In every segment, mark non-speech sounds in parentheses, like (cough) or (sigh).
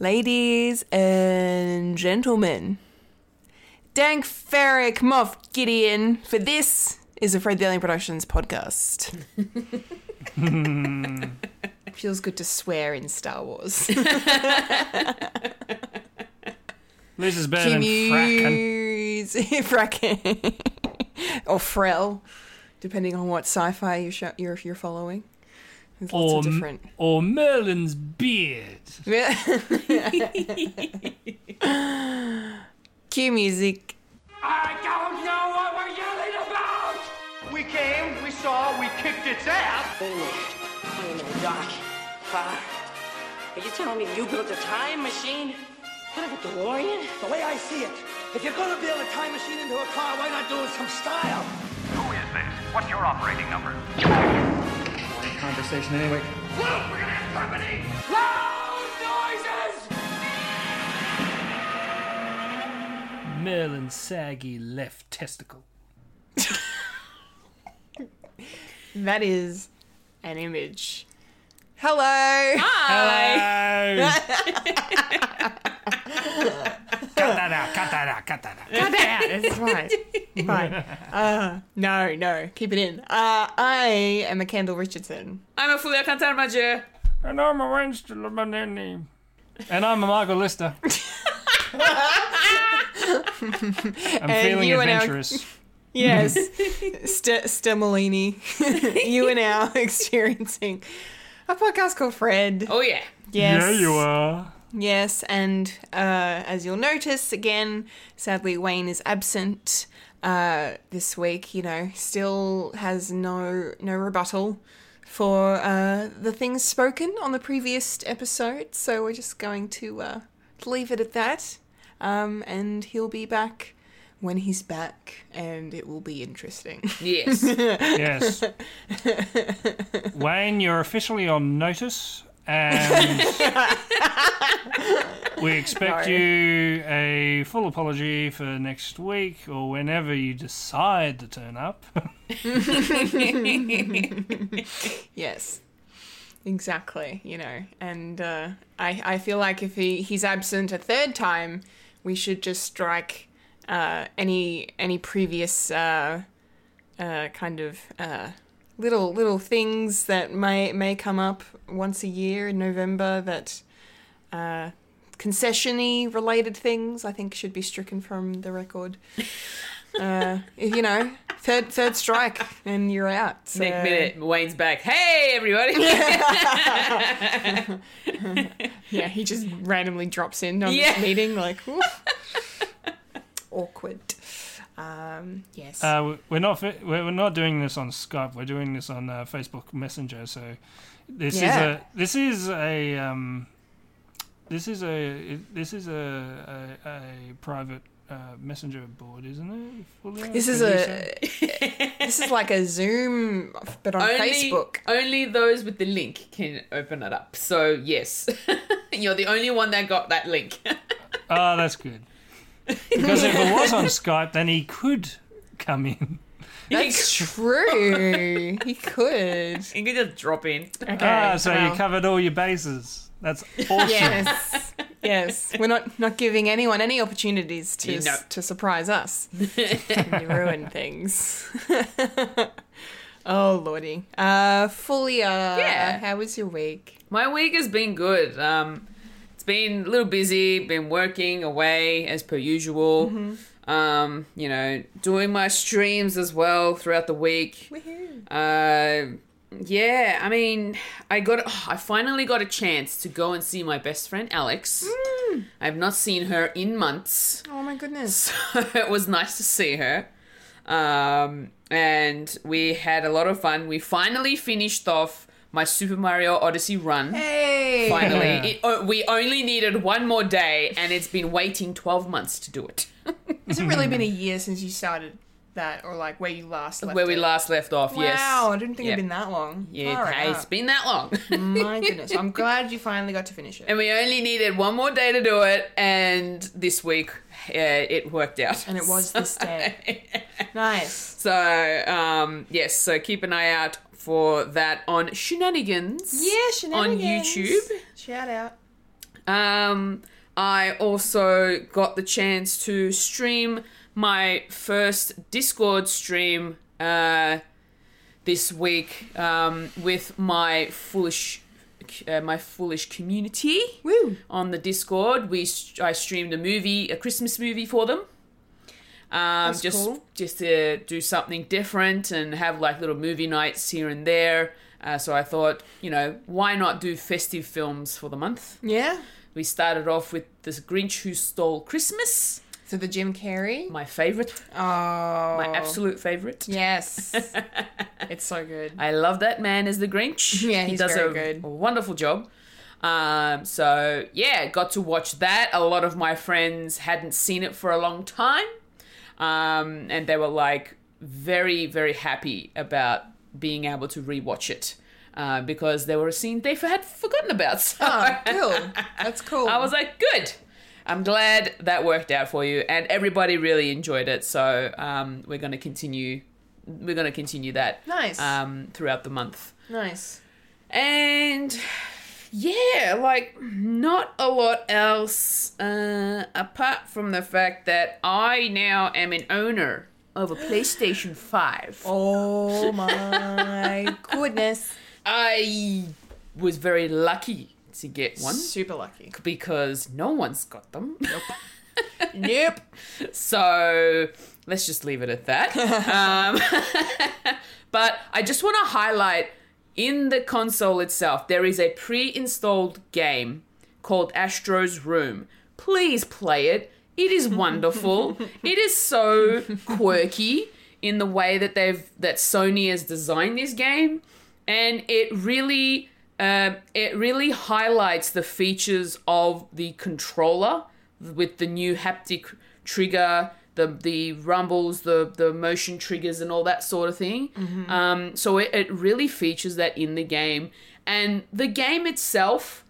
Ladies and gentlemen, Dank farrik Moff Gideon for this is a Fred Dealing Productions podcast. (laughs) Feels good to swear in Star Wars. (laughs) This is better than fracking. (laughs) Fracken. or Frell, depending on what sci-fi you sh- you're, you're following. There's Or, different. or Merlin's beard. (laughs) Cue music. I don't know what we're yelling about! We came, we saw, we kicked its ass! Wait a minute. Wait a minute, Doc. Uh, are you telling me you built a time machine out of a DeLorean? The way I see it, if you're gonna build a time machine into a car, why not do it some style? Who is this? What's your operating number? Boring conversation anyway. Look, we're gonna have company! Loud noises! Merlin's saggy left testicle. That is an image. Hello. Hello! (laughs) cut that out, cut that out, cut that out. Cut that out. It's fine. Fine. Uh, no, no. Keep it in. Uh, I am a Kendall Richardson. I'm a Fulia Cantarmaje. And I'm a Wednesday name. And I'm a Michael Lister. (laughs) I'm feeling you and our- adventurous. (laughs) Yes. (laughs) St- Stemolini. you and I are now experiencing a podcast called Fred. Oh yeah. Yes. Yeah, you are. Yes, and uh, as you'll notice, again, sadly, Wayne is absent uh, this week. You know, still has no no rebuttal for uh, the things spoken on the previous episode. So we're just going to uh, leave it at that, um, and he'll be back when he's back, and it will be interesting. Yes. (laughs) Yes. (laughs) Wayne, you're officially on notice, and (laughs) we expect No. you a full apology for next week or whenever you decide to turn up. (laughs) Yes. Exactly, you know, and uh, I I feel like if he, he's absent a third time, we should just strike uh, any any previous uh, uh, kind of uh, little little things that may may come up once a year in November that uh, concessiony related things I think should be stricken from the record. (laughs) Uh, if, you know, third third strike and you're out. So. Next minute, Wayne's back. Hey, everybody. (laughs) (laughs) Yeah, he just randomly drops in on Yeah. this meeting, like, oof. awkward. Um, yes. Uh, we're not we're we're not doing this on Skype. We're doing this on uh, Facebook Messenger. So this Yeah. is a this is a um, this is a this is a a, a private uh, messenger board, isn't it? Fulia? this is Can a (laughs) this is like a Zoom, but on only, Facebook. only those with the link can open it up. So yes, (laughs) you're the only one that got that link. Oh, (laughs) that's good. Because if it was on (laughs) Skype, then he could come in. That's true. he could. You can just drop in. Okay. Ah, so well, you covered all your bases. That's awesome. Yes. (laughs) Yes. We're not not giving anyone any opportunities to You know. to surprise us. (laughs) and you ruin things. oh lordy. Uh, fully. Uh, Yeah. How was your week? My week has been good. Um, it's been a little busy. Been working away as per usual. Um, you know, doing my streams as well throughout the week. Uh, yeah, I mean, I got. oh, (sighs) I finally got a chance to go and see my best friend Alex. I've not seen her in months. Oh my goodness. (laughs) it was nice to see her. Um, and we had a lot of fun. We finally finished off my Super Mario Odyssey run. Hey. Finally, Yeah. it, oh, we only needed one more day, and it's been waiting 12 months to do it. (laughs) Has it really been a (laughs) year since you started that, or like where you last left Where we it? last left off, yes. Wow, I didn't think Yeah. it'd been that long. Yeah, Far hey, it's out. been that long. My (laughs) goodness. I'm glad you finally got to finish it. and we only needed one more day to do it, and this week uh, it worked out. And it was this day. Nice. So, um, yes, so keep an eye out for that on Shenanigans. Yeah, shenanigans. On YouTube. Shout out. Um, I also got the chance to stream my first Discord stream uh, this week um, with my foolish uh, my foolish community Woo. on the Discord. We I streamed a movie, a Christmas movie for them. Um, just cool. just to do something different and have like little movie nights here and there. Uh, so I thought, you know, why not do festive films for the month? Yeah. We started off with this Grinch Who Stole Christmas, So the Jim Carrey. my favorite, Oh. my absolute favorite. Yes. (laughs) it's so good. I love that man as the Grinch. (laughs) Yeah, he does a, good. a wonderful job. Um, so yeah, got to watch that. A lot of my friends hadn't seen it for a long time, um, and they were like very, very happy about being able to rewatch it uh, because there were a scene they had forgotten about. (laughs) So Oh, cool. That's cool. I was like, good. I'm glad that worked out for you, and everybody really enjoyed it. So um, we're going to continue. We're going to continue that Nice. um, throughout the month. nice. And yeah, like not a lot else uh, apart from the fact that I now am an owner of a PlayStation 5. Oh (laughs) my goodness. I was very lucky to get one Super lucky. because no one's got them. Nope. (laughs) nope. So let's just leave it at that. (laughs) um, but I just want to highlight in the console itself, there is a pre installed game called Astro's Playroom. Please play it. It is (laughs) wonderful. it is so quirky in the way that they've that Sony has designed this game, and it really uh, it really highlights the features of the controller with the new haptic trigger, the the rumbles, the the motion triggers, and all that sort of thing. Um, so it, it really features that in the game, and the game itself.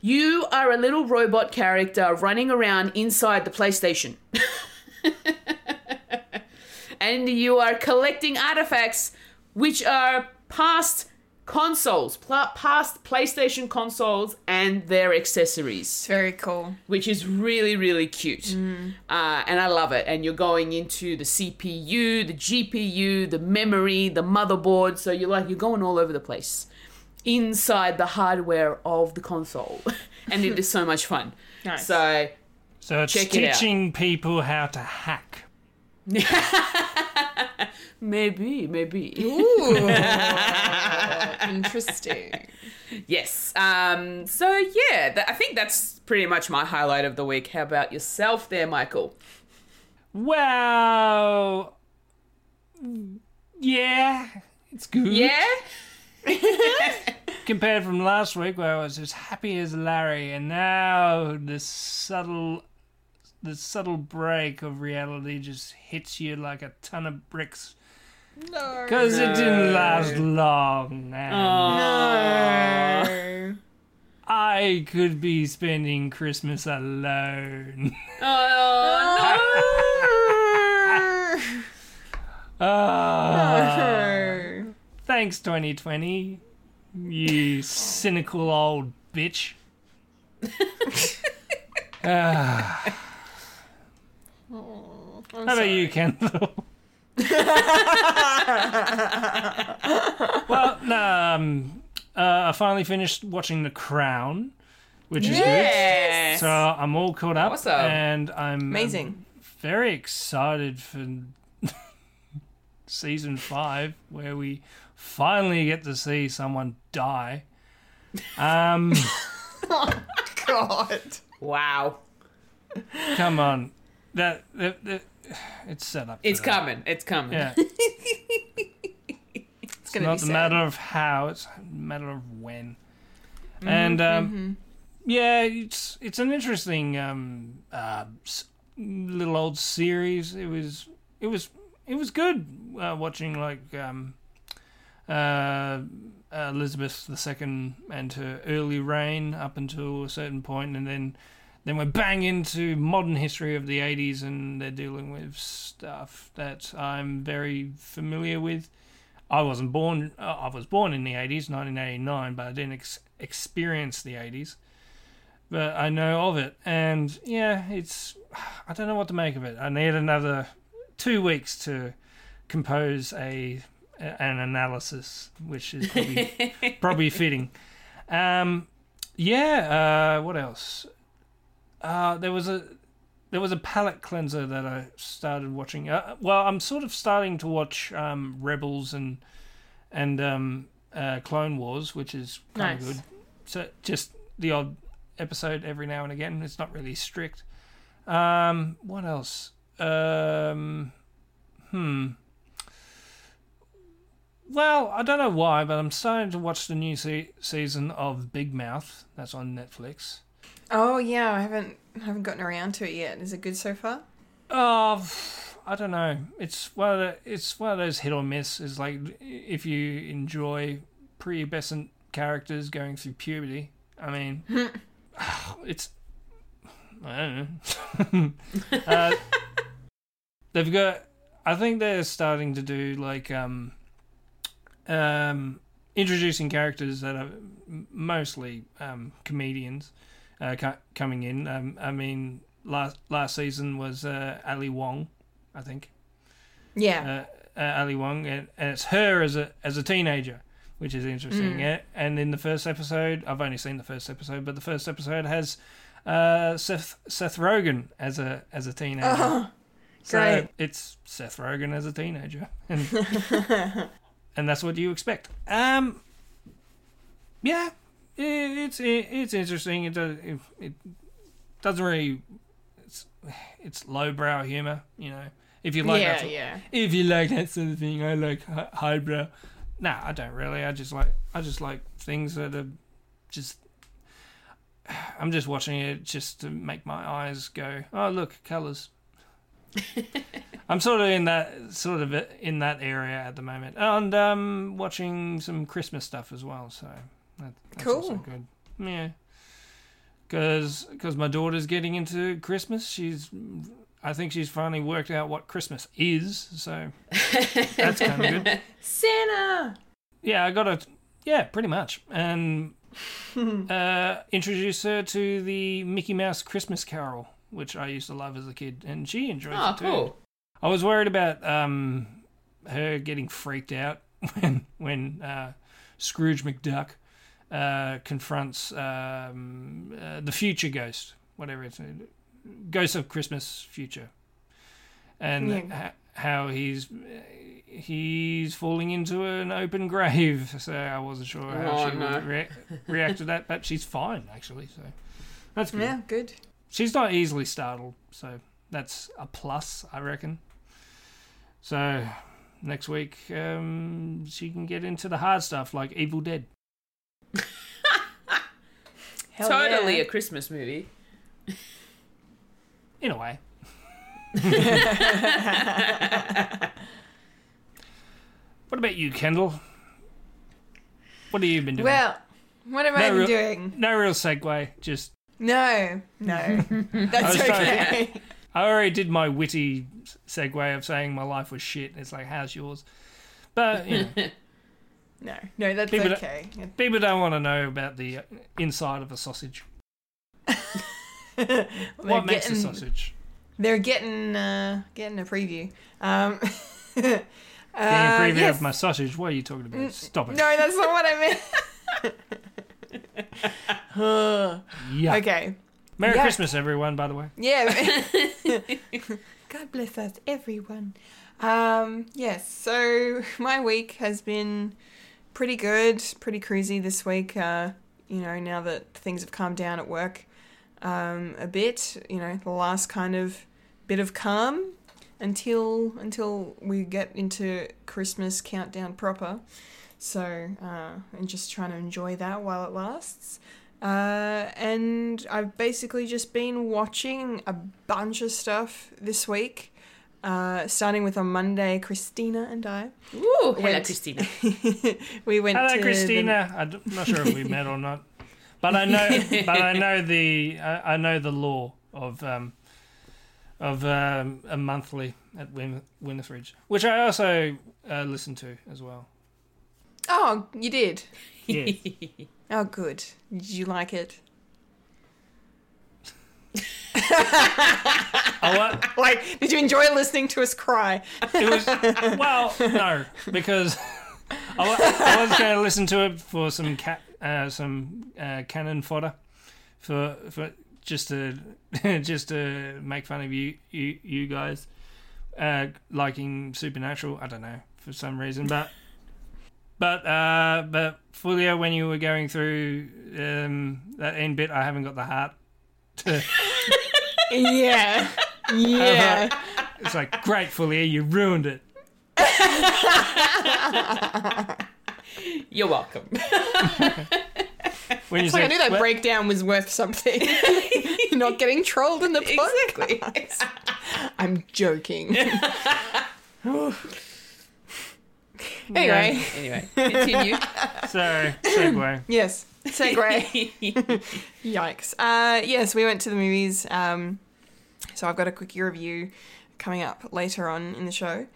You are a little robot character running around inside the PlayStation. (laughs) and you are collecting artifacts which are past consoles, pl- past PlayStation consoles and their accessories It's very cool. which is really really cute uh, and i love it and you're going into the cpu the gpu the memory the motherboard so you're like you're going all over the place inside the hardware of the console (laughs) and it is so much fun (laughs) Nice. so So it's Check it out. teaching people how to hack. (laughs) maybe maybe Ooh. Interesting. yes um so yeah that, i think that's pretty much my highlight of the week how about yourself there michael Well, yeah, it's good. yeah (laughs) Compared from last week where I was as happy as Larry, and now the subtle, the subtle break of reality just hits you like a ton of bricks. No. Because it didn't last long. And No. I could be spending Christmas alone. (laughs) oh Ah. Thanks, 2020. You cynical old bitch. (laughs) Ah. How about you, Kendall? (laughs) well, no, um, uh, I finally finished watching The Crown, which is good. So I'm all caught up, Awesome. and I'm um, Amazing. very excited for (laughs) season five, where we finally get to see someone die. Um, (laughs) God. wow come on, that, that, that (sighs) it's set up. It's that. coming. It's coming. Yeah, (laughs) It's gonna not be the matter of how; it's a matter of when. Mm-hmm, and um, yeah, it's it's an interesting um, uh, little old series. It was it was it was good uh, watching like um, uh, Elizabeth II and her early reign up until a certain point, and then then we're bang into modern history of the 80s, and they're dealing with stuff that I'm very familiar with. I wasn't born. Uh, I was born in the 80s, 1989, but I didn't ex- experience the 80s. but I know of it, and yeah, it's I don't know what to make of it. I need another two weeks to compose a an analysis, which is probably (laughs) probably fitting. Um, yeah. Uh, what else? Uh, there was a there was a palate cleanser that I started watching. Uh, well, I'm sort of starting to watch um, Rebels and and um, uh, Clone Wars, which is kind Nice. of good. So just the odd episode every now and again. It's not really strict. Um, what else? Um, hmm. Well, I don't know why, but I'm starting to watch the new se- season of Big Mouth. That's on Netflix. Oh yeah, I haven't haven't gotten around to it yet. Is it good so far? Oh, I don't know. It's one of the, it's one of those hit or miss. Is like if you enjoy prepubescent characters going through puberty. I mean, (laughs) (sighs) it's I don't know. (laughs) uh, they've got. I think they're starting to do like um, um, introducing characters that are mostly um, comedians uh, co- coming in. Um, I mean, last last season was uh, Ali Wong, I think. Yeah. Uh, uh, Ali Wong, and, and it's her as a as a teenager, which is interesting. Yeah, and in the first episode, I've only seen the first episode, but the first episode has uh, Seth Seth Rogen as a as a teenager. Oh, so great. it's Seth Rogen as a teenager, (laughs) and and that's what you expect. Um, yeah, it's it's interesting. It does it, it doesn't really. It's it's lowbrow humor, you know. If you like that, yeah, sort- yeah. if you like that sort of thing, I like highbrow. Nah, I don't really. I just like I just like things that are just. (sighs) I'm just watching it just to make my eyes go. Oh, look, colors. (laughs) I'm sort of in that sort of in that area at the moment, and um, watching some Christmas stuff as well. So that, that's also Cool. good. Yeah, because cause my daughter's getting into Christmas. She's I think she's finally worked out what Christmas is. So that's kind of good. (laughs) Santa. Yeah, I got to. Yeah, pretty much, and (laughs) uh, introduce her to the Mickey Mouse Christmas Carol, which I used to love as a kid, and she enjoys Oh, it too. cool. I was worried about um, her getting freaked out (laughs) when when uh, Scrooge McDuck uh, confronts um, uh, the future ghost, whatever it's Ghost of Christmas Future, and Yeah. ha- how he's he's falling into an open grave. (laughs) So I wasn't sure how Oh, she no. would rea- react to that, but she's fine actually. So that's good Yeah, good. she's not easily startled, so that's a plus, I reckon. So next week, um, she can get into the hard stuff like Evil Dead. Hell (laughs) totally yeah. a Christmas movie. In a way. (laughs) what about you, Kendall? What have you been doing? Well, what have I been real- doing? no real segue. Just No, no. (laughs) That's was trying- okay. I already did my witty segue of saying my life was shit. It's like, how's yours? But you know, no, no, that's People don't- okay. people don't want to know about the uh, inside of a sausage. (laughs) They're what makes a getting- sausage? They're getting uh, getting a preview. Um, uh, (laughs) Getting a preview yes. of my sausage. What are you talking about? Stop it. No, that's not what I meant. (laughs) Yeah. okay. Merry Yeah. Christmas, everyone. By the way. Yeah. God bless us, everyone. Um, yes, so my week has been pretty good, pretty cruisy this week. Uh, you know, now that things have calmed down at work um, a bit, you know, the last kind of bit of calm until until we get into Christmas countdown proper. So, uh, and just trying to enjoy that while it lasts. Uh, and I've basically just been watching a bunch of stuff this week. Uh, starting with on Monday, Christina and I. Ooh, hello, Christina. (laughs) we went Hello, to the- Christina. I'm not sure if we met or not, but I know, (laughs) but I know the, I, I know the law of, um, of um, a monthly at Win- Winifred's, which I also uh, listen to as well. oh, you did. Yeah. (laughs) Oh, good. Did you like it? Wa- (laughs) Like, did you enjoy listening to us cry? it was well, no, because I, I was going to listen to it for some cat, uh, some uh, cannon fodder, for for just to (laughs) just to make fun of you you you guys uh, liking Supernatural. I don't know for some reason, but but uh, but Fulia, when you were going through um, that end bit, I haven't got the heart. To, Yeah. Yeah. (laughs) it's like great Fulia, you ruined it. You're welcome. (laughs) When you It's like I knew that well- breakdown was worth something. (laughs) You're not getting trolled in the exactly. podcast. I'm joking. anyway, anyway, continue. So segue. yes. Segue. (laughs) Yikes. Uh, yes, we went to the movies. Um, so I've got a quickie review coming up later on in the show.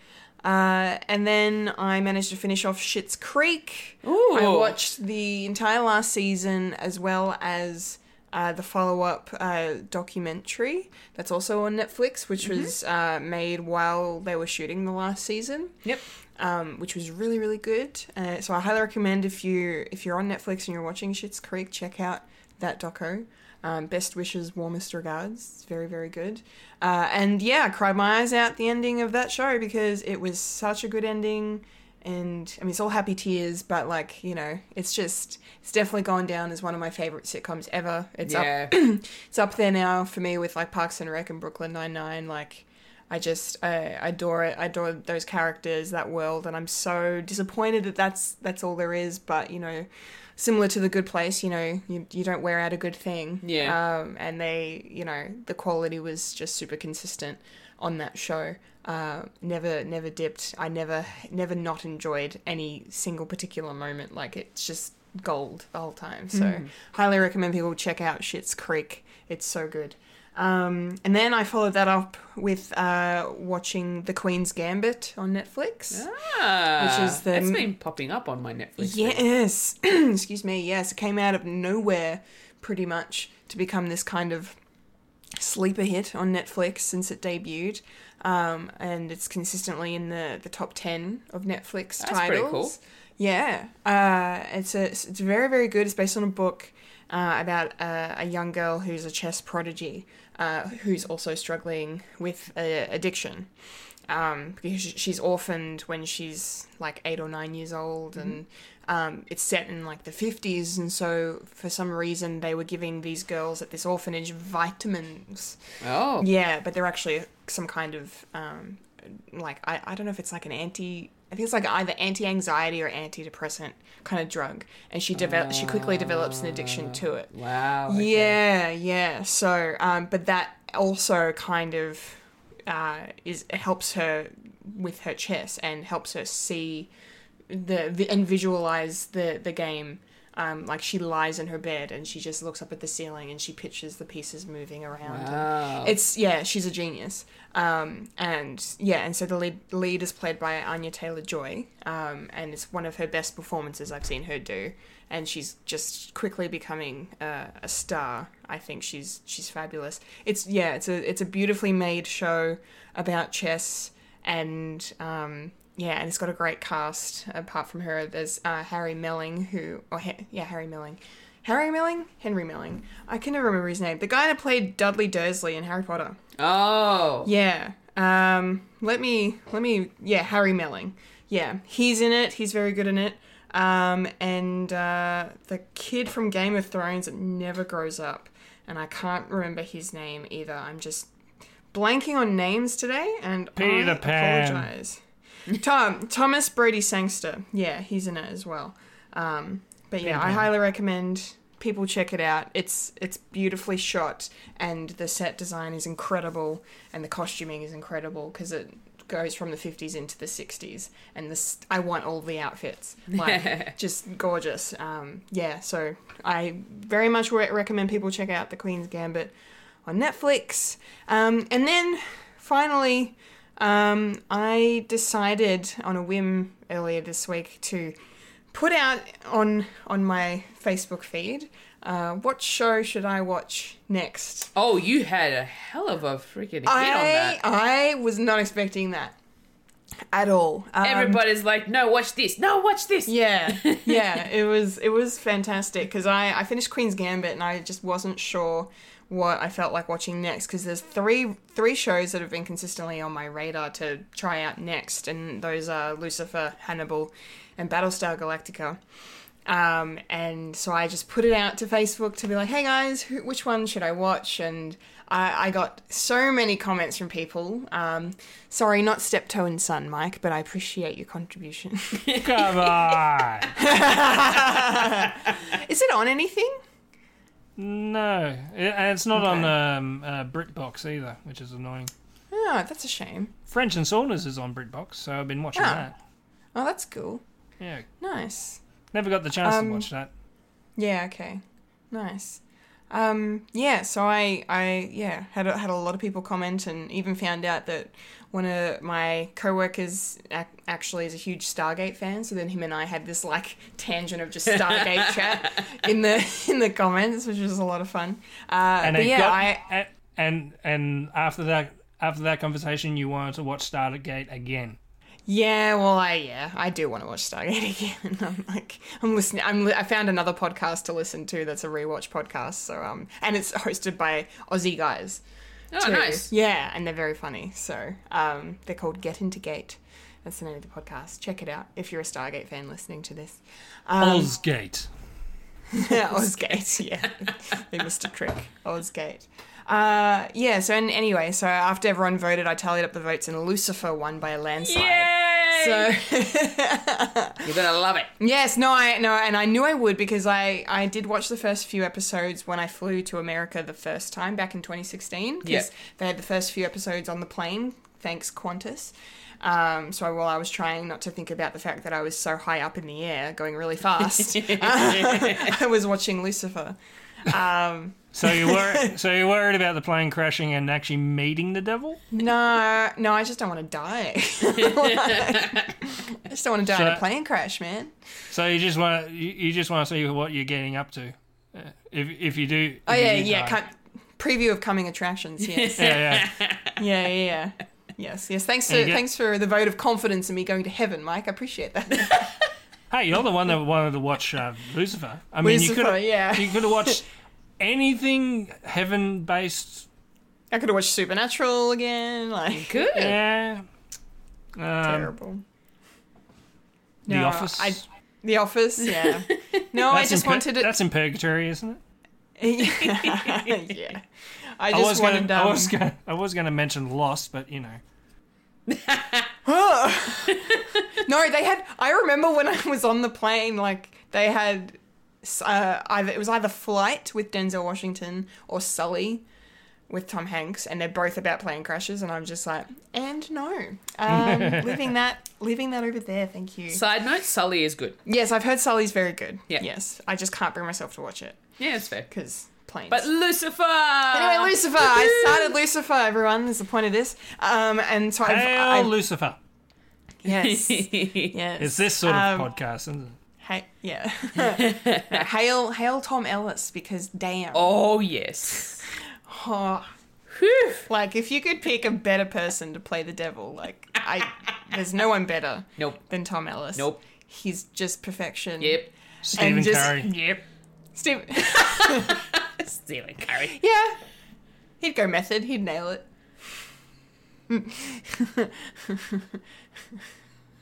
Uh, and then I managed to finish off Schitt's Creek. Ooh. I watched the entire last season as well as uh, the follow up uh, documentary that's also on Netflix, which was uh, made while they were shooting the last season Yep. Um, which was really really good. Uh, so I highly recommend if you if you're on Netflix and you're watching Schitt's Creek, check out that doco. Um, best wishes, warmest regards. It's very very good. Uh, and yeah, I cried my eyes out the ending of that show because it was such a good ending. And I mean, it's all happy tears, but like you know, it's just it's definitely gone down as one of my favorite sitcoms ever. It's up Yeah. (clears throat) it's up there now for me with like Parks and Rec and Brooklyn Nine Nine. Like, I just I adore it. I adore those characters, that world, and I'm so disappointed that that's that's all there is. But you know, similar to the Good Place, you know, you you don't wear out a good thing. Yeah. Um, and they, you know, the quality was just super consistent on that show. Uh, never never dipped. I never never not enjoyed any single particular moment. Like it's just gold the whole time. So highly recommend people check out Schitt's Creek. It's so good. Um, and then I followed that up with uh, watching The Queen's Gambit on Netflix. Ah, Which is the- It's been popping up on my Netflix. Yes, (clears throat) excuse me. Yes, it came out of nowhere, pretty much, to become this kind of sleeper hit on Netflix since it debuted, um, and it's consistently in the the top ten of Netflix That's titles. pretty cool. Yeah, uh, it's a it's very very good. It's based on a book uh, about a, a young girl who's a chess prodigy, uh, who's also struggling with uh, addiction. Um, because she's orphaned when she's like eight or nine years old, and um, it's set in like the fifties, and so for some reason they were giving these girls at this orphanage vitamins. Oh. Yeah, but they're actually some kind of um, like I, I don't know if it's like an anti I think it's like either anti-anxiety or antidepressant kind of drug, and she develop she quickly develops an addiction to it. Wow. okay. Yeah, yeah. So, um, but that also kind of uh, is helps her with her chess and helps her see the, and visualize the the game. Um, like she lies in her bed and she just looks up at the ceiling and she pictures the pieces moving around. Wow. It's yeah, she's a genius. Um, and yeah, and so the lead lead is played by Anya Taylor Joy, um, and it's one of her best performances I've seen her do. And she's just quickly becoming uh, a star. I think she's she's fabulous. It's yeah, it's a it's a beautifully made show about chess, and um, yeah, and it's got a great cast. Apart from her, there's uh, Harry Melling, who or ha- yeah, Harry Melling. Harry Melling? Henry Melling. I can never remember his name. The guy that played Dudley Dursley in Harry Potter. Oh. Yeah. Um, let me, let me, yeah, Harry Melling. Yeah, he's in it. He's very good in it. Um, and uh, the kid from Game of Thrones that never grows up. And I can't remember his name either. I'm just blanking on names today, and Peter I Pan. apologize. Tom Thomas Brodie Sangster. Yeah, he's in it as well. Um, but yeah, I highly recommend people check it out. It's it's beautifully shot, and the set design is incredible, and the costuming is incredible because it goes from the 50s into the 60s and this i want all the outfits like (laughs) just gorgeous um yeah so i very much re- recommend people check out the queen's gambit on netflix um and then finally um i decided on a whim earlier this week to put out on on my Facebook feed. Uh, what show should I watch next? Oh, you had a hell of a freaking hit on I that. I was not expecting that at all. Um, Everybody's like, no, watch this. No, watch this. Yeah, (laughs) yeah, it was it was fantastic because I I finished Queen's Gambit and I just wasn't sure what I felt like watching next because there's three three shows that have been consistently on my radar to try out next and those are Lucifer, Hannibal, and Battlestar Galactica. Um, and so I just put it out to Facebook to be like, hey guys, who, which one should I watch? And I, I got so many comments from people. Um, sorry, not Steptoe and Son, Mike, but I appreciate your contribution. Come on. (laughs) Is it on anything? No, It- and it's not on Okay. um, uh, BritBox either, which is annoying. Oh, that's a shame. French and Saunders is on BritBox, so I've been watching Ah. that. Oh, that's cool. Yeah, Nice. never got the chance Um, to watch that. Yeah. Okay. Nice. Um, yeah. So I, I, yeah, had a, had a lot of people comment, and even found out that one of my coworkers ac- actually is a huge Stargate fan. So then him and I had this like tangent of just Stargate (laughs) chat in the in the comments, which was a lot of fun. Uh, And but yeah, got, I a- and and after that after that conversation, you wanted to watch Stargate again. Yeah, well, I yeah, I do want to watch Stargate (laughs) again. I'm like, I'm listening. I'm li- I found another podcast to listen to that's a rewatch podcast. So um, and it's (laughs) hosted by Aussie guys. Oh, too. nice. Yeah, and they're very funny. So um, they're called Get Into Gate. That's the name of the podcast. Check it out if you're a Stargate fan listening to this. Um, Ozgate. Ozgate, (laughs) yeah. they missed a trick. Ozgate. Uh, yeah, so and anyway, so after everyone voted, I tallied up the votes and Lucifer won by a landslide. Yay! So (laughs) (laughs) You're gonna love it. Yes, no, I no, and I knew I would because I I did watch the first few episodes when I flew to America the first time back in 2016 because Yeah. they had the first few episodes on the plane. Thanks Qantas. Um, so while I was trying not to think about the fact that I was so high up in the air, going really fast, (laughs) I was watching Lucifer. Um, (laughs) So you were so you're worried about the plane crashing and actually meeting the devil? no, no, I just don't want to die. (laughs) I just don't want to die in a So- plane crash, man. So you just want to you, you just want to see what you're getting up to. Uh, if if you do. Oh if yeah, do yeah. Can't, preview of coming attractions. (laughs) Yes. yeah, yeah. Yeah, yeah, yeah. Yes, yes. Thanks for get- thanks for the vote of confidence in me going to heaven, Mike. I appreciate that. Hey, you're the one that wanted to watch uh, Lucifer. I mean, you Lucifer, could yeah. you could have (laughs) watched anything heaven based. I could have watched Supernatural again. Like Good. Yeah. Um, terrible. the No, Office. I, the Office. Yeah. (laughs) No, I That's just in pur- wanted it. That's in purgatory, isn't it? (laughs) yeah. I I was wanted. gonna, um, I was gonna, I was gonna mention Lost, but you know, (laughs) No, they had. I remember when I was on the plane, like they had. Uh, either it was either Flight with Denzel Washington or Sully with Tom Hanks, and they're both about plane crashes, and I'm just like, and no, um, (laughs) leaving that, leaving that over there. Thank you. Side note: Sully is good. yes, I've heard Sully's very good. Yeah. Yes, I just can't bring myself to watch it Yeah, it's fair. because planes. But Lucifer. anyway, Lucifer. I started Lucifer. Everyone, is the point of this. Um, and so I've, Hail I've Lucifer. yes, (laughs) yes. It's this sort of Um, podcast, isn't it? Hey, yeah. No, (laughs) hail, hail Tom Ellis because damn. Oh yes. Oh, Whew. like if you could pick a better person to play the devil, like I, there's no one better Nope. than Tom Ellis. Nope. He's just perfection. Yep. Stephen just- Curry. Yep. Steve. (laughs) Stephen Curry. yeah. He'd go method. He'd nail it.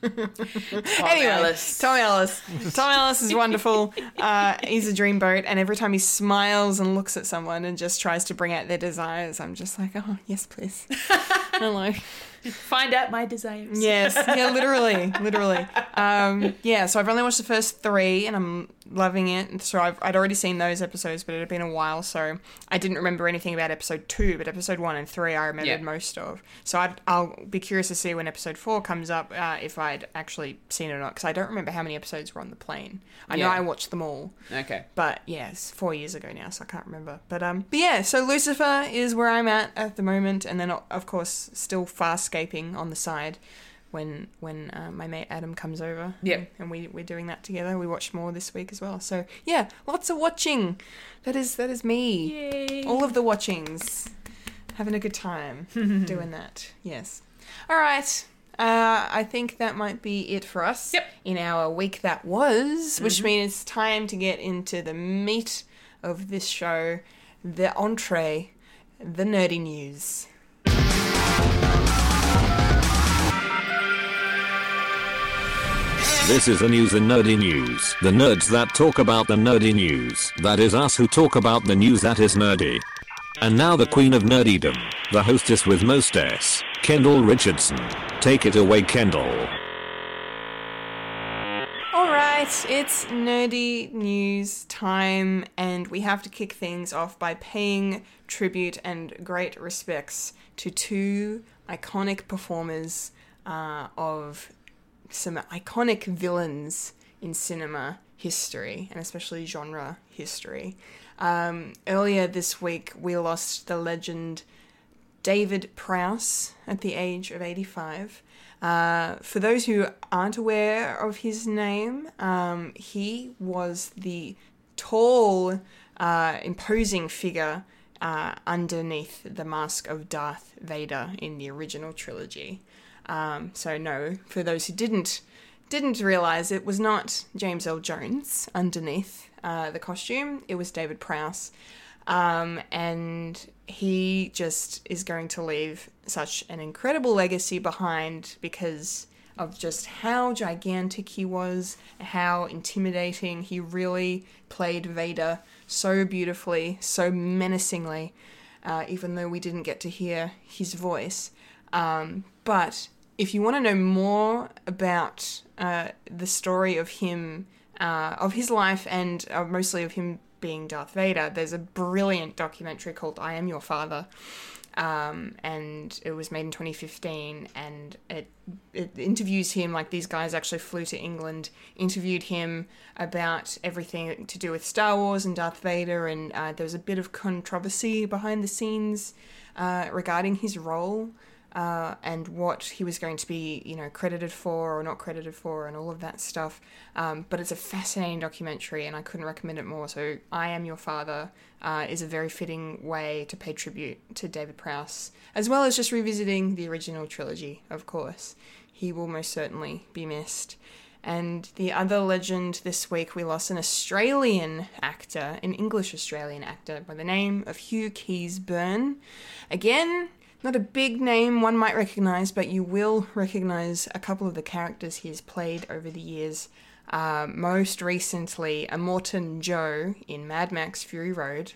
anyway, Ellis. Tom Ellis. Tom Ellis is wonderful. (laughs) Uh, he's a dreamboat, and every time he smiles and looks at someone and just tries to bring out their desires, I'm just like, oh yes, please. (laughs) Hello. Find out my desires. Yes, (laughs) yeah, literally, literally. Um, yeah, so I've only watched the first three, and I'm loving it. So I've, I'd already seen those episodes, but it had been a while, so I didn't remember anything about episode two. But episode one and three, I remembered Yeah. most of. So I'd, I'll be curious to see when episode four comes up uh, if I'd actually seen it or not, because I don't remember how many episodes were on the plane. I know I watched them all. Okay. But yeah, four years ago now, so I can't remember. But um, but yeah, so Lucifer is where I'm at at the moment, and then of course still farscaping on the side when when uh, my mate Adam comes over. Yep. and we we're doing that together. We watched more this week as well. So yeah, lots of watching. That is that is me. Yay. All of the watchings having a good time (laughs) doing that. Yes. All right. Uh, I think that might be it for us Yep. in our week that was, which means it's time to get into the meat of this show, the entree, the nerdy news. This is the news and nerdy news. The nerds that talk about the nerdy news. That is us who talk about the news that is nerdy. And now the queen of nerdydom, the hostess with most S, Kendall Richardson. Take it away, Kendall. All right, it's nerdy news time, and we have to kick things off by paying tribute and great respects to two iconic performers uh, of some iconic villains in cinema history, and especially genre history. Um, earlier this week, we lost the legend David Prowse at the age of 85. Uh, for those who aren't aware of his name, um, he was the tall, uh, imposing figure uh, underneath the mask of Darth Vader in the original trilogy. Um, so no, for those who didn't didn't realize it was not James Earl Jones underneath uh, the costume. It was David Prowse. Um, and he just is going to leave such an incredible legacy behind because of just how gigantic he was, how intimidating he really played Vader so beautifully, so menacingly, uh, even though we didn't get to hear his voice. Um, but if you want to know more about uh, the story of him, uh, of his life, and uh, mostly of him being Darth Vader, there's a brilliant documentary called I Am Your Father. Um, and it was made in 2015, and it it interviews him like these guys actually flew to England, interviewed him about everything to do with Star Wars and Darth Vader, and uh, there was a bit of controversy behind the scenes uh, regarding his role uh, and what he was going to be, you know, credited for or not credited for, and all of that stuff. Um, but it's a fascinating documentary, and I couldn't recommend it more. So, I Am Your Father uh, is a very fitting way to pay tribute to David Prowse, as well as just revisiting the original trilogy, of course. He will most certainly be missed. And the other legend this week, we lost an Australian actor, an English Australian actor by the name of Hugh Keays-Byrne. Again, not a big name one might recognize, but you will recognize a couple of the characters he has played over the years. Uh, most recently, Immortan Joe in Mad Max Fury Road.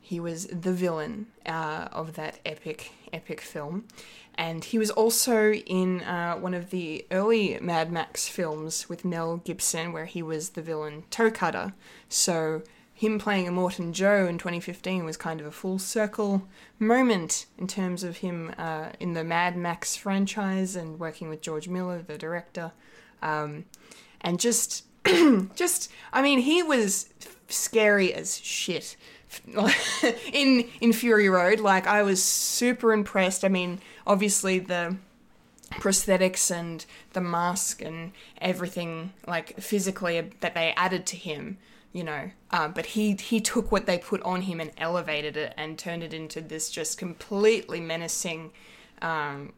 He was the villain uh, of that epic, epic film. And he was also in uh, one of the early Mad Max films with Mel Gibson, where he was the villain Toe Cutter. So him playing Immortan Joe in 2015 was kind of a full circle moment in terms of him uh, in the Mad Max franchise and working with George Miller, the director. Um, and just, (clears throat) just, I mean, he was scary as shit (laughs) in in Fury Road. Like I was super impressed. I mean, obviously the prosthetics and the mask and everything like physically that they added to him you know um, but he he took what they put on him and elevated it and turned it into this just completely menacing um,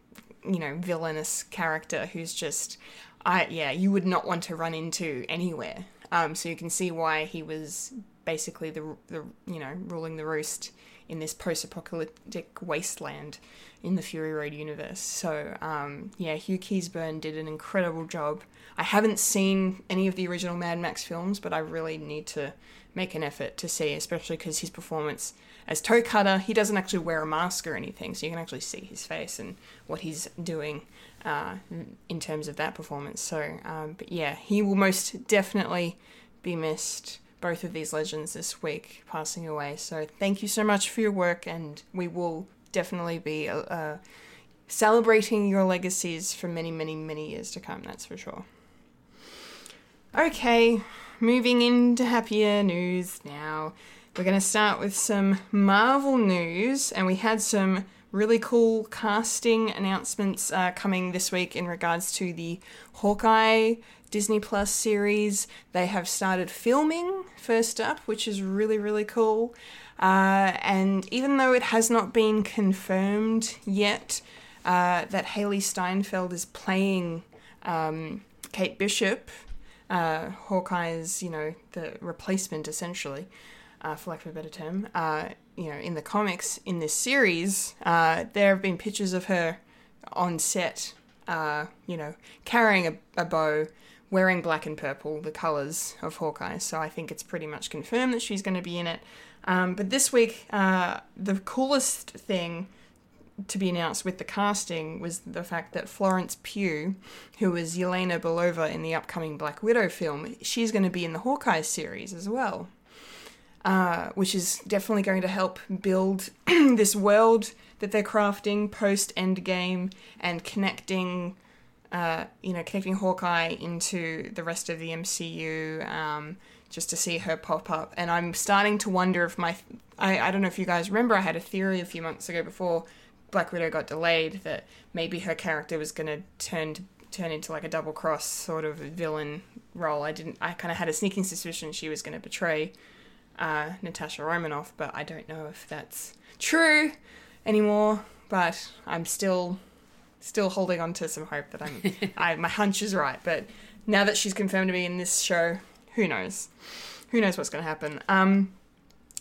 you know villainous character who's just i yeah you would not want to run into anywhere. Um, so you can see why he was basically the the you know ruling the roost in this post-apocalyptic wasteland in the Fury Road universe. So um, yeah, Hugh Keays-Byrne did an incredible job. I haven't seen any of the original Mad Max films, but I really need to make an effort to see, especially because his performance as Toe Cutter, he doesn't actually wear a mask or anything, so you can actually see his face and what he's doing uh, in terms of that performance. So, um, but yeah, he will most definitely be missed both of these legends this week passing away. So thank you so much for your work, and we will definitely be uh, celebrating your legacies for many, many, many years to come. That's for sure. Okay, moving into happier news now. We're going to start with some Marvel news, and we had some really cool casting announcements uh, coming this week in regards to the Hawkeye Disney Plus series. They have started filming first up, which is really, really cool. Uh, and even though it has not been confirmed yet uh, that Hailee Steinfeld is playing um, Kate Bishop, uh, Hawkeye's, you know, the replacement essentially, uh, for lack of a better term, uh, you know, in the comics in this series, uh, there have been pictures of her on set, you know, carrying a, a bow, wearing black and purple, the colours of Hawkeye. So I think it's pretty much confirmed that she's going to be in it. Um, but this week, uh, the coolest thing to be announced with the casting was the fact that Florence Pugh, who was Yelena Belova in the upcoming Black Widow film, she's going to be in the Hawkeye series as well. Uh, which is definitely going to help build (clears throat) this world that they're crafting post Endgame and connecting, uh, you know, connecting Hawkeye into the rest of the MCU. Um, just to see her pop up, and I'm starting to wonder if my, I, I don't know if you guys remember, I had a theory a few months ago before Black Widow got delayed that maybe her character was going to turn turn into like a double cross sort of villain role. I didn't. I kind of had a sneaking suspicion she was going to betray uh, Natasha Romanoff, but I don't know if that's true anymore. But I'm still still holding on to some hope that I'm. (laughs) I my hunch is right, but now that she's confirmed to be in this show, who knows? Who knows what's going to happen? Um,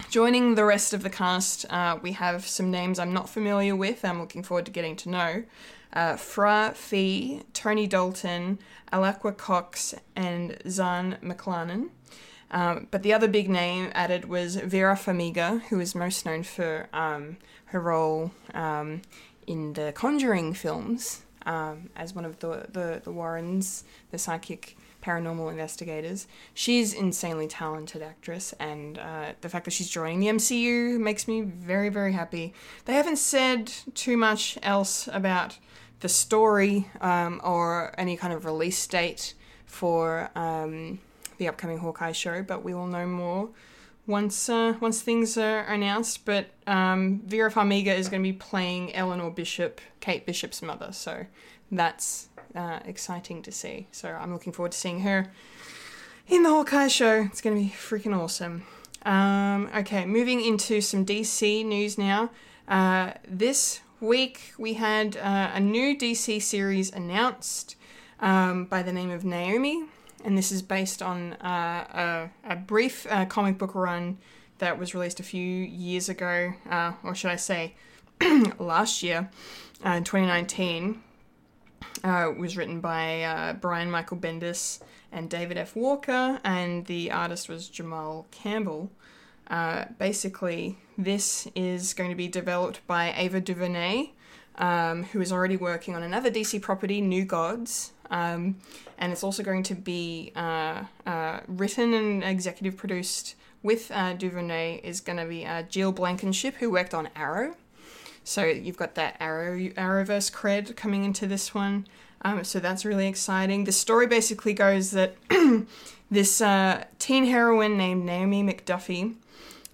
joining the rest of the cast, uh, we have some names I'm not familiar with. I'm looking forward to getting to know. Uh, Fra Fee, Tony Dalton, Alaqua Cox, and Zahn McClarnon. Um, but the other big name added was Vera Farmiga, who is most known for um, her role um, in the Conjuring films um, as one of the, the, the Warrens, the psychic paranormal investigators. She's insanely talented actress, and uh, the fact that she's joining the MCU makes me very, very happy. They haven't said too much else about the story um, or any kind of release date for um, the upcoming Hawkeye show, but we will know more once uh, once things are announced. But um, Vera Farmiga is going to be playing Eleanor Bishop, Kate Bishop's mother, so that's uh, exciting to see. So I'm looking forward to seeing her in the Hawkeye show. It's going to be freaking awesome. Um, okay, moving into some DC news now. Uh, this week we had uh, a new DC series announced um, by the name of Naomi, and this is based on uh, a, a, brief uh, comic book run that was released a few years ago, uh, or should I say, (clears throat) last year, uh, in 2019 uh, was written by uh, Brian Michael Bendis and David F. Walker, and the artist was Jamal Campbell. Basically, this is going to be developed by Ava DuVernay, um, who is already working on another DC property, New Gods. Um, and it's also going to be uh, uh, written and executive produced with uh, DuVernay is going to be Jill Blankenship, who worked on Arrow. So you've got that Arrow Arrowverse cred coming into this one. Um, so that's really exciting. The story basically goes that (clears throat) this uh, teen heroine named Naomi McDuffie.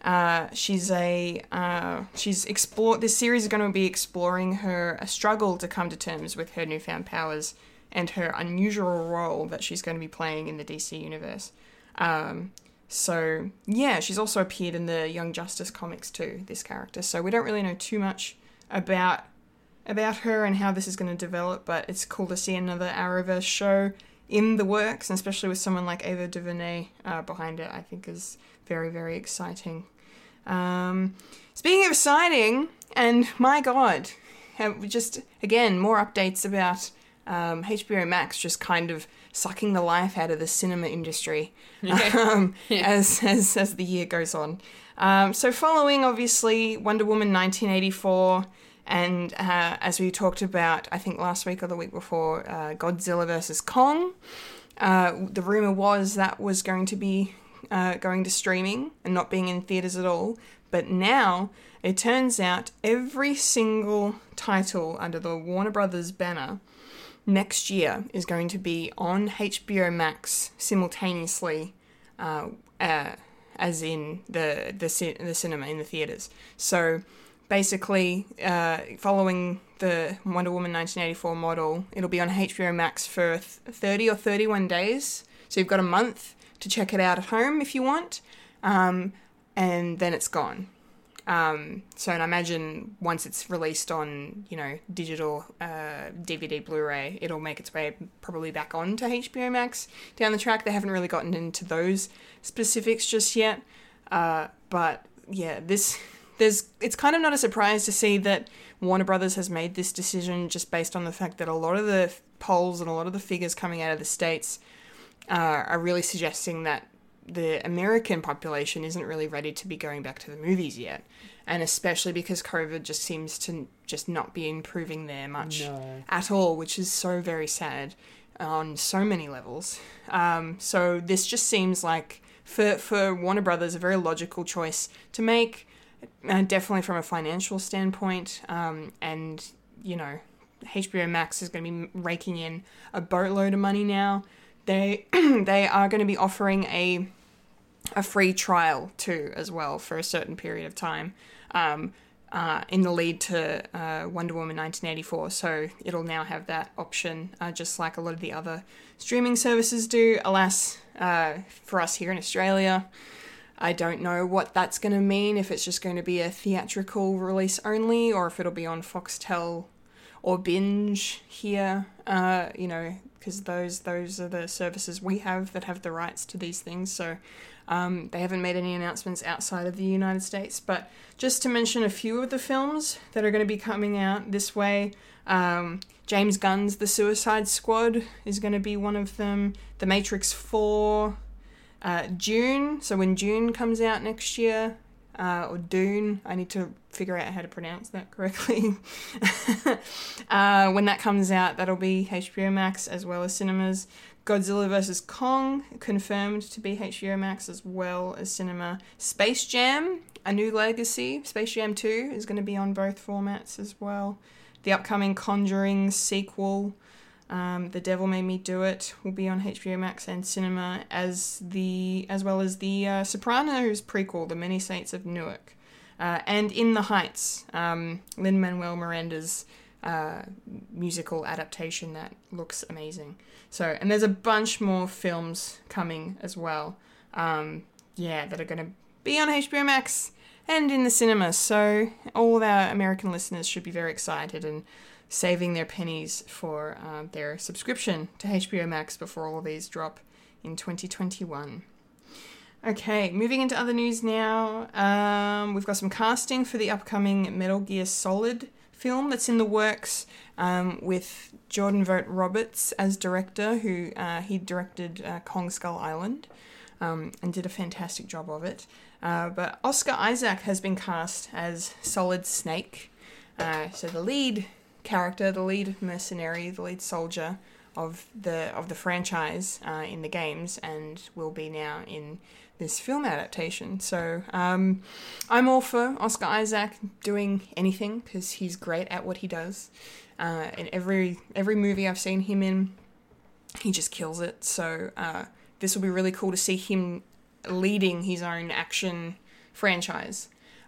Uh, she's a uh, she's explore. This series is going to be exploring her a struggle to come to terms with her newfound powers and her unusual role that she's going to be playing in the DC universe. Um, so yeah, she's also appeared in the Young Justice comics too. This character, so we don't really know too much about about her and how this is going to develop, but it's cool to see another Arrowverse show in the works, and especially with someone like Ava DuVernay uh, behind it, I think is very, very exciting. Um, speaking of exciting, and my God, just again more updates about um, HBO Max just kind of sucking the life out of the cinema industry (laughs) um, yeah. as, as as the year goes on. Um, so, following obviously Wonder Woman 1984, and uh, as we talked about, I think last week or the week before, uh, Godzilla versus Kong, uh, the rumor was that was going to be uh, going to streaming and not being in theaters at all. But now it turns out every single title under the Warner Brothers banner next year is going to be on HBO Max simultaneously uh, uh, as in the the the cinema in the theaters. So basically, uh, following the Wonder Woman 1984 model, it'll be on HBO Max for th- 30 or 31 days. So you've got a month to check it out at home if you want, um, and then it's gone. Um, so and I imagine once it's released on, you know, digital uh, DVD, Blu-ray, it'll make its way probably back on to HBO Max down the track. They haven't really gotten into those specifics just yet, uh, but yeah, this there's it's kind of not a surprise to see that Warner Brothers has made this decision just based on the fact that a lot of the polls and a lot of the figures coming out of the states uh, are really suggesting that the American population isn't really ready to be going back to the movies yet, and especially because COVID just seems to just not be improving there much No. at all, which is so very sad on so many levels. Um, so this just seems like for for Warner Brothers a very logical choice to make, uh, definitely from a financial standpoint, um, and you know. HBO Max is going to be raking in a boatload of money now. They (clears throat) they are going to be offering a a free trial too as well for a certain period of time um, uh, in the lead to uh, Wonder Woman 1984. So it'll now have that option, uh, just like a lot of the other streaming services do. Alas, uh, for us here in Australia, I don't know what that's going to mean. If it's just going to be a theatrical release only, or if it'll be on Foxtel or Binge here. Uh, you know, because those those are the services we have that have the rights to these things. So um, they haven't made any announcements outside of the United States. But just to mention a few of the films that are going to be coming out this way. Um, James Gunn's The Suicide Squad is going to be one of them. The Matrix 4, uh, June. So when June comes out next year, uh, or Dune, I need to figure out how to pronounce that correctly. (laughs) uh, when that comes out, that'll be HBO Max as well as cinemas. Godzilla vs. Kong, confirmed to be HBO Max as well as cinema. Space Jam, A New Legacy, Space Jam 2 is going to be on both formats as well. The upcoming Conjuring sequel, um, The Devil Made Me Do It, will be on HBO Max and cinema as the as well as the uh, Sopranos prequel, The Many Saints of Newark, uh, and In the Heights, um, Lin Manuel Miranda's uh, musical adaptation that looks amazing. So, and there's a bunch more films coming as well. Um, yeah, that are going to be on HBO Max and in the cinema. So, all of our American listeners should be very excited and saving their pennies for uh, their subscription to HBO Max before all of these drop in 2021. Okay, moving into other news now. Um, we've got some casting for the upcoming Metal Gear Solid film that's in the works um, with Jordan Vogt Roberts as director, who uh, he directed uh, Kong Skull Island um, and did a fantastic job of it. Uh, but Oscar Isaac has been cast as Solid Snake. Uh, so the lead character, the lead mercenary, the lead soldier of the of the franchise uh, in the games, and will be now in this film adaptation. So um, I'm all for Oscar Isaac doing anything because he's great at what he does. Uh, in every every movie I've seen him in, he just kills it. So uh, this will be really cool to see him leading his own action franchise.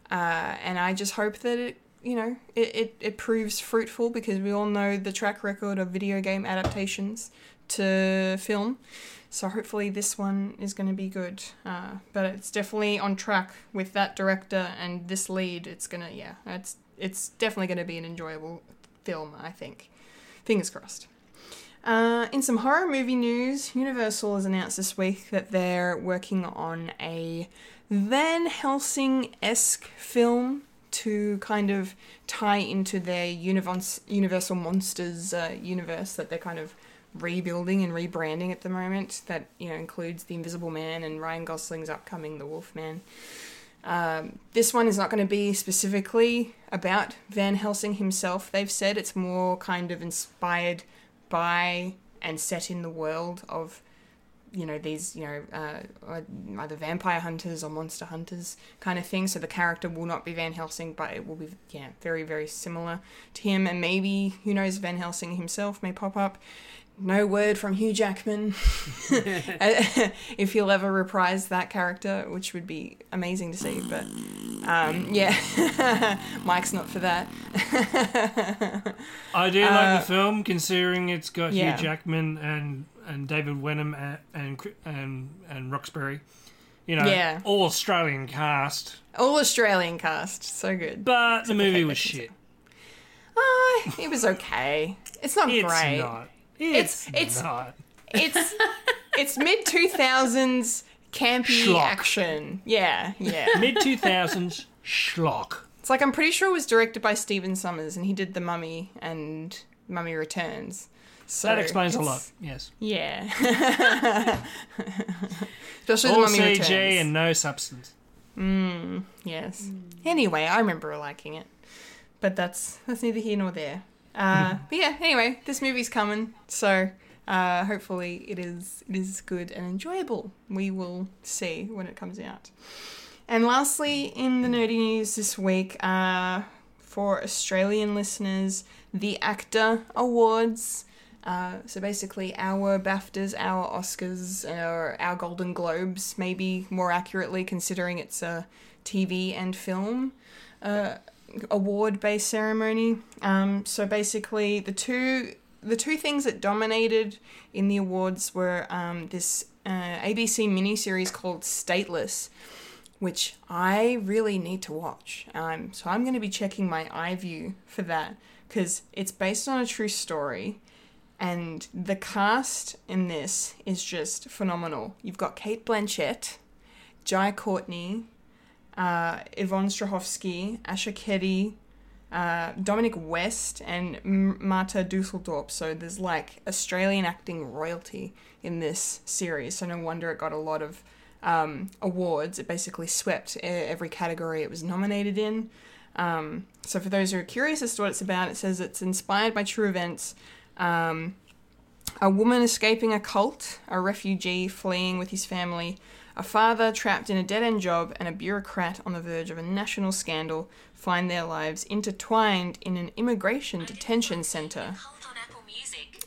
Uh, and I just hope that it, you know, it, it, it proves fruitful because we all know the track record of video game adaptations to film. So hopefully this one is going to be good. Uh, but it's definitely on track with that director and this lead. It's gonna, yeah, it's it's definitely going to be an enjoyable film. I think. Fingers crossed. Uh, in some horror movie news, Universal has announced this week that they're working on a Van Helsing esque film to kind of tie into their Univers- Universal Monsters uh, universe that they're kind of rebuilding and rebranding at the moment. That you know includes the Invisible Man and Ryan Gosling's upcoming The Wolfman. Um, this one is not going to be specifically about Van Helsing himself. They've said it's more kind of inspired by and set in the world of you know these you know uh, either vampire hunters or monster hunters kind of thing so the character will not be van helsing but it will be yeah very very similar to him and maybe who knows van helsing himself may pop up no word from Hugh Jackman (laughs) (laughs) if he'll ever reprise that character, which would be amazing to see. But um, yeah, (laughs) Mike's not for that. I do like the film, considering it's got Uh, yeah. Hugh Jackman and and David Wenham and and and, and Roxburgh. You know, Yeah. all Australian cast, All Australian cast, so good. but the movie was shit. Ah, it was okay. It's not It's great. not. It's- It's it's- not. It's it's mid two thousands campy Schlock. action. Yeah, yeah. Mid two thousands schlock. It's like I'm pretty sure it was directed by Stephen Sommers, and he did The Mummy and Mummy Returns. So That explains a lot. Yes. Yeah. (laughs) Especially All The Mummy CG Returns. and no substance. Mm, Yes. Anyway, I remember liking it, but that's that's neither here nor there. Uh, but yeah. Anyway, this movie's coming, so uh, hopefully it is it is good and enjoyable. We will see when it comes out. And lastly, in the nerdy news this week, uh, for Australian listeners, the AACTA Awards. Uh, so basically, our BAFTAs, our Oscars, or our Golden Globes, maybe more accurately, considering it's a TV and film uh, award-based ceremony. Um, so basically, the two the two things that dominated in the awards were um, this uh, ABC miniseries called Stateless, which I really need to watch. Um, so I'm going to be checking my iView for that because it's based on a true story. And the cast in this is just phenomenal. You've got Cate Blanchett, Jai Courtney, uh, Yvonne Strahovski, Asher Keddie, uh, Dominic West, and Marta Dusseldorp. So there's like Australian acting royalty in this series. So no wonder it got a lot of um, awards. It basically swept every category it was nominated in. Um, so for those who are curious as to what it's about, it says it's inspired by true events. Um, a woman escaping a cult, a refugee fleeing with his family, a father trapped in a dead end job, and a bureaucrat on the verge of a national scandal find their lives intertwined in an immigration detention center.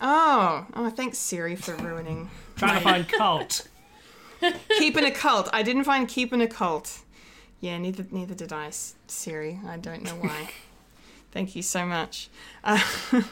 Oh, oh, thanks Siri for ruining. (laughs) Trying to find cult. (laughs) Keeping a cult. I didn't find keeping a cult. Yeah, neither neither did I, Siri. I don't know why. (laughs) Thank you so much. (laughs) Uh, but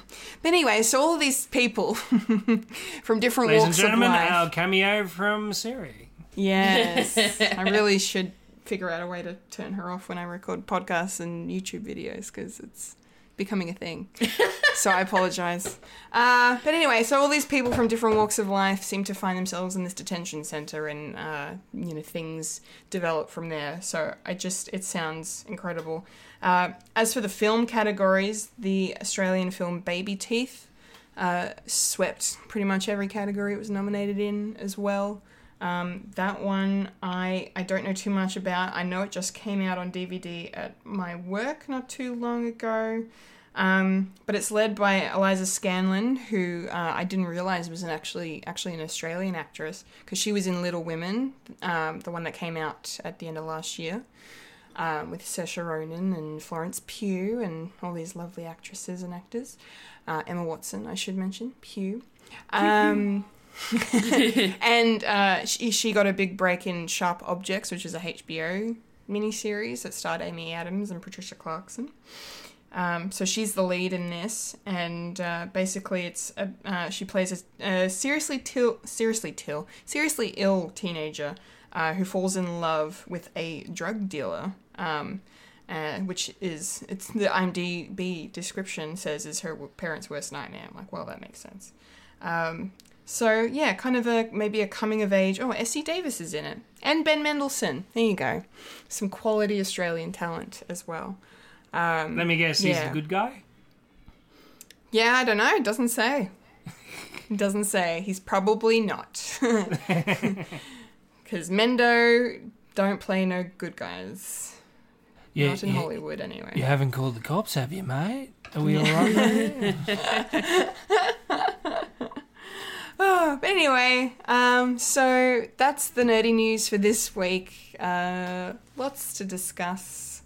anyway, so all of these people (laughs) from different Ladies and walks of gentlemen, life. our cameo from Siri. Yes. (laughs) I really should figure out a way to turn her off when I record podcasts and YouTube videos because it's becoming a thing. (laughs) so I apologize. Uh, but anyway, so all these people from different walks of life seem to find themselves in this detention center and, uh, you know, things develop from there. So I just, it sounds incredible. Uh, as for the film categories, the Australian film Baby Teeth uh, swept pretty much every category it was nominated in as well. Um, that one I I don't know too much about. I know it just came out on DVD at my work not too long ago. Um, but it's led by Eliza Scanlen, who uh, I didn't realize was an actually actually an Australian actress because she was in Little Women, um, the one that came out at the end of last year, um, with Saoirse Ronan and Florence Pugh and all these lovely actresses and actors. Uh, Emma Watson, I should mention, Pugh. (laughs) And uh, she, she got a big break in Sharp Objects, which is a HBO miniseries that starred Amy Adams and Patricia Clarkson. Um, so she's the lead in this, and uh, basically, it's a, uh, she plays a, a seriously till, seriously till, seriously ill teenager uh, who falls in love with a drug dealer. Um, uh, which is it's the IMDb description says is her parents' worst nightmare. I'm like, well, that makes sense. Um, so yeah, kind of a maybe a coming of age. Oh, Essie Davis is in it, and Ben Mendelsohn. There you go, some quality Australian talent as well. Um, Let me guess, he's Yeah. the good guy? yeah, I don't know. It doesn't say. It doesn't say. He's probably not. (laughs) Because Mendo don't play no good guys. Yeah, not in you, Hollywood, anyway. you haven't called the cops, have you, mate? Are we alright? there? (laughs) (laughs) Oh, (sighs) but anyway, um, so that's the nerdy news for this week. Uh, lots to discuss,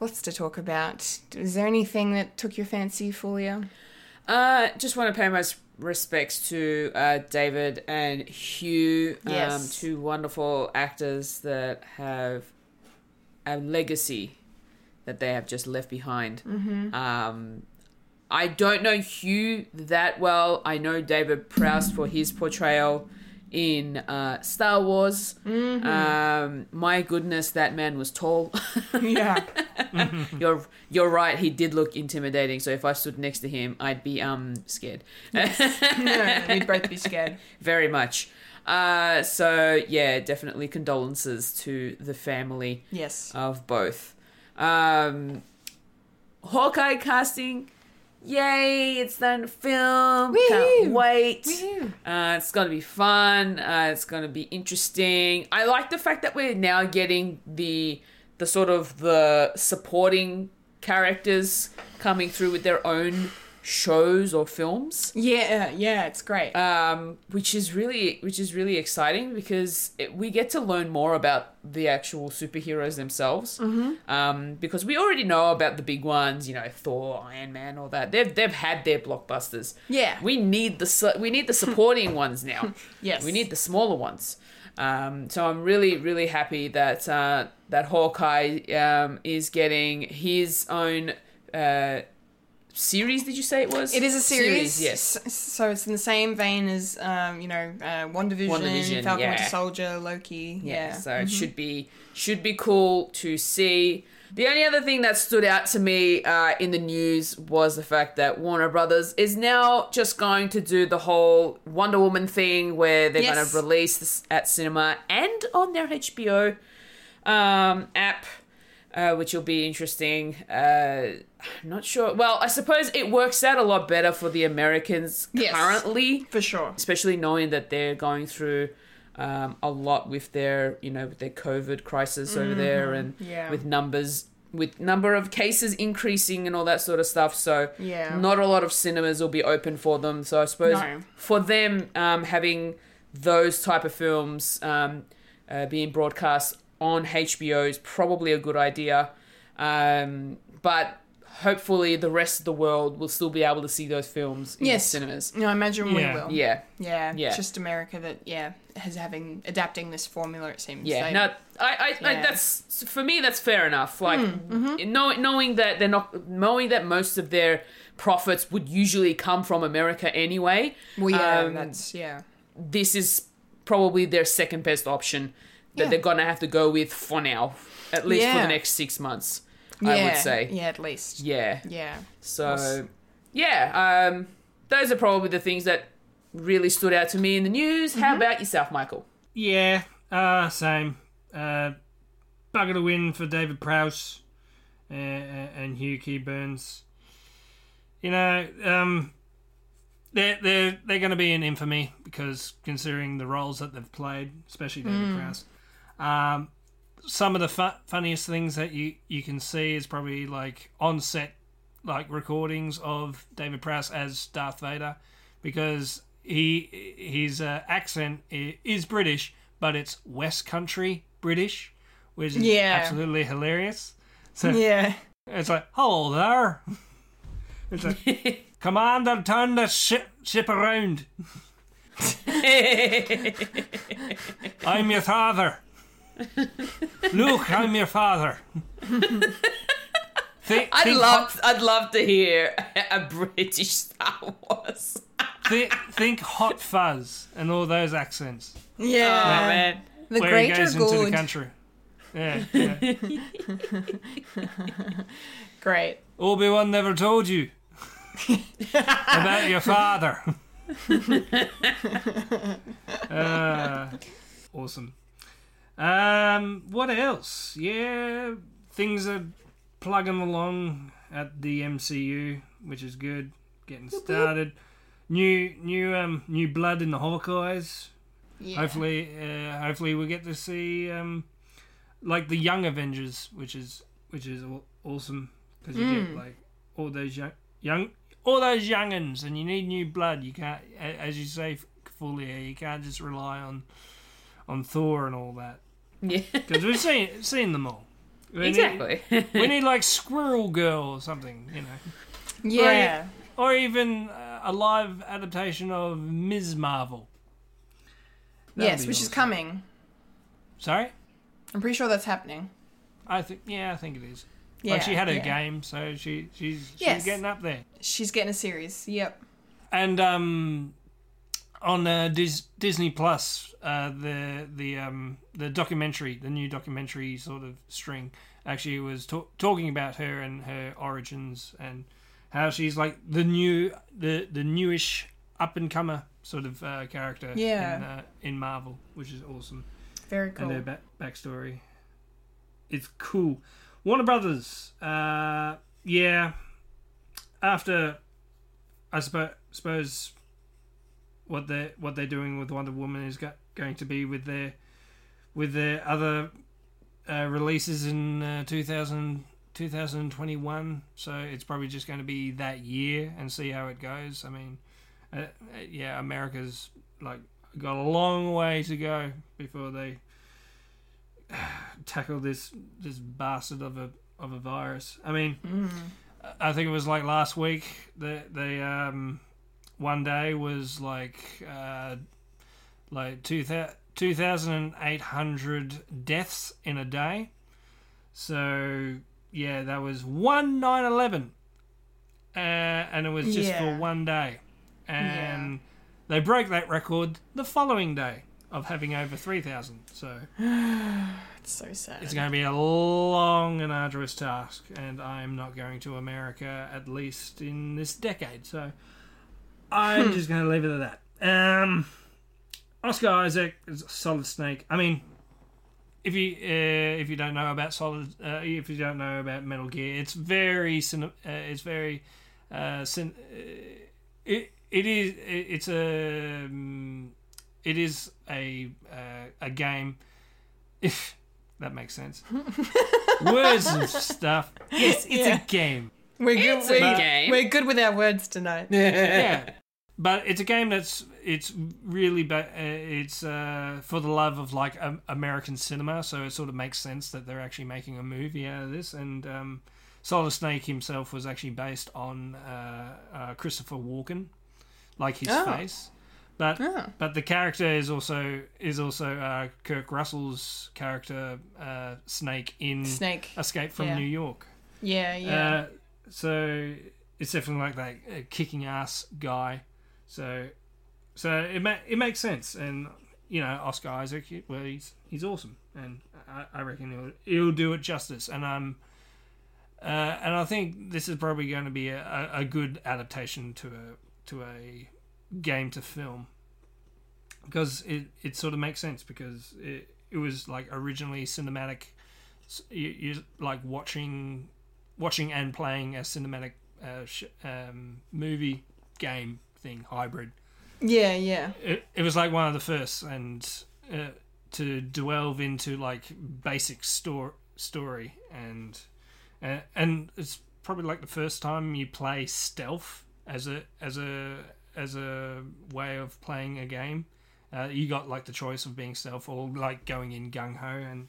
lots to talk about. Is there anything that took your fancy, Fulia? Uh, just want to pay my respects to uh, David and Hugh, um, Yes. two wonderful actors that have a legacy that they have just left behind. Mm-hmm. Um, I don't know Hugh that well. I know David Prowse for his portrayal in uh, Star Wars. Mm-hmm. Um, my goodness, that man was tall. (laughs) Yeah. (laughs) you're you're right. He did look intimidating. So if I stood next to him, I'd be um scared. no, (laughs) we'd both be scared. Very much. Uh, so yeah, definitely condolences to the family Yes. of both. Um, Hawkeye casting. Yay, it's done to film. Can't wait. Uh, it's going to be fun. Uh, it's going to be interesting. I like the fact that we're now getting the the sort of the supporting characters coming through with their own shows or films Yeah, yeah, it's great. um, which is really which is really exciting because it, we get to learn more about the actual superheroes themselves. Mm-hmm. Um, because we already know about the big ones, you know, Thor, Iron Man, all that. They've they've had their blockbusters. Yeah. we need the su- we need the supporting (laughs) ones now. (laughs) Yes. we need the smaller ones. Um, so I'm really really happy that uh, that Hawkeye um, is getting his own. Uh, series did you say it was It is a series. yes So it's in the same vein as, um, you know, uh, One Division, WandaVision, Falcon Winter yeah. Soldier, Loki. yeah, Yeah. so it should be should be cool to see the only other thing that stood out to me uh, in the news was the fact that Warner Brothers is now just going to do the whole Wonder Woman thing where they're going to release this at cinema and on their HBO um, app, uh, which will be interesting. Uh, I'm not sure. Well, I suppose it works out a lot better for the Americans Yes. currently For sure. especially knowing that they're going through um, a lot with their you know with their COVID crisis over there and Mm-hmm. Yeah. with numbers with number of cases increasing and all that sort of stuff. So Yeah. not a lot of cinemas will be open for them. So I suppose No. for them um, having those type of films um, uh, being broadcast on HBO is probably a good idea. Um, but hopefully the rest of the world will still be able to see those films in Yes. cinemas. No, I imagine Yeah. we will. Yeah. Yeah. Yeah. It's just America that, yeah, has having, adapting this formula, it seems. Yeah, They- no, I, I, I, Yeah. Hmm, that's for me. That's fair enough. Like, know, knowing that they're not, knowing that most of their profits would usually come from America anyway. Well, yeah, um, that's, yeah. this is probably their second best option that Yeah. they're gonna have to go with for now, at least for the next six months. yeah. I would say, Yeah, at least. yeah. Yeah. So, yeah, um, those are probably the things that really stood out to me in the news. Mm-hmm. How about yourself, Michael? Yeah, uh, same. Uh, bugger to win for David Prowse uh, and Hugh Keays-Byrne. You know, um, they're they're they're going to be in infamy because considering the roles that they've played, especially David Prowse. Um, some of the fu- funniest things that you you can see is probably like on set like recordings of David Prowse as Darth Vader because he his uh, accent is British, but it's West Country British, which is Yeah. absolutely hilarious. (laughs) So Yeah. it's like, hello there. (laughs) It's like, (laughs) Commander, turn the ship ship around. I'm your father. Luke, I'm your father. (laughs) Think, I'd think love, I'd love to hear a British Star Wars. Think, think Hot Fuzz and all those accents. Yeah. Oh man, The where he greater goes into the country. Yeah, (laughs) yeah. Great. Obi Wan never told you (laughs) about your father. uh, awesome. Um, what else? Yeah, things are plugging along at the MCU, which is good. Getting started. New, new, um, new blood in the Hawkeyes. Yeah. Hopefully, uh, hopefully we get to see um, like the young Avengers, which is which is awesome because you Hmm. get like all those young, young, all those younguns, and you need new blood. You can't, as you say, fully, you can't just rely on on Thor and all that yeah, (laughs) because we've seen seen them all. We need- exactly. we need like Squirrel Girl or something, you know. Yeah. or even uh, a live adaptation of Ms. Marvel. That'd yes, which is coming. Sorry, I'm pretty sure that's happening. I think yeah, I think it is. Yeah, like she had her yeah. game, so she she's she's Yes. getting up there. She's getting a series. Yep. And um, on uh, Dis- Disney Plus, uh, the the um, the documentary, the new documentary sort of string, actually was ta- talking about her and her origins and how she's like the new the the newish up and comer sort of uh, character Yeah. in uh, in Marvel, which is awesome. Very cool. And her back backstory, it's cool. Warner Brothers, uh, yeah. After, I suppose, suppose what they what they're doing with Wonder Woman is go, going to be with their with their other uh, releases in uh, 2000, 2021. So it's probably just going to be that year and see how it goes. I mean, uh, uh, yeah, America's like got a long way to go before they (sighs) tackle this this bastard of a of a virus. I mean, I think it was like last week that they um one day was like uh like two 2,800 deaths in a day. So yeah, that was one 9/11, uh, and it was just Yeah. for one day, and they broke that record the following day of having over 3,000. So (gasps) It's so sad. it's going to be a long and arduous task, and I'm not going to America at least in this decade. So I'm just going to leave it at that. Um, Oscar Isaac is a Solid Snake. I mean, if you uh, if you don't know about Solid, uh, if you don't know about Metal Gear, it's very cine- uh, it's very uh, cin- uh, it it is it, it's a um, it is a uh, a game if (laughs) that makes sense. (laughs) Words and stuff. Yes, it's Yeah. a game. We're good. It's a we're, game. we're good with our words tonight. Yeah, but it's a game that's it's really ba- uh, it's uh, for the love of like um, American cinema, so it sort of makes sense that they're actually making a movie out of this. And um, Solid Snake himself was actually based on uh, uh, Christopher Walken, like his Oh. face. But Oh. but the character is also is also uh, Kurt Russell's character uh, Snake in Snake. Escape from Yeah. New York. Yeah, yeah. Uh, so it's definitely like that uh, kicking ass guy. So so it ma- it makes sense, and you know Oscar Isaac, well he's he's awesome, and I, I reckon he'll he'll do it justice. And um uh, and I think this is probably going to be a, a, good adaptation to a to a game to film. Because it, it sort of makes sense because it, it was like originally cinematic you, you like watching watching and playing a cinematic uh, sh- um, movie game thing hybrid yeah, yeah. it, it was like one of the first and uh, to delve into like basic store story and uh, and it's probably like the first time you play stealth as a as a as a way of playing a game uh, you got like the choice of being stealth or like going in gung-ho and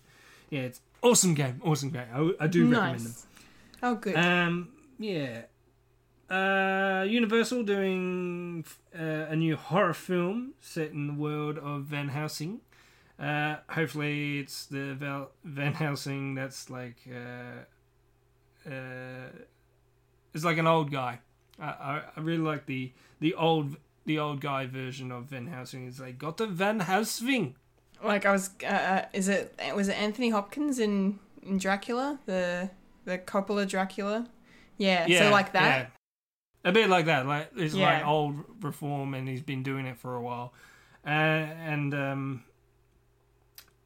yeah it's awesome game awesome game i, I do recommend them Oh, good. um, yeah. Uh, Universal doing uh, a new horror film set in the world of Van Helsing. Uh, hopefully, it's the Val- Van Helsing that's like uh, uh, it's like an old guy. I, I, I really like the the old the old guy version of Van Helsing. It's like got the Van Helsing. like I was, uh, uh, is it was it Anthony Hopkins in, in Dracula, the the Coppola Dracula? Yeah, so like that. yeah. A bit like that. Like it's like old reform, and he's been doing it for a while. Uh, and um,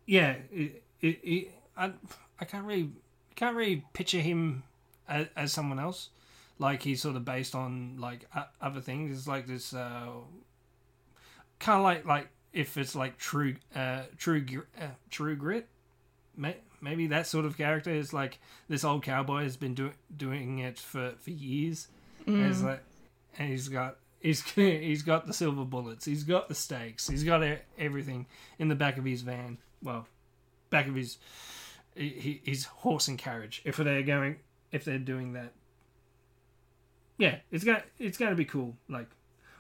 yeah, it, it, it, I I can't really can't really picture him as, as someone else. Like he's sort of based on like o- other things. It's like this uh, kind of like like if it's like true uh, true uh, true grit. May- Maybe that sort of character is like this old cowboy has been doing doing it for, for years. And it's like, and he's got he's (laughs) he's got the silver bullets. He's got the stakes. He's got everything in the back of his van. Well, back of his his horse and carriage. If they're going, if they're doing that, yeah, it's got it's got to be cool, like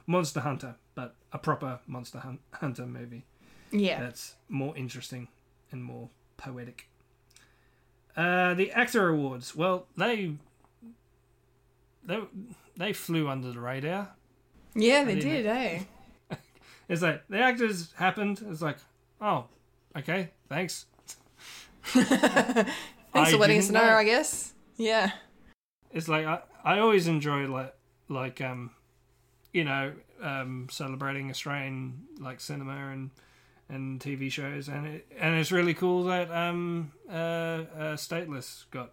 Monster Hunter, but a proper Monster Hun- Hunter movie Yeah. that's more interesting and more poetic. Uh, the AACTA awards, well, they they they flew under the radar. Yeah, they did, eh? (laughs) It's like the actors happened. It's like, oh, okay, thanks. (laughs) (laughs) Thanks I for letting us know, I guess. Yeah. it's like I, I always enjoy like like um you know um celebrating Australian like cinema and and TV shows and it, and it's really cool that um uh, uh Stateless got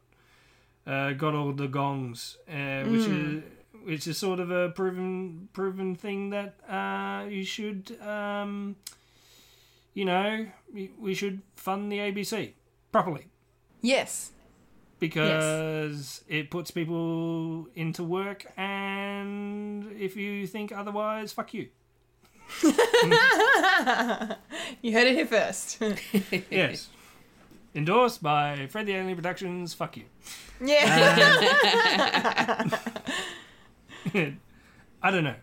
uh got all the gongs uh, which is which is sort of a proven proven thing that uh you should um you know we- we should fund the ABC properly Yes. because it puts people into work and if you think otherwise fuck you (laughs) You heard it here first. (laughs) yes endorsed by fred the alien productions. Fuck you. Yeah. (laughs) i don't know.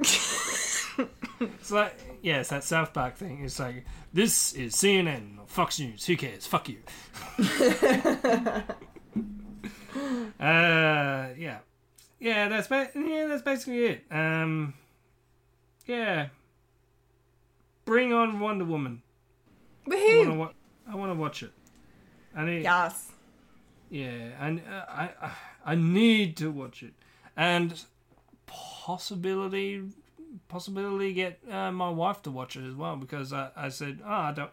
It's like yeah it's that south park thing. It's like this is cnn or fox news. Who cares? Fuck you. (laughs) Uh yeah. Yeah that's ba- yeah that's basically it. Um yeah. Bring on wonder woman. I want to Woohoo. I want to watch it. I need, Yes. yeah, and uh, I, I, I need to watch it, and possibility, possibility get uh, my wife to watch it as well because I, I said, oh, I don't.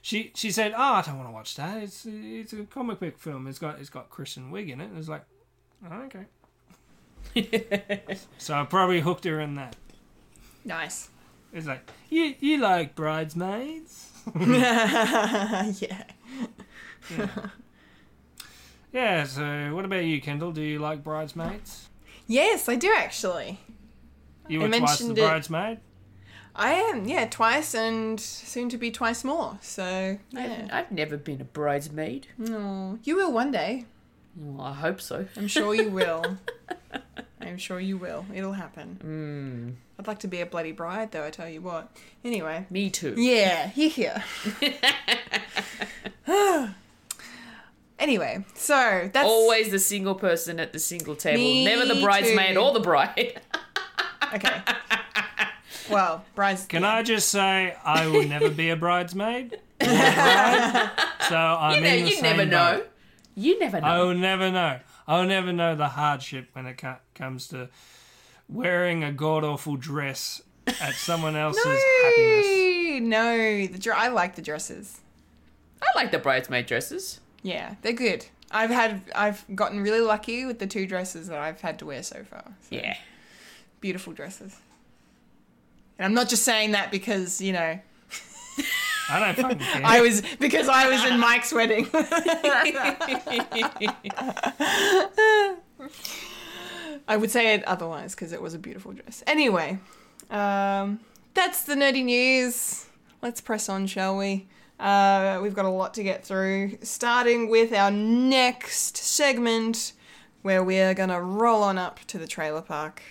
She she said, oh, I don't want to watch that. It's it's a comic book film. It's got it's got Kristen Wiig in it. And it's like, oh, okay. (laughs) so I probably hooked her in that. Nice. It's like you you like bridesmaids. (laughs) yeah. Yeah, (laughs) Yeah, so what about you, Kendall? Do you like bridesmaids? Yes, I do actually. You I were twice the mentioned it- bridesmaid? I am, yeah, twice and soon to be twice more. So, I've. I've never been a bridesmaid. Aw, you will one day. Well, I hope so. I'm sure you will. (laughs) I'm sure you will. It'll happen. Mm, I'd like to be a bloody bride, though, I tell you what. Anyway. me too. Yeah, here, here. (laughs) (sighs) anyway, so that's. Always the single person at the single table. Me Never the bridesmaid too. or the bride. (laughs) Okay. Well, brides. Can I just say I will never be a bridesmaid? or a (laughs) bride, so I'm you know, in the you same never know. You never know. I will never know. I will never know the hardship when it co- comes to wearing a god awful dress at someone (laughs) else's happiness. No, the dr- I like the dresses. I like the bridesmaid dresses. Yeah, they're good. I've had I've gotten really lucky with the two dresses that I've had to wear so far. So, Yeah. beautiful dresses. And I'm not just saying that because you know I don't fucking care. I was because I was in Mike's wedding. (laughs) I would say it otherwise because it was a beautiful dress. Anyway, um, that's the nerdy news. Let's press on, shall we? Uh, we've got a lot to get through, starting with our next segment where we're going to roll on up to the trailer park.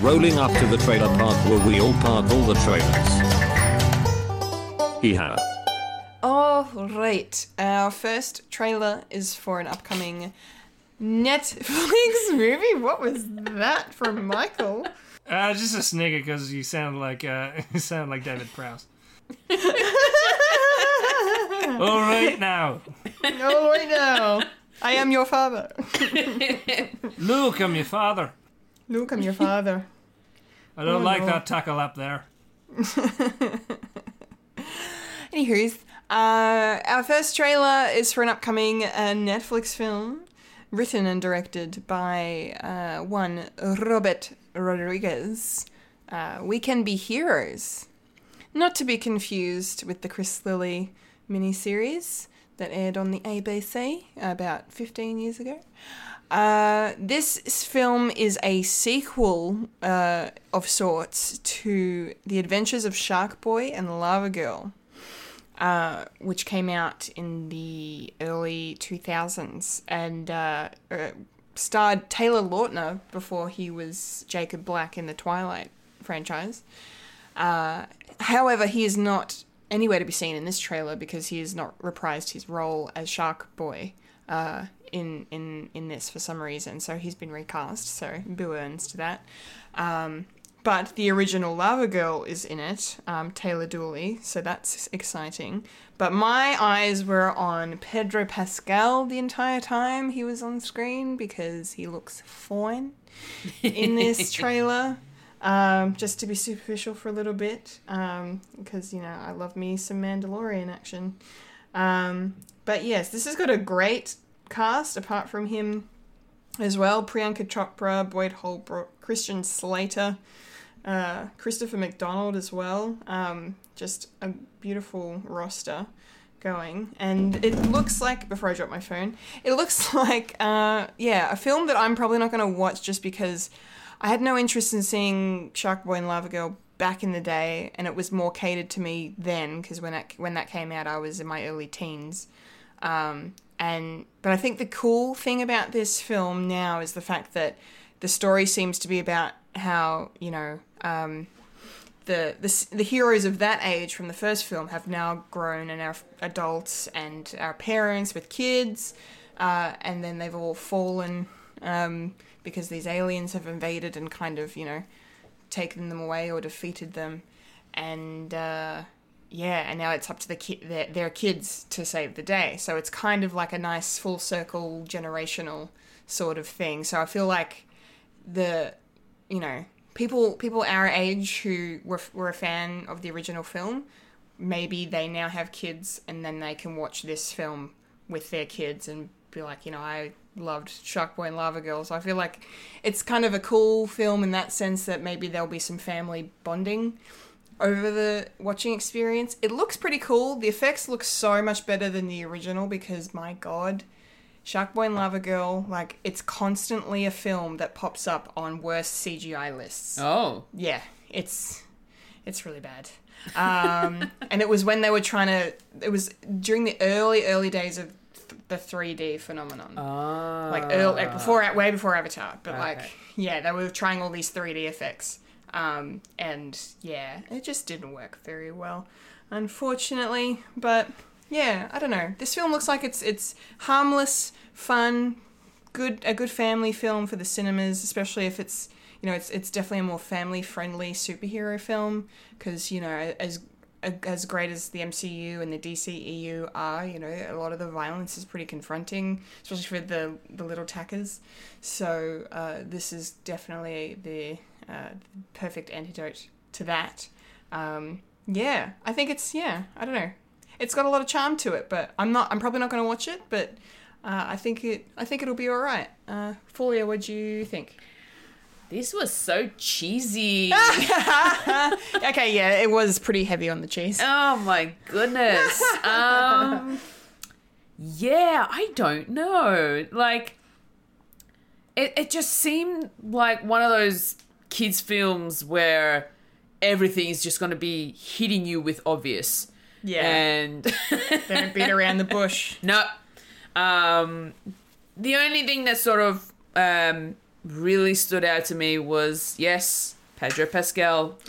Rolling up to the trailer park where we all park all the trailers. Yeehaw. All right. Our first trailer is for an upcoming Netflix (laughs) movie. What was that from Michael? Uh, just a snigger because you sound like uh, you (laughs) sound like David Prowse. (laughs) All right now, All right now. I am your father. look, I'm your father. Luke, I'm your father. I don't Oh, like no. that tackle up there. Anywho's, uh, our first trailer is for an upcoming uh, Netflix film written and directed by uh, one Robert Rodriguez. Uh, we Can Be Heroes. Not to be confused with the Chris Lilley miniseries that aired on the ABC about 15 years ago. Uh, this film is a sequel uh, of sorts to The Adventures of Shark Boy and Lava Girl uh, which came out in the early 2000s and uh, uh, starred Taylor Lautner before he was Jacob Black in the Twilight franchise. Uh, however, he is not anywhere to be seen in this trailer because he has not reprised his role as Shark Boy uh, in in in this for some reason. So he's been recast. So boo earns to that. Um, but the original Lava Girl is in it, um, Taylor Dooley, so that's exciting. But my eyes were on Pedro Pascal the entire time he was on screen because he looks fine in this (laughs) trailer. Um, just to be superficial for a little bit, because you know I love me some Mandalorian action. Um, but yes, this has got a great cast apart from him as well. Priyanka Chopra, Boyd Holbrook, Christian Slater, uh, Christopher McDonald as well. Um, just a beautiful roster going, and it looks like before I drop my phone, it looks (laughs) like uh, yeah, a film that I'm probably not going to watch just because I had no interest in seeing Shark Boy and Lava Girl back in the day, and it was more catered to me then because when that when that came out, I was in my early teens. Um, and but I think the cool thing about this film now is the fact that the story seems to be about how you know um, the, the the heroes of that age from the first film have now grown and are adults and are parents with kids, uh, and then they've all fallen um, because these aliens have invaded and kind of you know taken them away or defeated them, and uh, yeah, and now it's up to the ki- their, their kids to save the day. So it's kind of like a nice full circle generational sort of thing. So I feel like the you know people people our age who were were a fan of the original film, maybe they now have kids and then they can watch this film with their kids and be like, you know, I loved Shark Boy and Lava Girl. So I feel like it's kind of a cool film in that sense that maybe there'll be some family bonding over the watching experience. It looks pretty cool. The effects look so much better than the original because my god, Shark Boy and Lava Girl, like it's constantly a film that pops up on worst CGI lists. Oh. Yeah, it's it's really bad. Um, (laughs) and it was when they were trying to. It was during the early early days of th- the 3D phenomenon. Ah. like early, like before, way before Avatar. But like, yeah, they were trying all these 3D effects. Um, and yeah, it just didn't work very well, unfortunately. But yeah, I don't know. This film looks like it's it's harmless, fun, good a good family film for the cinemas, especially if it's you know it's it's definitely a more family friendly superhero film because you know as as great as the MCU and the DCEU are, you know, a lot of the violence is pretty confronting, especially for the the little tackers. So uh, this is definitely the uh, perfect antidote to that. Um, yeah, I think it's yeah. I don't know. It's got a lot of charm to it, but I'm not. I'm probably not going to watch it, but uh, I think it. I think it'll be all right. Uh, Folia, what do you think? This was so cheesy. (laughs) okay, yeah, it was pretty heavy on the cheese. oh my goodness. (laughs) Um Yeah, I don't know. Like it it just seemed like one of those kids films where everything is just going to be hitting you with obvious. Yeah. And (laughs) Don't beat around the bush. (laughs) No. Um, the only thing that sort of um, really stood out to me was yes, Pedro Pascal. (gasps)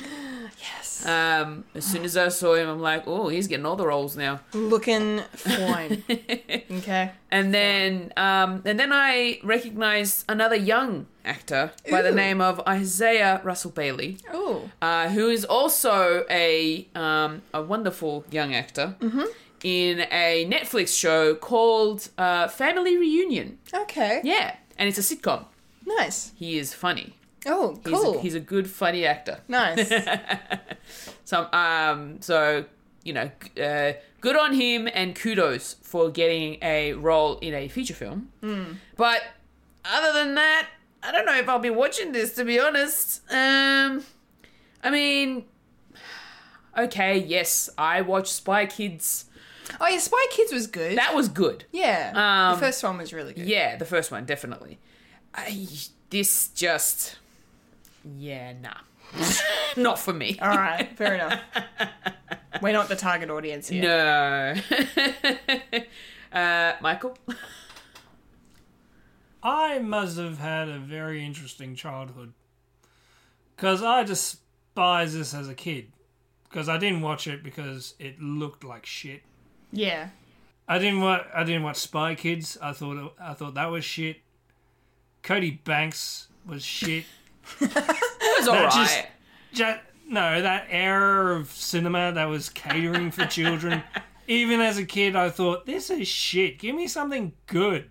Yes. Um, as soon as I saw him, I'm like, oh, he's getting all the roles now. Looking fine. (laughs) okay. And then, um, and then I recognized another young actor by the name of Isaiah Russell Bailey, Oh. uh, who is also a um, a wonderful young actor Mm-hmm. in a Netflix show called uh, Family Reunion. Okay. Yeah, and it's a sitcom. Nice. He is funny. Oh, He's, cool. a, he's a good funny actor. nice. (laughs) So, um, so you know, uh, good on him, and kudos for getting a role in a feature film. But other than that, I don't know if I'll be watching this. To be honest, um, I mean, (sighs) okay, yes, I watched Spy Kids. oh yeah, Spy Kids was good. That was good. yeah. Um, the first one was really good. Yeah, the first one definitely. I, this just, yeah, nah, (laughs) not for me. All right. Fair enough. (laughs) We're not the target audience here. No. (laughs) uh, Michael? I must have had a very interesting childhood. Because I despised this as a kid. Because I didn't watch it because it looked like shit. Yeah. I didn't watch. I didn't watch Spy Kids. I thought. it- I thought that was shit. Cody Banks was shit. It was alright. just- Ju- no, that era of cinema that was catering for children. (laughs) Even as a kid, I thought this is shit. Give me something good.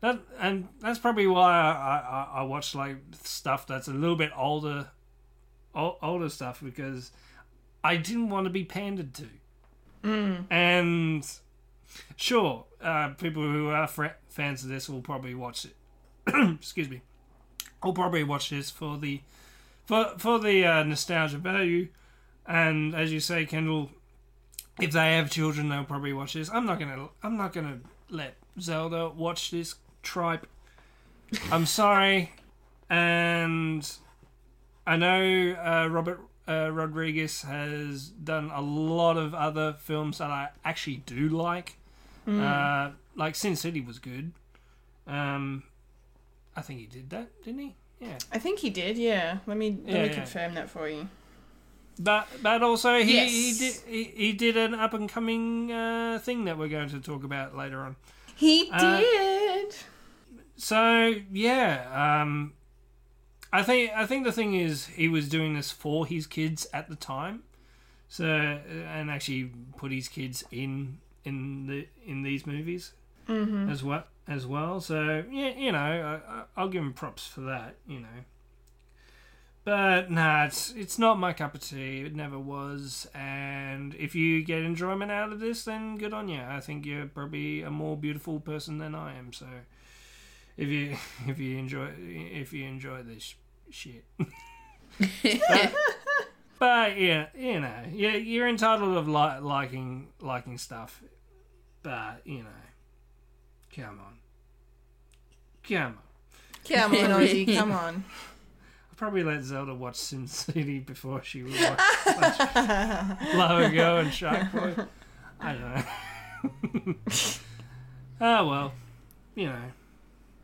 That and that's probably why I I, I watch like stuff that's a little bit older, o- older stuff because I didn't want to be pandered to. And sure, uh, people who are fr- fans of this will probably watch it. (clears throat) Excuse me. Will probably watch this for the for for the uh, nostalgia value, and as you say, Kendall, if they have children, they'll probably watch this. I'm not gonna I'm not gonna let Zelda watch this tripe. I'm sorry, and I know uh, Robert uh, Rodriguez has done a lot of other films that I actually do like. Uh, like Sin City was good. Um, I think he did that, didn't he? Yeah. I think he did, yeah. Let me let Yeah, me yeah. confirm that for you. But but also he, he Yes. did he, he did an up and coming uh, thing that we're going to talk about later on. He Uh, did. So yeah, um, I think I think the thing is he was doing this for his kids at the time, so and actually put his kids in in the in these movies as well as well. So yeah, you know I, I- I'll give him props for that. You know. But nah, it's it's not my cup of tea. It never was. And if you get enjoyment out of this, then good on you. I think you're probably a more beautiful person than I am. So if you (laughs) if you enjoy if you enjoy this shit. (laughs) but, yeah, you know, yeah, you're entitled of li- liking liking stuff. But you know, come on, come on. Come on, Ozzy, come on. (laughs) I'll probably let Zelda watch Sin City (laughs) before she would watch, watch Lava Girl and Shark Boy. I don't know. oh (laughs) well, you know,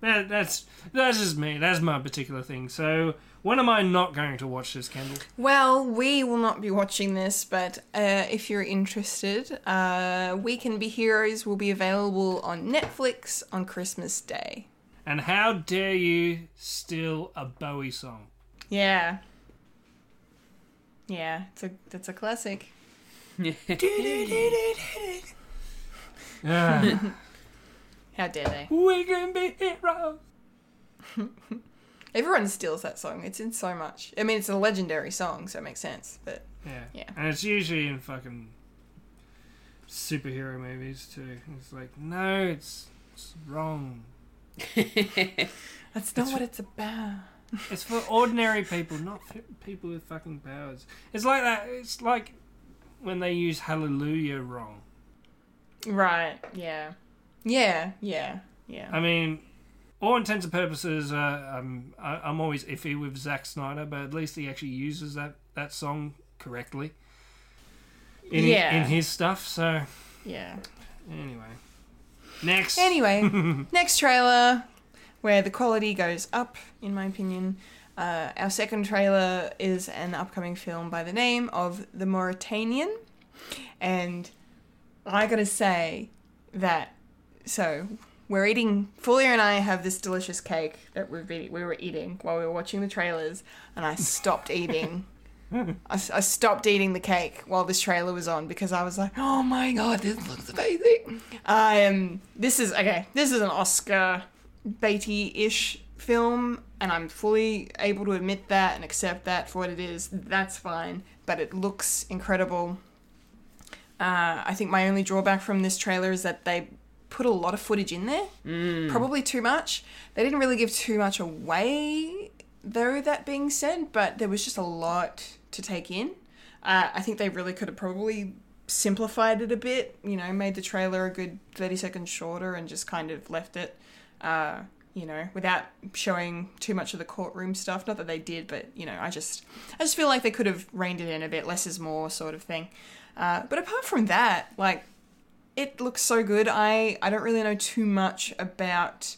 that, that's that's just me. That's my particular thing. So when am I not going to watch this, Kendall? Well, we will not be watching this, but uh, if you're interested, uh, We Can Be Heroes will be available on Netflix on Christmas Day. And how dare you steal a Bowie song? Yeah. Yeah, it's a that's a classic. (laughs) (laughs) Ah, (laughs) How dare they? we can be heroes. (laughs) Everyone steals that song. It's in so much. I mean, it's a legendary song, so it makes sense. But Yeah. Yeah. And it's usually in fucking superhero movies too. It's like, no, it's, it's wrong. (laughs) that's not what it's about. It's for ordinary people, not f- people with fucking powers. It's like that. It's like when they use Hallelujah wrong. Right. Yeah. Yeah. Yeah. Yeah. I mean, all intents and purposes, uh, I'm I, I'm always iffy with Zack Snyder, but at least he actually uses that that song correctly. In, Yeah. in his stuff. So yeah. anyway, next. Anyway, (laughs) next trailer where the quality goes up, in my opinion. Uh, our second trailer is an upcoming film by the name of The Mauritanian. And I gotta say that, so we're eating, Fulia and I have this delicious cake that we've been, we were eating while we were watching the trailers, and I stopped eating. (laughs) I, I stopped eating the cake while this trailer was on because I was like, oh my god, this looks amazing. I am. This is okay. This is an Oscar Beatty-ish film, and I'm fully able to admit that and accept that for what it is. That's fine, but it looks incredible. Uh, I think my only drawback from this trailer is that they put a lot of footage in there, probably too much. They didn't really give too much away, though. That being said, but there was just a lot to take in. Uh, I think they really could have probably simplified it a bit. You know, made the trailer a good thirty seconds shorter and just kind of left it. Uh, you know, without showing too much of the courtroom stuff. Not that they did, but you know, I just, I just feel like they could have reined it in a bit. Less is more, sort of thing. Uh, but apart from that, like, it looks so good. I I don't really know too much about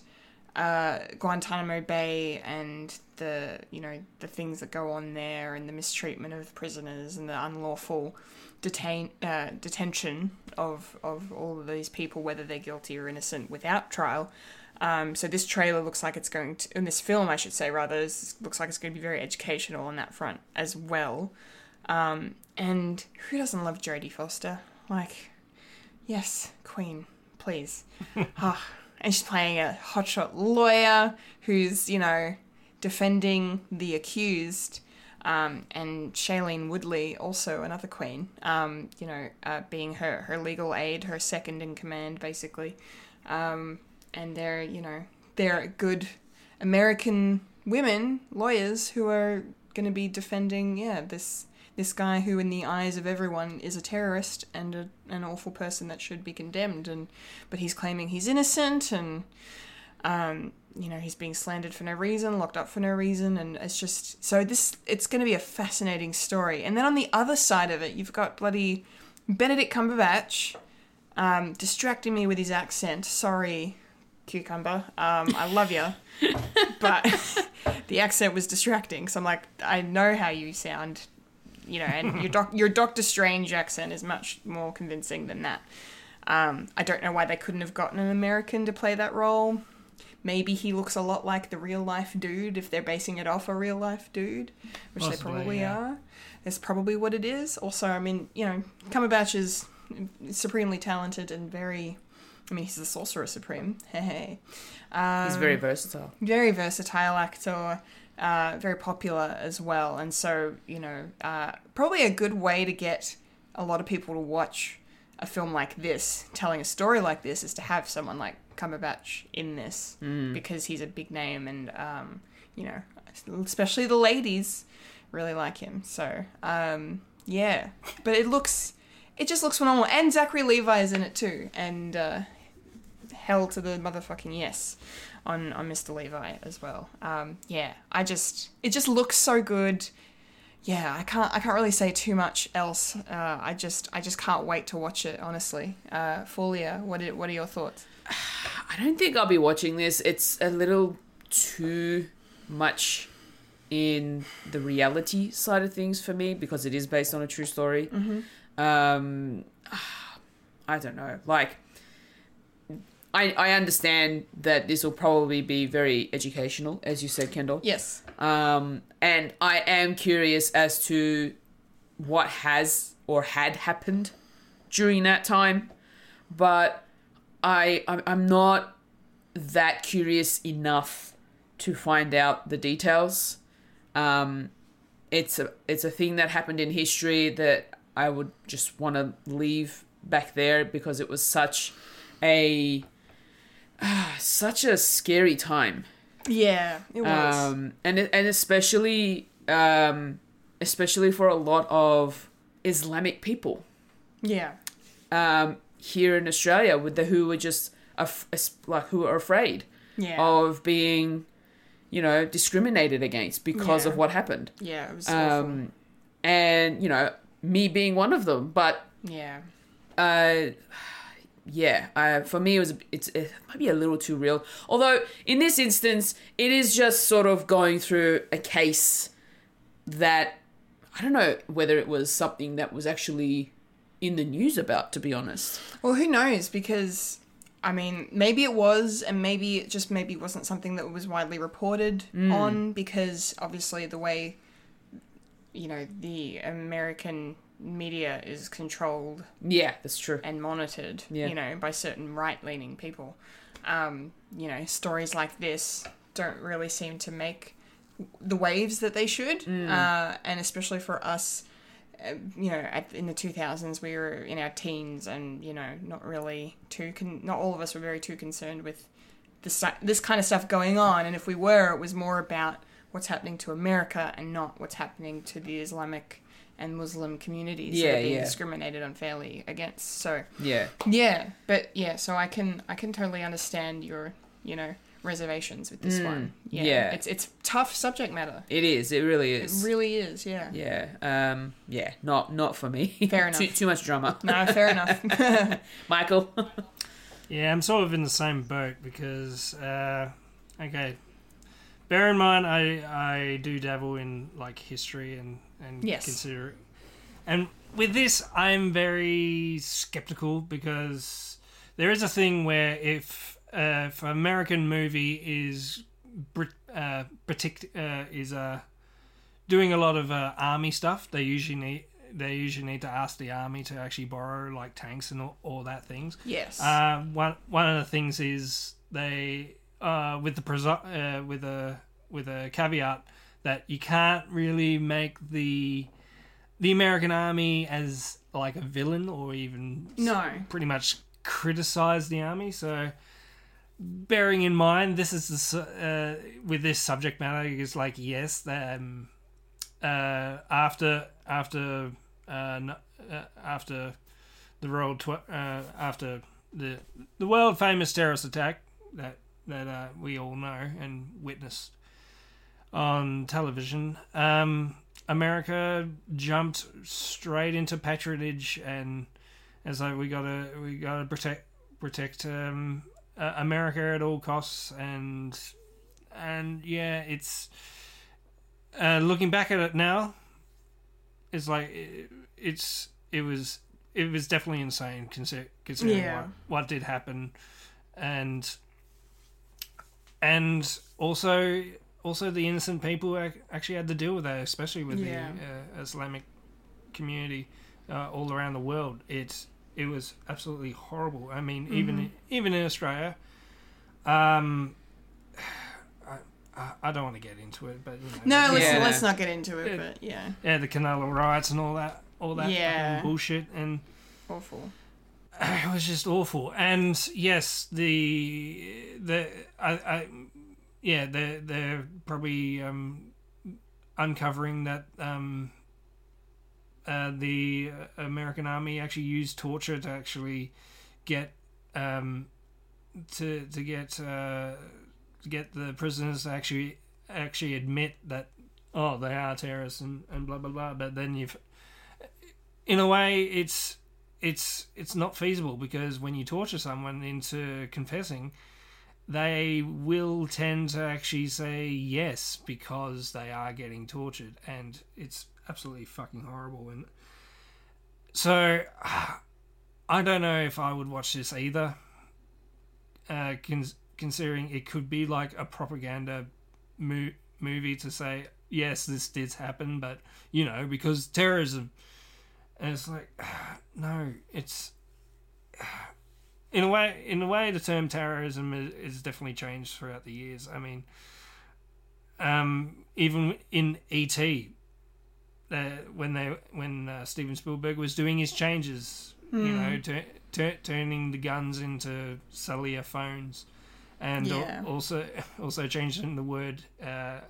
uh, Guantanamo Bay and the you know the things that go on there and the mistreatment of prisoners and the unlawful detain uh, detention of of all of these people, whether they're guilty or innocent, without trial. Um, so this trailer looks like it's going to, in this film, I should say rather, is, looks like it's going to be very educational on that front as well. Um, and who doesn't love Jodie Foster? Like, yes, Queen, please. (laughs) Ah, and she's playing a hotshot lawyer who's, you know, defending the accused. Um, and Shailene Woodley, also another queen, um, you know, uh, being her, her legal aid, her second in command, basically. Um, and they're, you know, they're good American women, lawyers, who are going to be defending, yeah, this this guy who, in the eyes of everyone, is a terrorist and a, an awful person that should be condemned. And but he's claiming he's innocent, and um, you know he's being slandered for no reason, locked up for no reason, and it's just so this. It's going to be a fascinating story. And then on the other side of it, you've got bloody Benedict Cumberbatch um, distracting me with his accent. Sorry, cucumber. Um, I love you, (laughs) but (laughs) the accent was distracting. So I'm like, I know how you sound you know, and your (laughs) doc- your Doctor Strange accent is much more convincing than that. Um, I don't know why they couldn't have gotten an American to play that role. Maybe he looks a lot like the real life dude if they're basing it off a real life dude, which they probably yeah. are. That's probably what it is. Also, I mean, you know, Cumberbatch is supremely talented and very. I mean, he's the Sorcerer Supreme. (laughs) Hey, hey He's very versatile. very versatile actor, uh, very popular as well, and so you know, uh, probably a good way to get a lot of people to watch a film like this, telling a story like this, is to have someone like Cumberbatch in this because he's a big name, and um, you know, especially the ladies really like him. So um, yeah, but it looks. It just looks phenomenal, and Zachary Levi is in it too, and uh, hell to the motherfucking yes on on Mr. Levi as well. Um, yeah, I just it just looks so good. Yeah, I can't I can't really say too much else. Uh, I just I just can't wait to watch it. Honestly, uh, Folia, what are, what are your thoughts? (sighs) I don't think I'll be watching this. It's a little too much in the reality side of things for me because it is based on a true story. Um, (sighs) I don't know. Like, I I understand that this will probably be very educational, as you said, Kendall. Yes. Um, and I am curious as to what has or had happened during that time, but I I'm, not that curious enough to find out the details. Um, it's a it's a thing that happened in history that I would just want to leave back there because it was such a (sighs) such a scary time Yeah, it was. um, and and especially um, especially for a lot of Islamic people yeah. um, here in Australia, with the who were just af- like who are afraid Yeah. of being, you know, discriminated against because Yeah. of what happened. Yeah, it was. Um, and you know, me being one of them, but Yeah. uh, yeah, uh, for me it was it's it might be a little too real. Although in this instance, it is just sort of going through a case that I don't know whether it was something that was actually in the news about. To be honest, Well, who knows? Because I mean, maybe it was, and maybe it just maybe wasn't something that was widely reported on. Because obviously, the way you know the American media is controlled yeah, that's true. and monitored, Yeah. you know, by certain right-leaning people. Um, you know, stories like this don't really seem to make the waves that they should, uh, and especially for us. uh, You know, at, in the two thousands, we were in our teens, and you know, not really too. Con- not all of us were very too concerned with this this kind of stuff going on. And if we were, it was more about what's happening to America and not what's happening to the Islamic and Muslim communities that are being yeah. discriminated unfairly against. So Yeah, yeah, but yeah, so I can I can totally understand your you know reservations with this one. Yeah, Mm, yeah. it's it's tough subject matter. it is. It really It is. really is. Yeah. yeah, um, yeah, not not for me. Fair (laughs) too enough. too much drama. No, fair enough. (laughs) (laughs) Michael. Yeah, I'm sort of in the same boat because uh, Okay. Bear in mind, I I do dabble in like history and and Yes. consider, and with this, I'm very skeptical because there is a thing where if uh, if an American movie is Brit- uh, uh, is uh, doing a lot of uh, army stuff, they usually need they usually need to ask the army to actually borrow like tanks and all, all that things. Yes. Uh, one one of the things is they uh, with the presu- uh, with a with a caveat that you can't really make the the American army as like a villain or even No. pretty much criticize the army. So bearing in mind this is the uh, with this subject matter is like yes um, uh, after after uh, uh, after the world tw- uh, after the the world famous terrorist attack that that uh, we all know and witnessed on television. Um, America jumped straight into patronage and as like we gotta we gotta protect protect um, uh, America at all costs and and yeah it's uh, looking back at it now it's like it, it's it was it was definitely insane consider, considering Yeah. what, what did happen and and also also the innocent people actually had to deal with that especially with Yeah. the uh, islamic community uh, all around the world it it was absolutely horrible i mean even even in australia um I, I, I don't want to get into it but you know no, let's, Yeah. let's not get into it, but yeah. yeah the Cronulla riots and all that all that Yeah. bullshit and Awful. (sighs) it was just awful. And yes, the the I, I yeah they're they're probably um, uncovering that um, uh, the American army actually used torture to actually get um, to to get uh, get the prisoners to actually actually admit that oh they are terrorists and, and blah blah blah. But then you've in a way it's it's it's not feasible because when you torture someone into confessing, they will tend to actually say yes because they are getting tortured, and it's absolutely fucking horrible. And so, (sighs) I don't know if I would watch this either. Uh, cons- considering it could be like a propaganda mo- movie to say yes, this did happen, but you know because terrorism. And it's like, (sighs) no, it's (sighs) in a way. In a way, the term terrorism is, is definitely changed throughout the years. I mean, um, even in ET, uh, when they when uh, Steven Spielberg was doing his changes, you know, tu- tu- turning the guns into cellular phones, and al- also (laughs) also changing the word uh,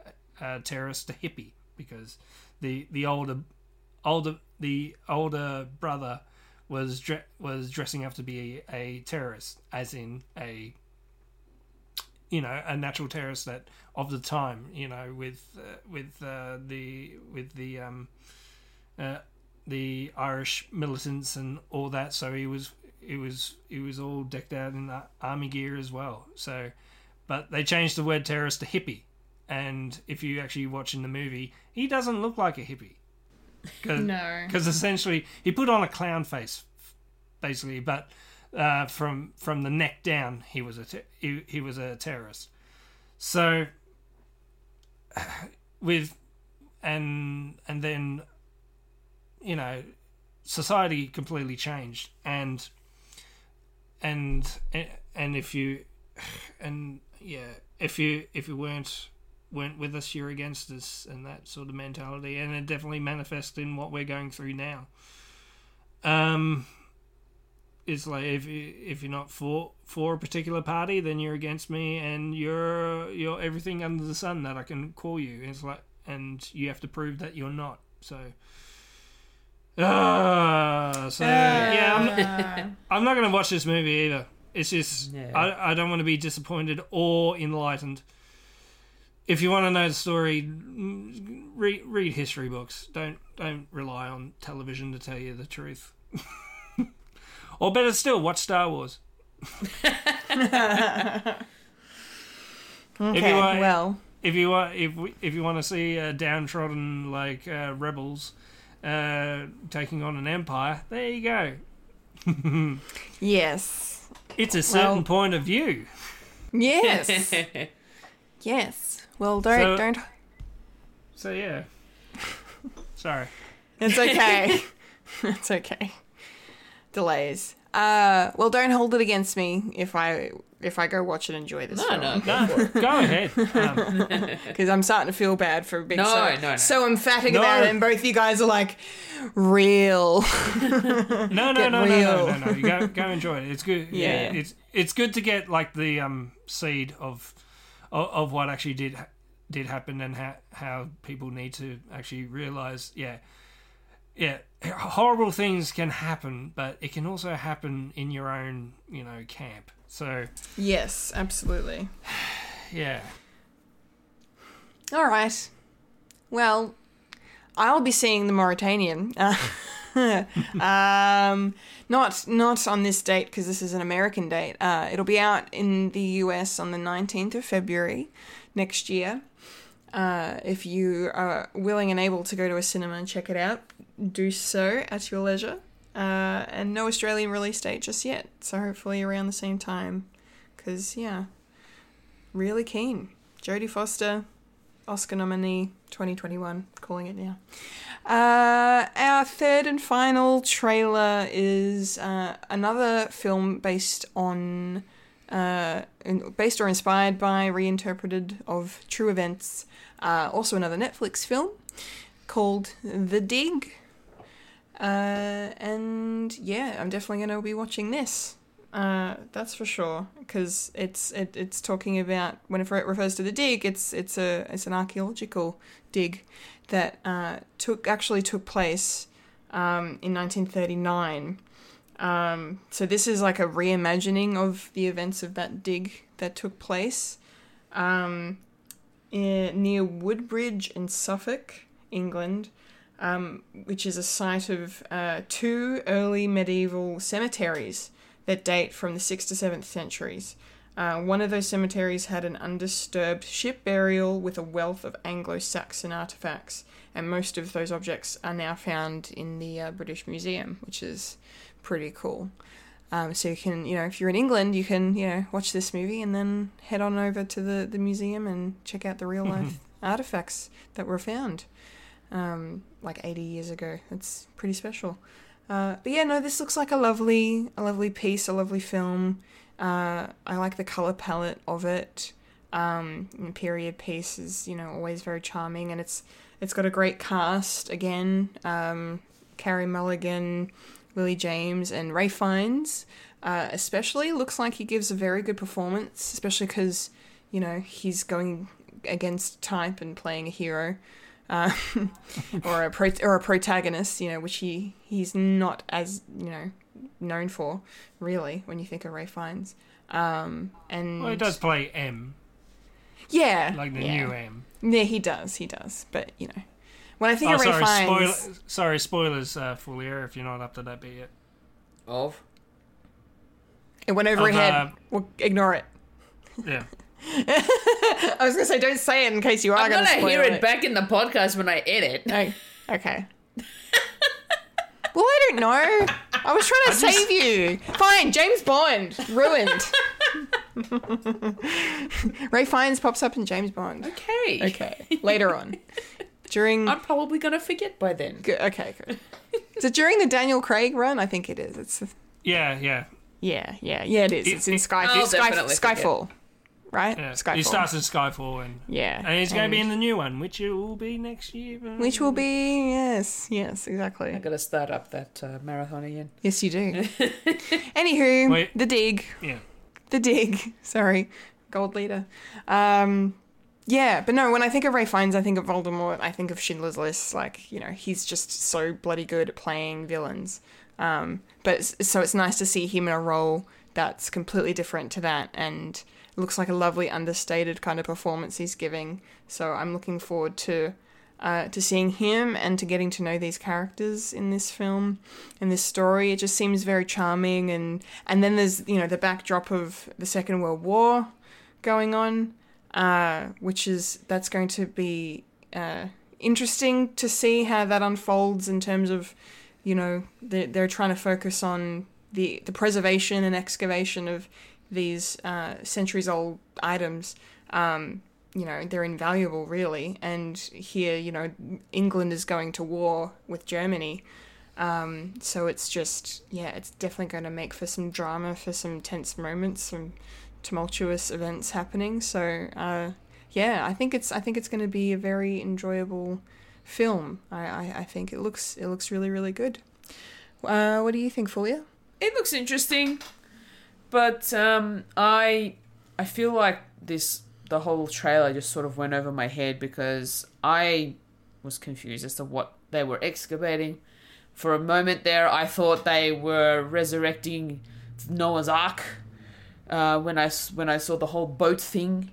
uh, terrorist to hippie because the the older older the older brother was dre- was dressing up to be a, a terrorist, as in a you know a natural terrorist that of the time, you know, with uh, with uh, the with the um, uh, the Irish militants and all that. So he was he was he was all decked out in army gear as well. So, but they changed the word terrorist to hippie. And if you actually watch in the movie, he doesn't look like a hippie. Cause, No. because essentially he put on a clown face, basically. But uh, from from the neck down, he was a te- he, he was a terrorist. So (sighs) with and and then you know society completely changed and and and if you (sighs) and yeah if you if you weren't weren't with us you're against us and that sort of mentality and it definitely manifests in what we're going through now um it's like if you, if you're not for for a particular party then you're against me and you're you're everything under the sun that I can call you it's like and you have to prove that you're not so Ah, so yeah, I'm not, (laughs) I'm not gonna watch this movie either. It's just Yeah. I, I don't want to be disappointed or enlightened. If you want to know the story, read read history books. Don't don't rely on television to tell you the truth. (laughs) or better still, watch Star Wars. (laughs) Okay, you want, well, if you want, if we, if you want to see uh, downtrodden like uh, rebels uh, taking on an empire, there you go. (laughs) yes. It's a certain Well- point of view. Yes. yes. Well, don't, So- don't. So yeah. (laughs) Sorry. It's okay. (laughs) it's okay. Delays. Uh, well, don't hold it against me if I if I go watch and enjoy this No, film. no. No, go ahead. (laughs) Um, because I'm starting to feel bad for being No, so, no, no. so emphatic No. about it, and both you guys are like, real. no, no, Get no, no, real. no, no, no. You go, go enjoy it. It's good. Yeah. it's it's good to get like the um seed of of, of what actually did ha- did happen and how how people need to actually realize. Yeah, yeah. Horrible things can happen, but it can also happen in your own you know camp. So yes, absolutely. (sighs) yeah. All right. Well, I'll be seeing the Mauritanian. (laughs) Um, not not on this date because this is an American date. Uh, it'll be out in the US on the nineteenth of February next year. Uh, if you are willing and able to go to a cinema and check it out, do so at your leisure. Uh, and no Australian release date just yet, so hopefully around the same time. Because yeah, really keen. Jodie Foster, Oscar nominee 2021, calling it now. Uh, our third and final trailer is uh, another film based on, uh, based or inspired by, reinterpreted of true events. Uh, also another Netflix film called The Dig. Uh, and yeah, I'm definitely going to be watching this. Uh, that's for sure, because it's it, it's talking about when it refers to the dig, it's it's a it's an archaeological dig that uh, took actually took place um, in 1939. Um, so this is like a reimagining of the events of that dig that took place um, in, near Woodbridge in Suffolk, England, um, which is a site of uh, two early medieval cemeteries that date from the 6th to 7th centuries. Uh, one of those cemeteries had an undisturbed ship burial with a wealth of Anglo Saxon artifacts, and most of those objects are now found in the uh, British Museum, which is pretty cool. Um, so you can, you know, if you're in England, you can, you know, watch this movie and then head on over to the, the museum and check out the real life artifacts that were found um, like 80 years ago. It's pretty special. Uh, but yeah, no, this looks like a lovely, a lovely piece, a lovely film. Uh, I like the color palette of it. Um, period piece is, you know, always very charming, and it's it's got a great cast again. Um, Carey Mulligan, Lily James, and Ralph Fiennes. Uh, especially looks like he gives a very good performance, especially because you know he's going against type and playing a hero uh, (laughs) or a pro- or a protagonist, you know, which he he's not as you know known for really when you think of Ralph Fiennes. Um, and Well, he does play M, yeah, like the yeah. new M. Yeah, he does, he does. But you know, when I think Oh, of Ralph sorry, Fiennes, spoil- sorry, spoilers, uh, Fulia, if you're not up to that bit yet. Of? it went over of, your head. uh, well, ignore it. Yeah. (laughs) I was gonna say, don't say it in case you are gonna say. I'm gonna, gonna spoil hear it back in the podcast when I edit. Oh, okay. well, I don't know. I was trying to (laughs) save you. Fine, James Bond ruined. (laughs) Ralph Fiennes pops up in James Bond. Okay. Okay, later on, during. I'm probably gonna forget by then. Good, okay, good. Is it during the Daniel Craig run? I think it is. It's Yeah, yeah. yeah, yeah, yeah. It is. It's in Sky, I'll Sky definitely forget. Skyfall, right? yeah. Skyfall. He starts in Skyfall, and Yeah, and he's going to be in the new one, which it will be next year. but- Which will be yes, yes, exactly. I exactly. gotta start up that uh, marathon again. Yes, you do. (laughs) Anywho, Wait. the dig. yeah. the dig. (laughs) Sorry, gold leader. Um, yeah, but no. When I think of Ralph Fiennes, I think of Voldemort. I think of Schindler's List. Like you know, he's just so bloody good at playing villains. Um, but so it's nice to see him in a role that's completely different to that, and looks like a lovely understated kind of performance he's giving. So I'm looking forward to. Uh, to seeing him and to getting to know these characters in this film in this story it just seems very charming and and then there's you know the backdrop of the second world war going on uh, which is that's going to be uh, interesting to see how that unfolds in terms of, you know, they're, they're trying to focus on the the preservation and excavation of these uh, centuries old items. Um, you know, they're invaluable, really. And here, you know, England is going to war with Germany. Um, so it's just, yeah, it's definitely going to make for some drama, for some tense moments, some tumultuous events happening. So, uh, yeah, I think it's, I think it's going to be a very enjoyable film. I, I, I think it looks, it looks really, really good. Uh, what do you think, Fulia? It looks interesting, but um, I I feel like this the whole trailer just sort of went over my head because I was confused as to what they were excavating. For a moment there, I thought they were resurrecting Noah's Ark. Uh, when I when I saw the whole boat thing,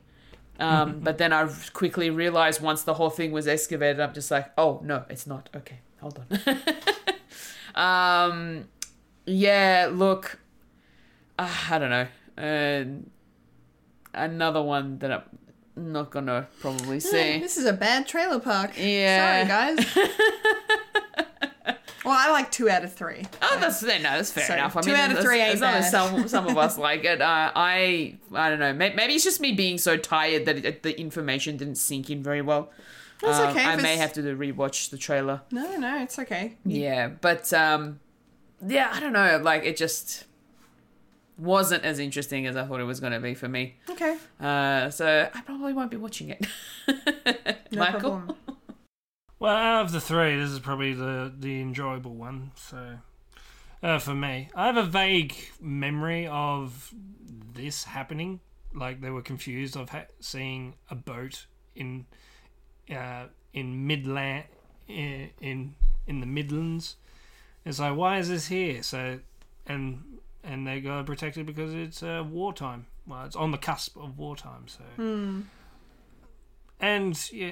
um, but then I quickly realized once the whole thing was excavated, I'm just like, oh no, it's not. Okay, hold on. (laughs) um, yeah, look, uh, I don't know. Uh, another one that I'm not gonna probably (laughs) see. This is a bad trailer park. Yeah. Sorry, guys. (laughs) well, I like two out of three. Oh, that's no, that's fair So, enough. I two mean, out of three ain't as as some (laughs) some of us like it. Uh, I I don't know. Maybe it's just me being so tired that it, the information didn't sink in very well. That's Um, okay, I may it's- have to rewatch the trailer. No, no, it's okay. Yeah, but um, yeah, I don't know. Like it just wasn't as interesting as I thought it was going to be for me. Okay. Uh, so I probably won't be watching it. (laughs) No Michael. problem. Well, out of the three, this is probably the the enjoyable one. So, uh, for me, I have a vague memory of this happening. Like they were confused of ha- seeing a boat in uh, in Midland in, in in the Midlands. It's like, why is this here? So, and and they got protected because it's uh, wartime. Well, it's on the cusp of wartime. So, and yeah,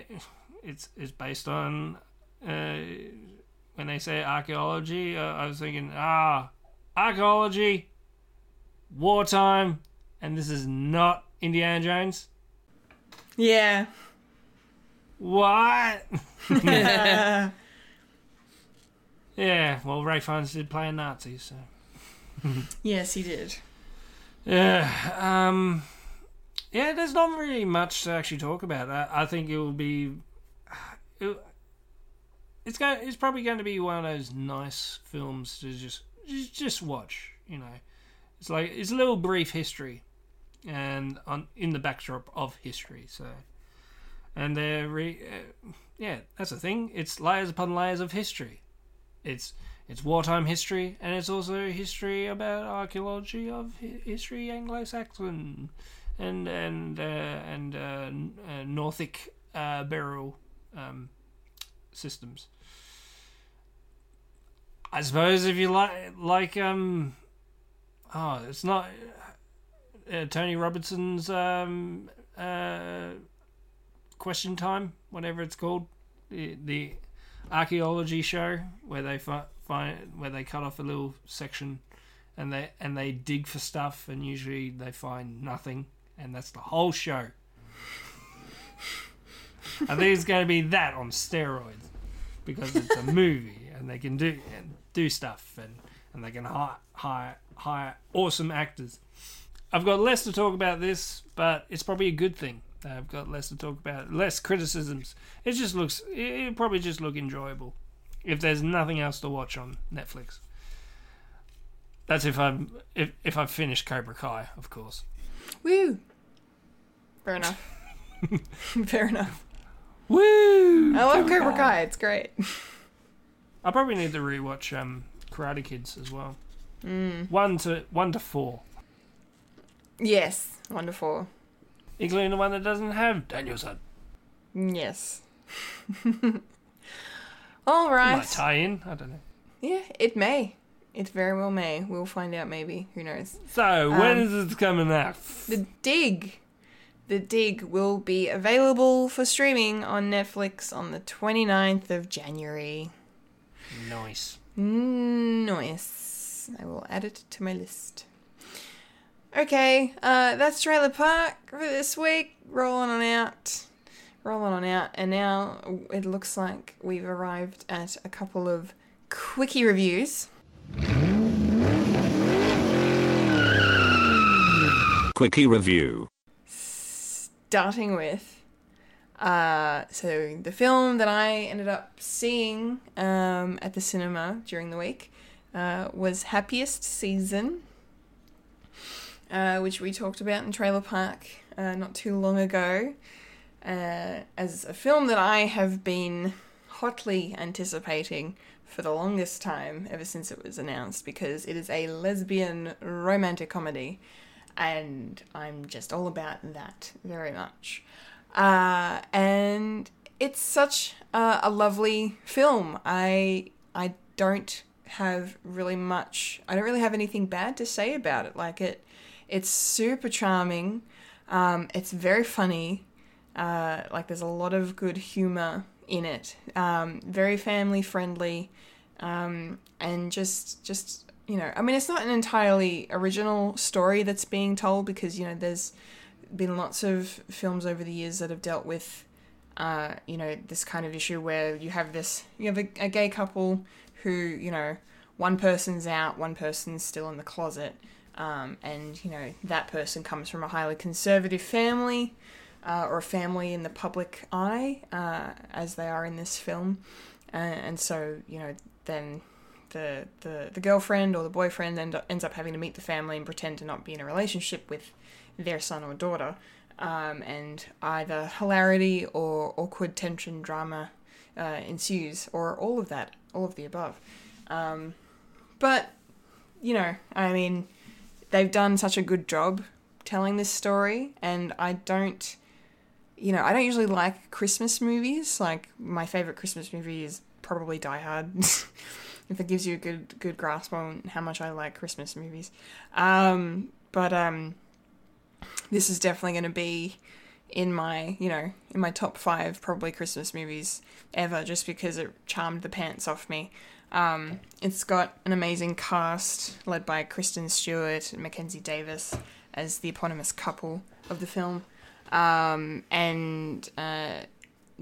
it's it's based on uh, when they say archaeology. Uh, I was thinking, ah, archaeology, wartime, and this is not Indiana Jones. Yeah. What? (laughs) (laughs) yeah, well, Ralph Fiennes did play a Nazi, so. Yes, he did. Yeah, um, yeah. There's not really much to actually talk about. I, I think it will be, it, it's going. It's probably going to be one of those nice films to just just, just watch. You know, it's like it's a little brief history, and on in the backdrop of history. So, and they're re, uh, yeah, that's the thing. It's layers upon layers of history. It's it's wartime history, and it's also history about archaeology of hi- history Anglo-Saxon and and uh, and uh, uh, Northic uh, burial um, systems. I suppose if you like like um oh it's not uh, Tony Robinson's um uh question time whatever it's called the the archaeology show where they fi- find where they cut off a little section and they and they dig for stuff and usually they find nothing and that's the whole show. I think it's going to be that on steroids because it's a movie and they can do and do stuff and and they can hire hire hire awesome actors. I've got less to talk about this, but it's probably a good thing. I've got less to talk about, less criticisms. It just looks, it, it probably just look enjoyable if there's nothing else to watch on Netflix. That's if I'm if if I've finished Cobra Kai, of course. Woo. Fair enough. (laughs) Fair enough. Woo! I love Cobra Kai. It's great. I probably need to rewatch um, Karate Kids as well. Mm. One to one to four, Yes. Wonderful. including the one that doesn't have Daniel-san. Yes. (laughs) All right. Might tie in. I don't know. Yeah, it may. It very well may. We'll find out maybe. Who knows? So when is it coming out? The Dig. The Dig will be available for streaming on Netflix on the 29th of January. Nice. Nice. I will add it to my list. Okay, uh, that's Trailer Park for this week. Rolling on out. Rolling on out. And now it looks like we've arrived at a couple of quickie reviews. Quickie review. Starting with uh, so the film that I ended up seeing um, at the cinema during the week uh, was Happiest Season, uh, which we talked about in Trailer Park uh, not too long ago, uh, as a film that I have been hotly anticipating for the longest time ever since it was announced because it is a lesbian romantic comedy and I'm just all about that very much. Uh, and it's such a, a lovely film. I I don't have really much. I don't really have anything bad to say about it. Like it, it's super charming. Um, it's very funny. Uh, like there's a lot of good humor in it. Um, very family friendly, um, and just just you know, I mean, it's not an entirely original story that's being told because you know there's been lots of films over the years that have dealt with, uh, you know, this kind of issue where you have this, you have a, a gay couple who, you know, one person's out, one person's still in the closet, um, and you know that person comes from a highly conservative family. Uh, or a family in the public eye, uh, as they are in this film, and so you know then the, the, the girlfriend or the boyfriend end ends up having to meet the family and pretend to not be in a relationship with their son or daughter. Um, and either hilarity or awkward tension drama uh, ensues, or all of that, all of the above. Um, but, you know, I mean, they've done such a good job telling this story, and I don't, you know, I don't usually like Christmas movies. Like, my favorite Christmas movie is probably Die Hard. (laughs) if it gives you a good good grasp on how much I like Christmas movies. Um, but um, this is definitely going to be in my you know in my top five probably Christmas movies ever, just because it charmed the pants off me. Um, it's got an amazing cast led by Kristen Stewart and Mackenzie Davis as the eponymous couple of the film, um, and uh,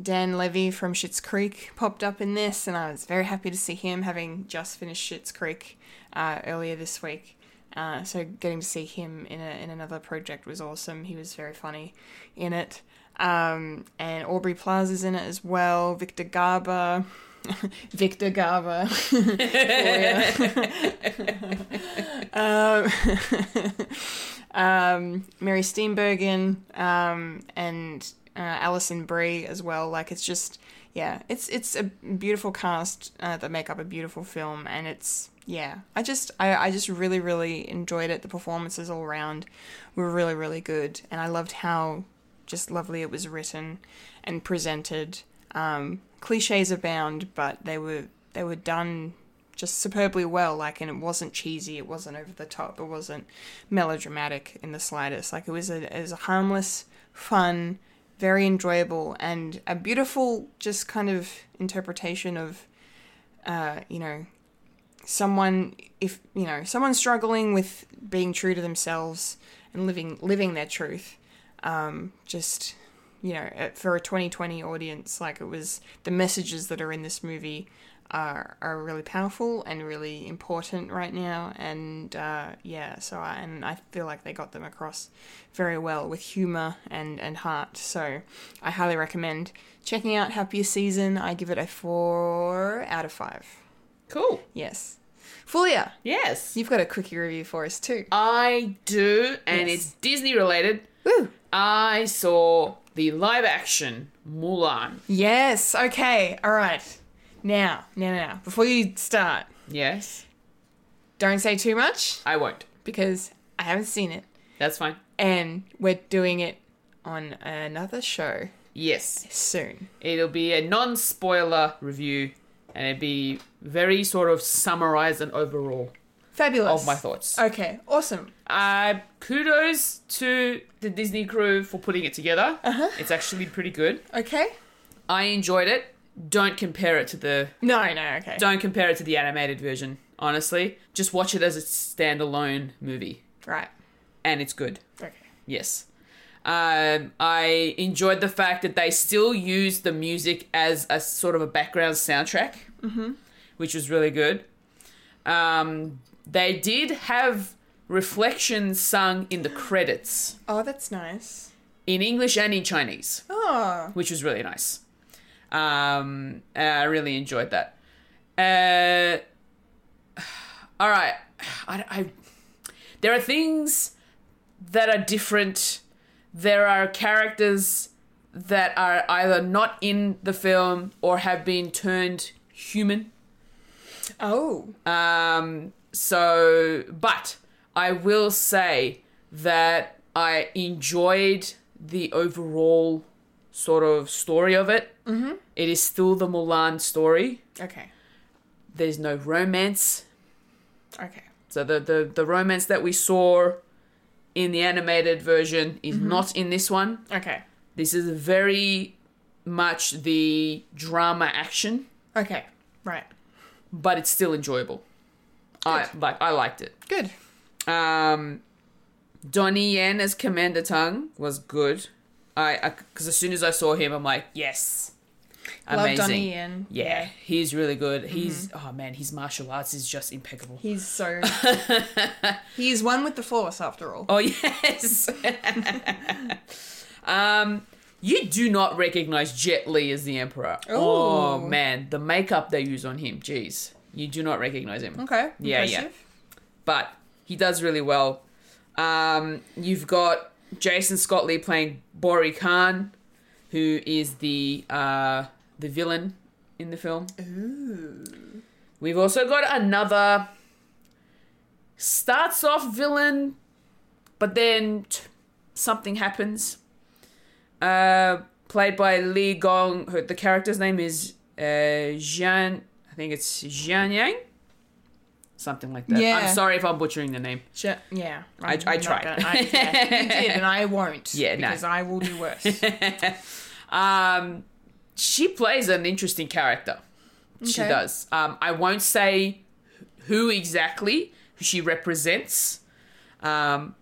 Dan Levy from Schitt's Creek popped up in this, and I was very happy to see him, having just finished Schitt's Creek uh, earlier this week. Uh, so getting to see him in a, in another project was awesome. He was very funny in it, um, and Aubrey Plaza's in it as well. Victor Garber. (laughs) Victor Garber. (laughs) (laughs) um, um, Mary Steenburgen um, and uh, Alison Brie as well. Like it's just yeah, it's it's a beautiful cast uh, that make up a beautiful film, and it's yeah, I just I I just really really enjoyed it. The performances all around were really really good, and I loved how just lovely it was written and presented. Um, cliches abound, but they were they were done just superbly well. Like, and it wasn't cheesy, it wasn't over the top, it wasn't melodramatic in the slightest. Like, it was a it was a harmless, fun very enjoyable and a beautiful just kind of interpretation of uh, you know someone if you know someone struggling with being true to themselves and living living their truth. Um, just you know for a 2020 audience like it was the messages that are in this movie are are really powerful and really important right now. And uh, yeah, so I, and I feel like they got them across very well with humor and and heart. So I highly recommend checking out Happiest Season. I give it a four out of five. Cool. Yes. Fulia, Yes. you've got a quickie review for us too. I do, and Yes. it's Disney related. Woo! I saw the live action Mulan. Yes. Okay. All right. Now, now, now, before you start, Yes. don't say too much I won't. because I haven't seen it, That's fine. and we're doing it on another show Yes. soon. It'll be a non spoiler review, and it'll be very sort of summarized and overall Fabulous. of my thoughts. Okay, awesome. Uh, kudos to the Disney crew for putting it together. Uh-huh. It's actually pretty good. Okay. I enjoyed it. Don't compare it to the No, no, okay. don't compare it to the animated version. Honestly, just watch it as a standalone movie. Right. and it's good. Okay. Yes. Um, I enjoyed the fact that they still use the music as a sort of a background soundtrack, which was really good. Um, they did have reflections sung in the credits Oh, that's nice. in English and in Chinese, Oh. which was really nice. Um, and I really enjoyed that. Uh, (sighs) all right, I, I there are things that are different. There are characters that are either not in the film or have been turned human. Oh. Um, so, but I will say that I enjoyed the overall sort of story of it. Mm-hmm. It is still the Mulan story. Okay. There's no romance. Okay. So the, the, the romance that we saw in the animated version is not in this one. Okay. This is very much the drama action, Okay. Right. but it's still enjoyable. I like I liked it. Good. Um, Donnie Yen as Commander Tung was good. I because as soon as I saw him, I'm like, yes, Love amazing. Donnie Yen. Yeah, he's really good. He's oh man, his martial arts is just impeccable. He's so. (laughs) He's one with the Force, after all. Oh (laughs) yes. (laughs) um, you do not recognize Jet Li as the Emperor. Oh man, the makeup they use on him, jeez, you do not recognize him. Okay. Yeah, yeah. but he does really well. Um, you've got Jason Scott Lee playing Bori Khan, who is the uh, the villain in the film. Ooh. We've also got another starts off villain, but then t- something happens. Uh, played by Li Gong. Her, the character's name is uh, Jian. I think it's Jian Yang. Something like that. Yeah. I'm sorry if I'm butchering the name. Sh- yeah. I- I tried. gonna- I, yeah, you did, and I won't. (laughs) Yeah, no. Because I will do worse. (laughs) Um, she plays an interesting character. She does. Um, I won't say who exactly she represents. Um,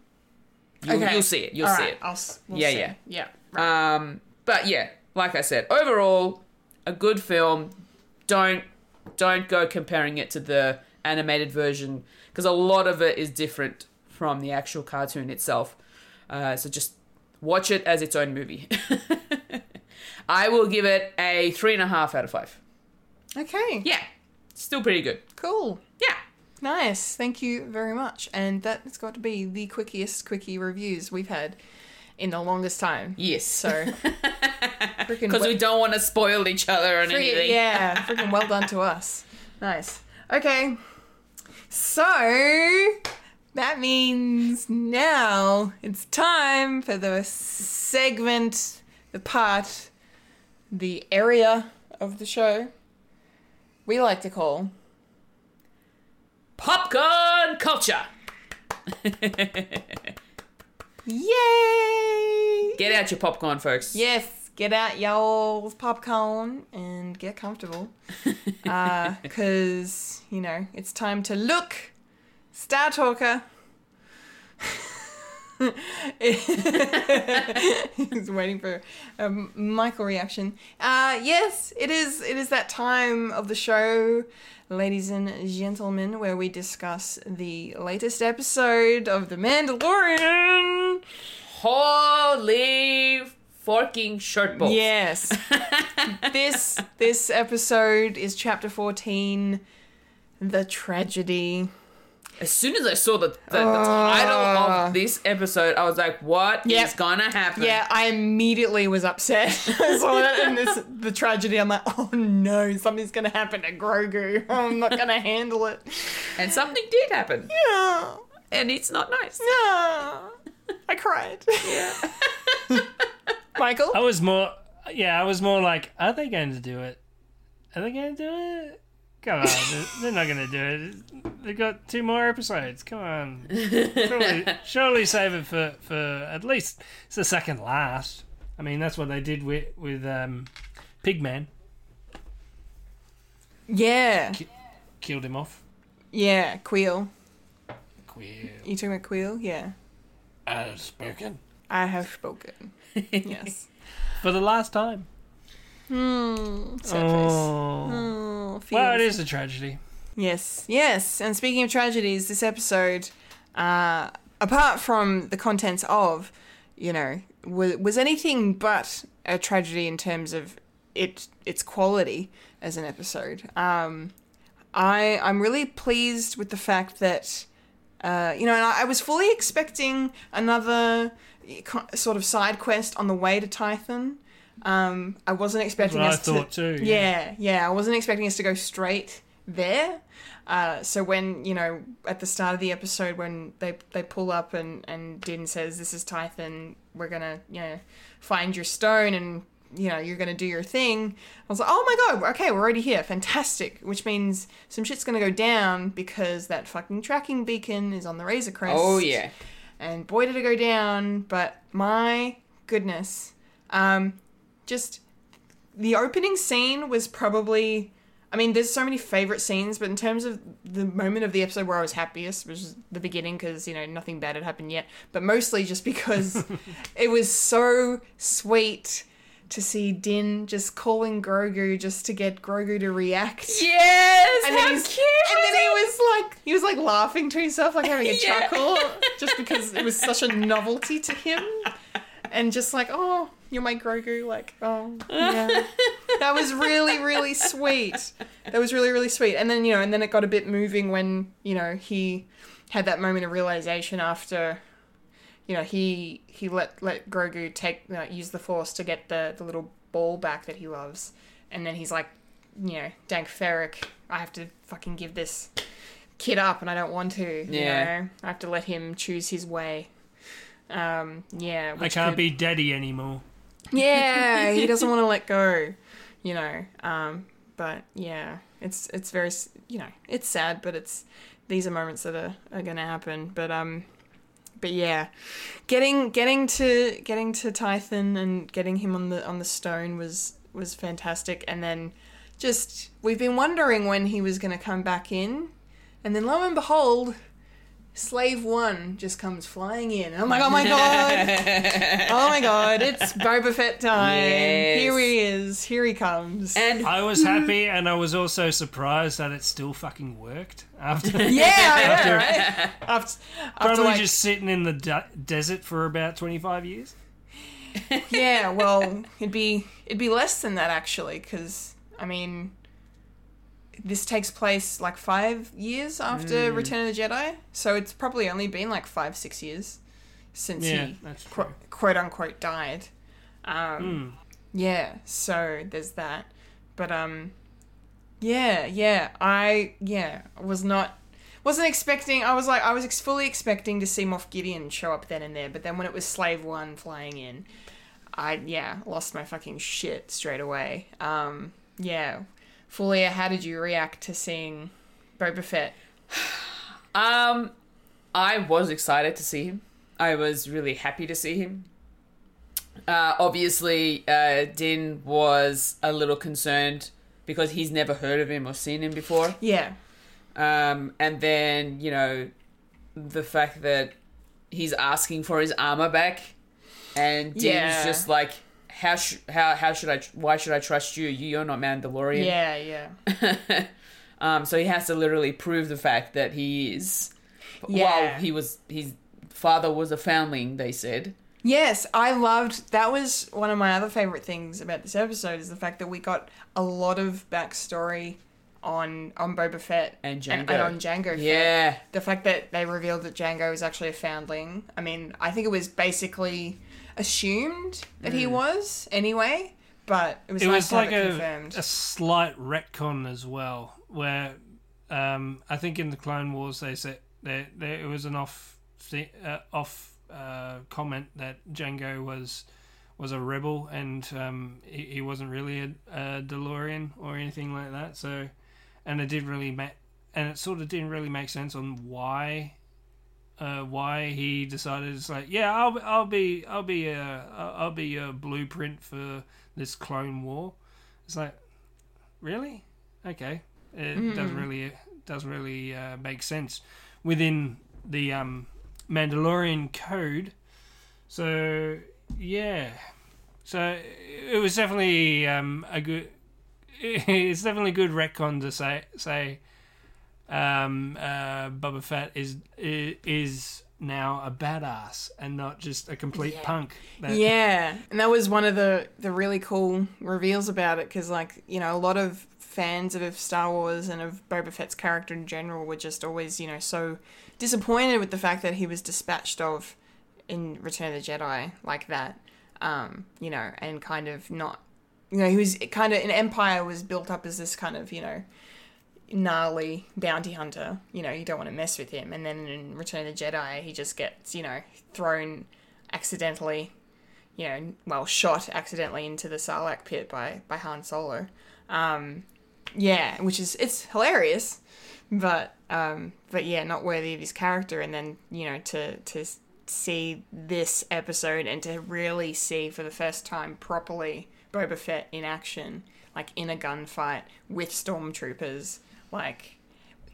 you'll, Okay. you'll see it. You'll All see right, it. I'll, we'll Yeah, see. yeah. Yeah. Right. Um, but yeah, like I said, overall, a good film. Don't don't go comparing it to the animated version because a lot of it is different from the actual cartoon itself. Uh, so just watch it as its own movie. (laughs) I will give it a three and a half out of five. okay. Yeah, still pretty good. Cool. Yeah. Nice. Thank you very much. And that has got to be the quickiest quickie reviews we've had in the longest time. Yes. So, (laughs) Because we don't want to spoil each other and anything. Yeah, freaking well done to us. Nice. Okay. So that means now it's time for the segment, the part, the area of the show we like to call Popcorn culture. Yay! Get out your popcorn, folks. Yes, get out y'all's popcorn and get comfortable. (laughs) Because, you know, it's time to look, Star Talker. He's waiting for a Michael reaction. Uh, yes, it is. It is that time of the show, ladies and gentlemen, where we discuss the latest episode of The Mandalorian. Holy forking shirt balls. Yes. (laughs) this this episode is chapter 14 The Tragedy. As soon as I saw the, the, the title of this episode, I was like, "What is Ah. Yep. gonna happen?" Yeah, I immediately was upset. (laughs) I saw it and this the tragedy. I'm like, oh no, something's gonna happen to Grogu. (laughs) I'm not gonna handle it. And something did happen, Yeah. and it's not nice. Yeah. I cried. Yeah. Michael? I was more, yeah, I was more like, are they going to do it? Are they going to do it? Come on, they're, they're not going to do it. They've got two more episodes. Come on, surely, (laughs) surely save it for for at least it's the second last. I mean, that's what they did with with um, Pigman. Yeah. Killed him off. Yeah, Kuiil. Queer. You talking about Kuiil? Yeah. I have spoken I have spoken. yes. (laughs) for the last time. Hmm. Sad face. Oh. Oh, Well, it is a tragedy. Yes, yes. And speaking of tragedies, this episode, uh, apart from the contents of, you know, was, was anything but a tragedy in terms of it its quality as an episode. Um, I I'm really pleased with the fact that, uh, you know, and I, I was fully expecting another sort of side quest on the way to Tython. Um, I wasn't expecting what I us to. thought too, Yeah. yeah. yeah, I wasn't expecting us to go straight there. Uh, so when you know at the start of the episode when they they pull up and and Din says this is Tython, we're gonna you know find your stone and you know you're gonna do your thing. I was like, oh my god, okay, we're already here, fantastic. Which means some shit's gonna go down because that fucking tracking beacon is on the Razor Crest. Oh yeah. And boy did it go down. But my goodness, um, just the opening scene was probably. I mean, there's so many favorite scenes, but in terms of the moment of the episode where I was happiest, which is the beginning, because you know nothing bad had happened yet, but mostly just because (laughs) it was so sweet to see Din just calling Grogu just to get Grogu to react. Yes. And how cute and then he was like, he was like laughing to himself, like having a (laughs) Yeah. chuckle, just because it was such a novelty to him, and just like, oh, you're my Grogu, like, oh, yeah, (laughs) that was really, really sweet. That was really, really sweet. And then you know, and then it got a bit moving when you know he had that moment of realization after. You know, he he let let Grogu take uh, use the Force to get the the little ball back that he loves, and then he's like, you know, Dank farrik, I have to fucking give this kid up and I don't want to. You Yeah. know? I have to let him choose his way. Um, yeah. I can't could- be daddy anymore. Yeah, he doesn't (laughs) want to let go, you know. Um, but yeah, it's it's very you know it's sad, but it's these are moments that are, are gonna happen. But um, but yeah, getting getting to getting to Tython and getting him on the on the stone was was fantastic. And then just we've been wondering when he was gonna come back in, and then lo and behold. Slave One just comes flying in. I'm like, oh my god, (laughs) oh my god, it's Boba Fett time. Yes. Here he is. Here he comes. And I was happy, and I was also surprised that it still fucking worked after. (laughs) yeah, (laughs) I know, After- right? After, after Probably like, just sitting in the de- desert for about twenty five years. yeah. Well, it'd be it'd be less than that actually, because I mean, this takes place like five years after Return of the Jedi, so it's probably only been like five six years since Yeah, he that's quote, quote unquote died. Um, Yeah, so there's that. But um, yeah, yeah, I yeah was not wasn't expecting. I was like I was ex- fully expecting to see Moff Gideon show up then and there, but then when it was Slave One flying in, I yeah lost my fucking shit straight away. Um, yeah, Fulia, how did you react to seeing Boba Fett? (sighs) Um, I was excited to see him. I was really happy to see him. Uh, obviously, uh, Din was a little concerned because he's never heard of him or seen him before. Yeah, Um, and then you know, the fact that he's asking for his armor back, and Din's Yeah. just like, how sh- how how should I? Why should I trust you? You're not Mandalorian. yeah, (laughs) yeah. Um, so he has to literally prove the fact that he is. Yeah. While he was, his father was a foundling. They said. Yes, I loved that was one of my other favorite things about this episode is the fact that we got a lot of backstory on on Boba Fett And and, Django. on Django Fett. Yeah. The fact that they revealed that Django was actually a foundling. I mean, I think it was basically assumed that he was anyway, but it was It nice was to have like it a, confirmed. a slight retcon as well, where um, I think in the Clone Wars they said there there it was an off thi- uh, off uh, comment that Django was was a rebel and um, he, he wasn't really a, a DeLorean or anything like that. So, and it didn't really make and it sort of didn't really make sense on why. Uh, why he decided it's like yeah I'll I'll be I'll be a I'll be a blueprint for this clone war. It's like really okay. It doesn't really doesn't really uh, make sense within the um, Mandalorian code. So yeah, so it was definitely um, a good. (laughs) It's definitely good retcon to say say. Um, uh, Boba Fett is is now a badass and not just a complete punk. That, Yeah, and that was one of the the really cool reveals about it because, like, you know, a lot of fans of Star Wars and of Boba Fett's character in general were just always, you know, so disappointed with the fact that he was dispatched of in Return of the Jedi like that. Um, you know, and kind of not, you know, he was kind of an Empire was built up as this kind of, you know, gnarly bounty hunter. You know, you don't want to mess with him. And then in Return of the Jedi, he just gets, you know, thrown accidentally, you know, well, shot accidentally into the Sarlacc pit by, by Han Solo. Um, yeah, which is, it's hilarious, but, um, but yeah, not worthy of his character. And then, you know, to, to see this episode and to really see for the first time properly Boba Fett in action, like in a gunfight with stormtroopers, like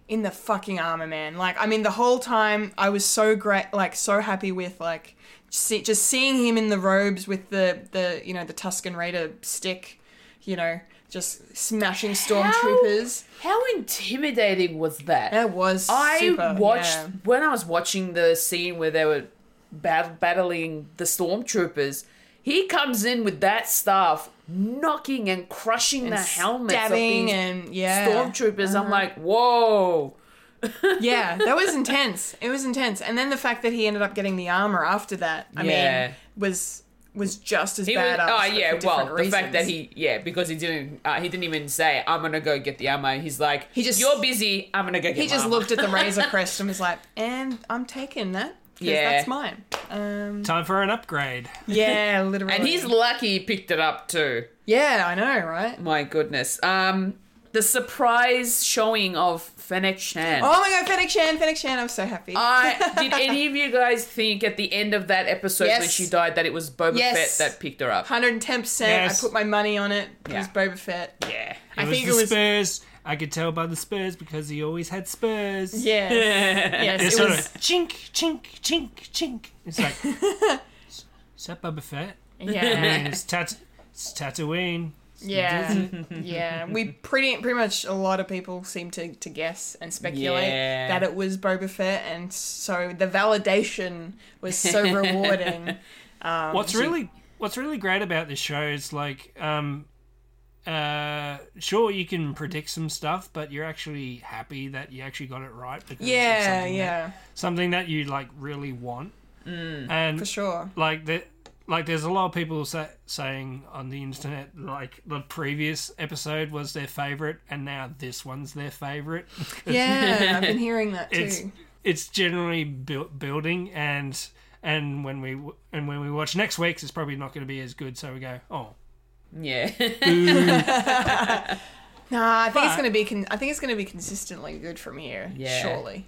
in the fucking armor, man. Like, I mean, the whole time I was so great, like so happy with like see, just seeing him in the robes with the the you know the Tuscan Raider stick, you know, just smashing stormtroopers. How intimidating was that? That was I super, watched yeah. when I was watching the scene where they were bat- battling the stormtroopers. He comes in with that staff, knocking and crushing the helmets stabbing of these and yeah, Uh-huh. stormtroopers. I'm like, whoa. (laughs) yeah, that was intense. It was intense, and then the fact that he ended up getting the armor after that, I Yeah. mean, was was just as bad. Was, oh yeah, well, the fact that he, yeah, because he didn't, uh, he didn't even say, "I'm gonna go get the ammo." He's like, He just- "You're busy. I'm gonna go get." he just armor." looked at the (laughs) Razor Crest and was like, "And I'm taking that. 'Cause Yeah. that's mine." Um, Time for an upgrade. (laughs) yeah, literally. and he's lucky he picked it up too. yeah, I know, right? My goodness. Um, the surprise showing of Fennec Shand. Oh my god, Fennec Shand, Fennec Shand, I'm so happy. I (laughs) did any of you guys think at the end of that episode when she died that it was Boba Yes. Fett that picked her up? 110%. Yes. I put my money on it. It was Yeah. Boba Fett. Yeah. I was think the it was. Spurs. I could tell by the Spurs because he always had Spurs. Yes. (laughs) yes, It's it sort was. of chink, chink, chink, chink. It's like, is that Boba Fett? I mean, Yeah. it's, tat- it's Tatooine. Yeah, (laughs) yeah. We pretty pretty much a lot of people seem to, to guess and speculate Yeah. that it was Boba Fett, and so the validation was so rewarding. (laughs) Um, What's really What's really great about this show is like, um, uh, sure you can predict some stuff, but you're actually happy that you actually got it right because Yeah, something yeah, that, something that you like really want, mm, and for sure. like that like there's a lot of people sa- saying on the internet like the previous episode was their favorite and now this one's their favorite (laughs) Yeah, I've been hearing that too. it's it's generally bu- building and and when we and when we watch next week's it's probably not going to be as good so we go oh Yeah. (laughs) Nah, I think it's But- gonna be. Con- I think it's gonna be consistently good from here. Yeah. surely.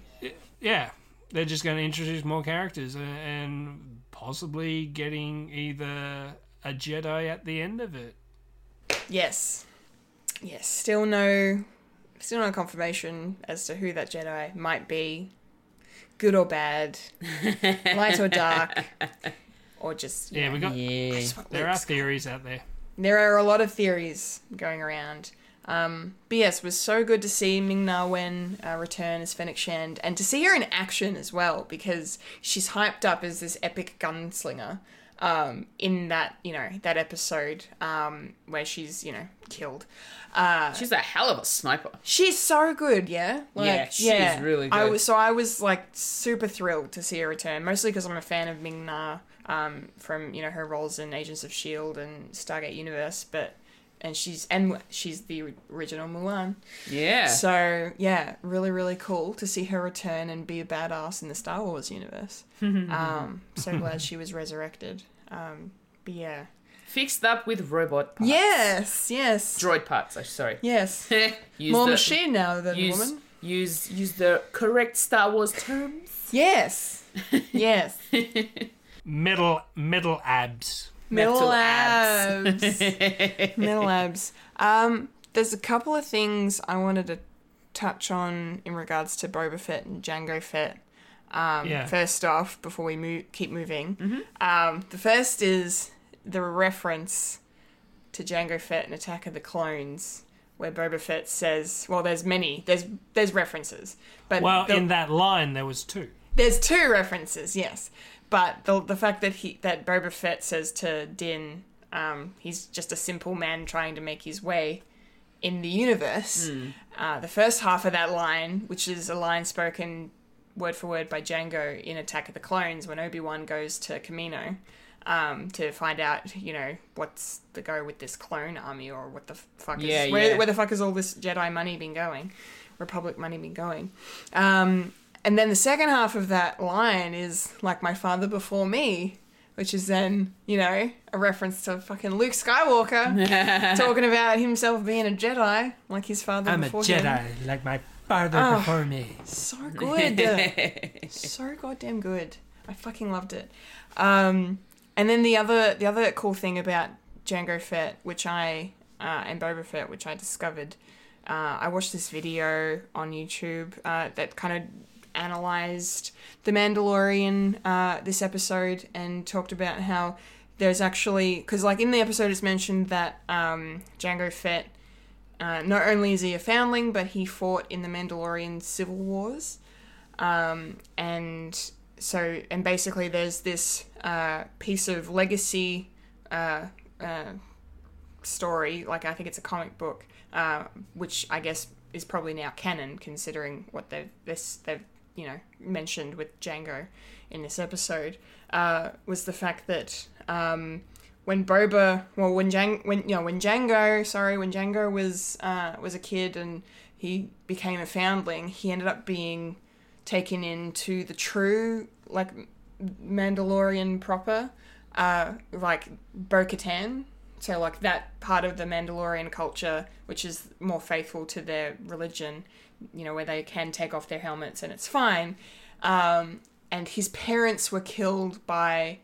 yeah they're just going to introduce more characters uh, and possibly getting either a jedi at the end of it Yes, yes. Still no, still no confirmation as to who that Jedi might be, good or bad, light or dark, (laughs) or just yeah we got yeah. there are theories out there There are a lot of theories going around. Um, but yes, it was so good to see Ming Na Wen uh, return as Fennec Shand and to see her in action as well because she's hyped up as this epic gunslinger um, in that, you know, that episode um, where she's, you know, killed. Uh, She's a hell of a sniper. She's so good, yeah. Like, Yeah, she's really I good. was so I was like super thrilled to see her return, mostly because I'm a fan of Ming Na um, from you know her roles in Agents of Shield and Stargate Universe, but and she's and she's the original Mulan. Yeah. So yeah, really really cool to see her return and be a badass in the Star Wars universe. (laughs) um, so glad she was resurrected. Um, but yeah. Fixed up with robot parts. Yes, yes, Droid parts, I'm sorry. (laughs) yes. (laughs) More the, machine now than use, woman. Use use the correct Star Wars terms. Yes. Yes. Metal metal abs Middle Metal abs. (laughs) Middle abs. Um, there's a couple of things I wanted to touch on in regards to Boba Fett and Django Fett. Um, Yeah. First off, before we move, keep moving, um, the first is the reference to Django Fett and Attack of the Clones, where Boba Fett says, "Well, there's many, there's there's references, but Well, the- in that line, there was two. there's two references, yes, but the the fact that he that Boba Fett says to Din, um, he's just a simple man trying to make his way in the universe. Uh, the first half of that line, which is a line spoken word for word by Django in Attack of the Clones, when Obi Wan goes to Kamino. Um, to find out, you know, what's the go with this clone army, or what the fuck is Yeah, where, yeah. where the fuck has all this Jedi money been going, Republic money been going? Um, and then the second half of that line is like my father before me, which is then, you know, a reference to fucking Luke Skywalker (laughs) talking about himself being a Jedi, like his father I'm a before him. Jedi, like my father Oh. before me. So good. (laughs) so goddamn good. I fucking loved it. Um, and then the other the other cool thing about Django Fett, which I uh, and Boba Fett, which I discovered, uh, I watched this video on YouTube uh, that kind of analyzed the Mandalorian uh, this episode and talked about how there's actually because like in the episode it's mentioned that um, Django Fett uh, not only is he a foundling, but he fought in the Mandalorian civil wars. Um, and so, and basically, there's this uh, piece of legacy uh, uh, story, like I think it's a comic book, uh, which I guess is probably now canon, considering what they've this they've you know mentioned with Django in this episode. Uh, was the fact that um, when Boba, well, when Jang, when you know, when Django, sorry, when Django was uh, was a kid and he became a foundling, he ended up being taken into the true like Mandalorian proper, uh, like Bo-Katan. So like that part of the Mandalorian culture, which is more faithful to their religion, you know, where they can take off their helmets and it's fine. Um, and his parents were killed by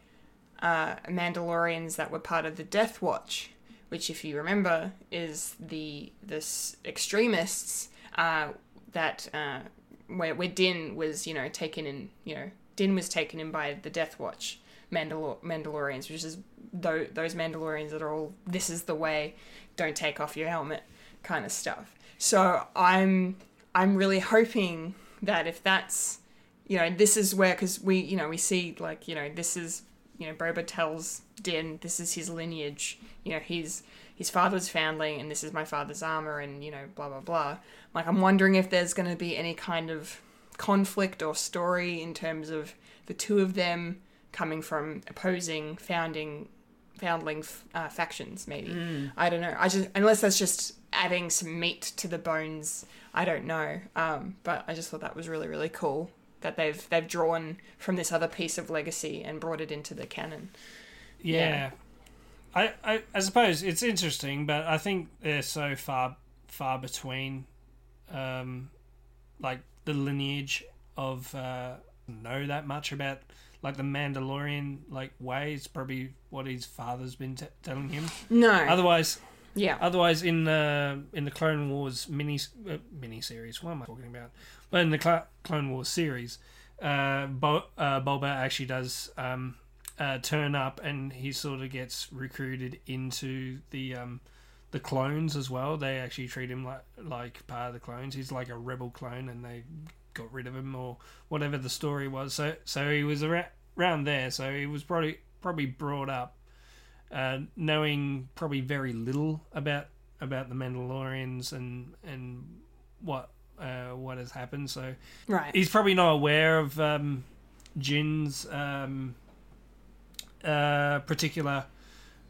uh, Mandalorians that were part of the Death Watch, which, if you remember, is the this extremists uh, that uh, where where Din was, you know, taken in, you know, Din was taken in by the Death Watch Mandalor- Mandalorians, which is tho- those Mandalorians that are all this is the way, don't take off your helmet, kind of stuff. So I'm I'm really hoping that if that's you know, this is where because we, you know, we see like, you know, this is, you know, Boba tells Din this is his lineage. You know, he's his father's foundling, and this is my father's armor, and you know, blah blah blah. Like, I'm wondering if there's going to be any kind of conflict or story in terms of the two of them coming from opposing founding foundling uh, factions. Maybe I don't know. I just unless that's just adding some meat to the bones. I don't know. Um, but I just thought that was really really cool that they've they've drawn from this other piece of legacy and brought it into the canon. Yeah. I, I I suppose it's interesting, but I think they're so far far between, um, like the lineage of uh, know that much about like the Mandalorian like ways. Probably what his father's been t- telling him. No. Otherwise, yeah. Otherwise, in the in the Clone Wars mini uh, mini series, what am I talking about? But in the Cl- Clone Wars series, uh, Bo- uh, Boba actually does um, uh, turn up, and he sort of gets recruited into the um, the clones as well. They actually treat him like like part of the clones. He's like a rebel clone, and they got rid of him or whatever the story was. So so he was around, around there. So he was probably probably brought up uh, knowing probably very little about about the Mandalorians and and what uh, what has happened. So Right. he's probably not aware of um, Jin's um, uh, particular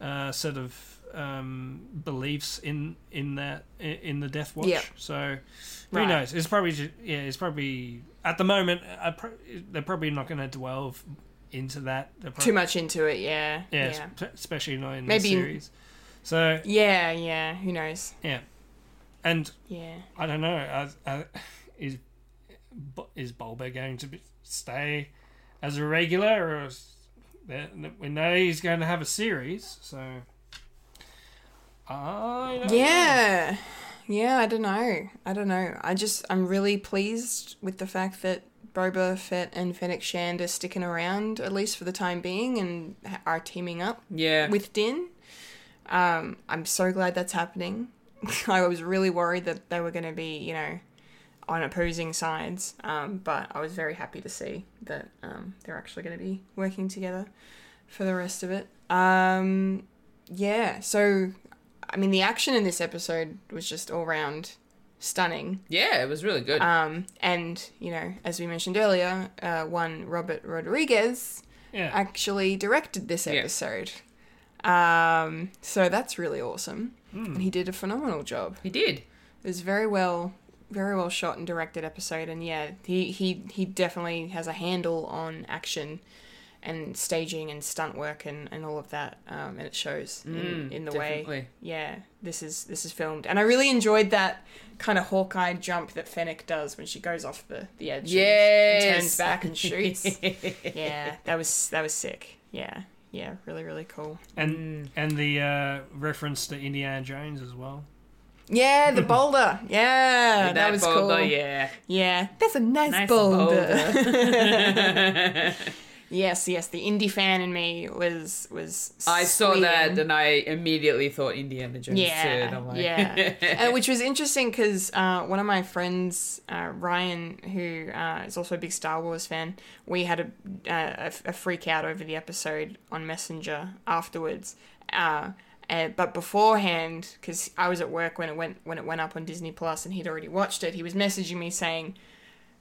uh, set of um, beliefs in in that in the Death Watch. So who Right. knows? It's probably yeah. It's probably at the moment I pro- they're probably not going to dwell into that. Too much into it, yeah. yeah, Yeah. sp- especially not in Maybe- the series. So Yeah, yeah. Who knows? yeah, and Yeah. I don't know. I, I, is is Bulba going to be, stay as a regular, or is we know he's going to have a series? So I don't know. Yeah. Yeah, I don't know. I don't know. I just I'm really pleased with the fact that Boba Fett and Fennec Shand are sticking around at least for the time being and are teaming up Yeah. with Din. Um, I'm so glad that's happening. (laughs) I was really worried that they were going to be, you know, on opposing sides, um, but I was very happy to see that um, they're actually going to be working together for the rest of it. Um, yeah, so I mean, the action in this episode was just all round stunning. yeah, it was really good. Um, and you know, as we mentioned earlier, uh, one Robert Rodriguez Yeah. actually directed this Yeah. episode. Um, so that's really awesome. And he did a phenomenal job. he did. It was very well, very well shot and directed episode. And yeah, he he he definitely has a handle on action and staging and stunt work and, and all of that. Um, and it shows in, in the way. Yeah, this is this is filmed, and I really enjoyed that kind of Hawkeye jump that Fennec does when she goes off the the edge. and- Yes. and turns back and shoots. (laughs) yeah, that was that was sick. Yeah, yeah, really really cool. And and the uh, reference to Indiana Jones as well. Yeah, the (laughs) boulder. Yeah, that, that was boulder, cool. yeah. Yeah, that's a nice, Nice boulder. (laughs) yes, yes, the indie fan in me was was. I saw that and I immediately thought Indiana Jones too. And Yeah, I'm like, yeah, and (laughs) which was interesting because uh, one of my friends, uh, Ryan, who uh, is also a big Star Wars fan, we had a, uh, a a freak out over the episode on Messenger afterwards. Uh, and, but beforehand, because I was at work when it went when it went up on Disney Plus, and he'd already watched it, he was messaging me saying,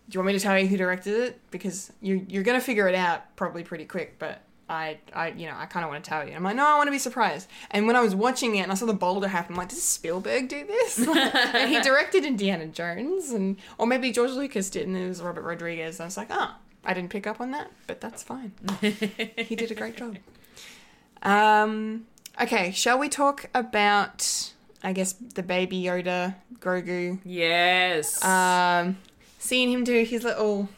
"Do you want me to tell you who directed it? Because you're you're gonna figure it out probably pretty quick, but." I, I, you know, I kind of want to tell you. I'm like, no, I want to be surprised. And when I was watching it and I saw the boulder happen, I'm like, does Spielberg do this? (laughs) and he directed Indiana Jones, and or maybe George Lucas did, and it was Robert Rodriguez. I was like, oh, I didn't pick up on that, but that's fine. (laughs) he did a great job. Um, okay, shall we talk about, I guess, the baby Yoda, Grogu? yes. Um, seeing him do his little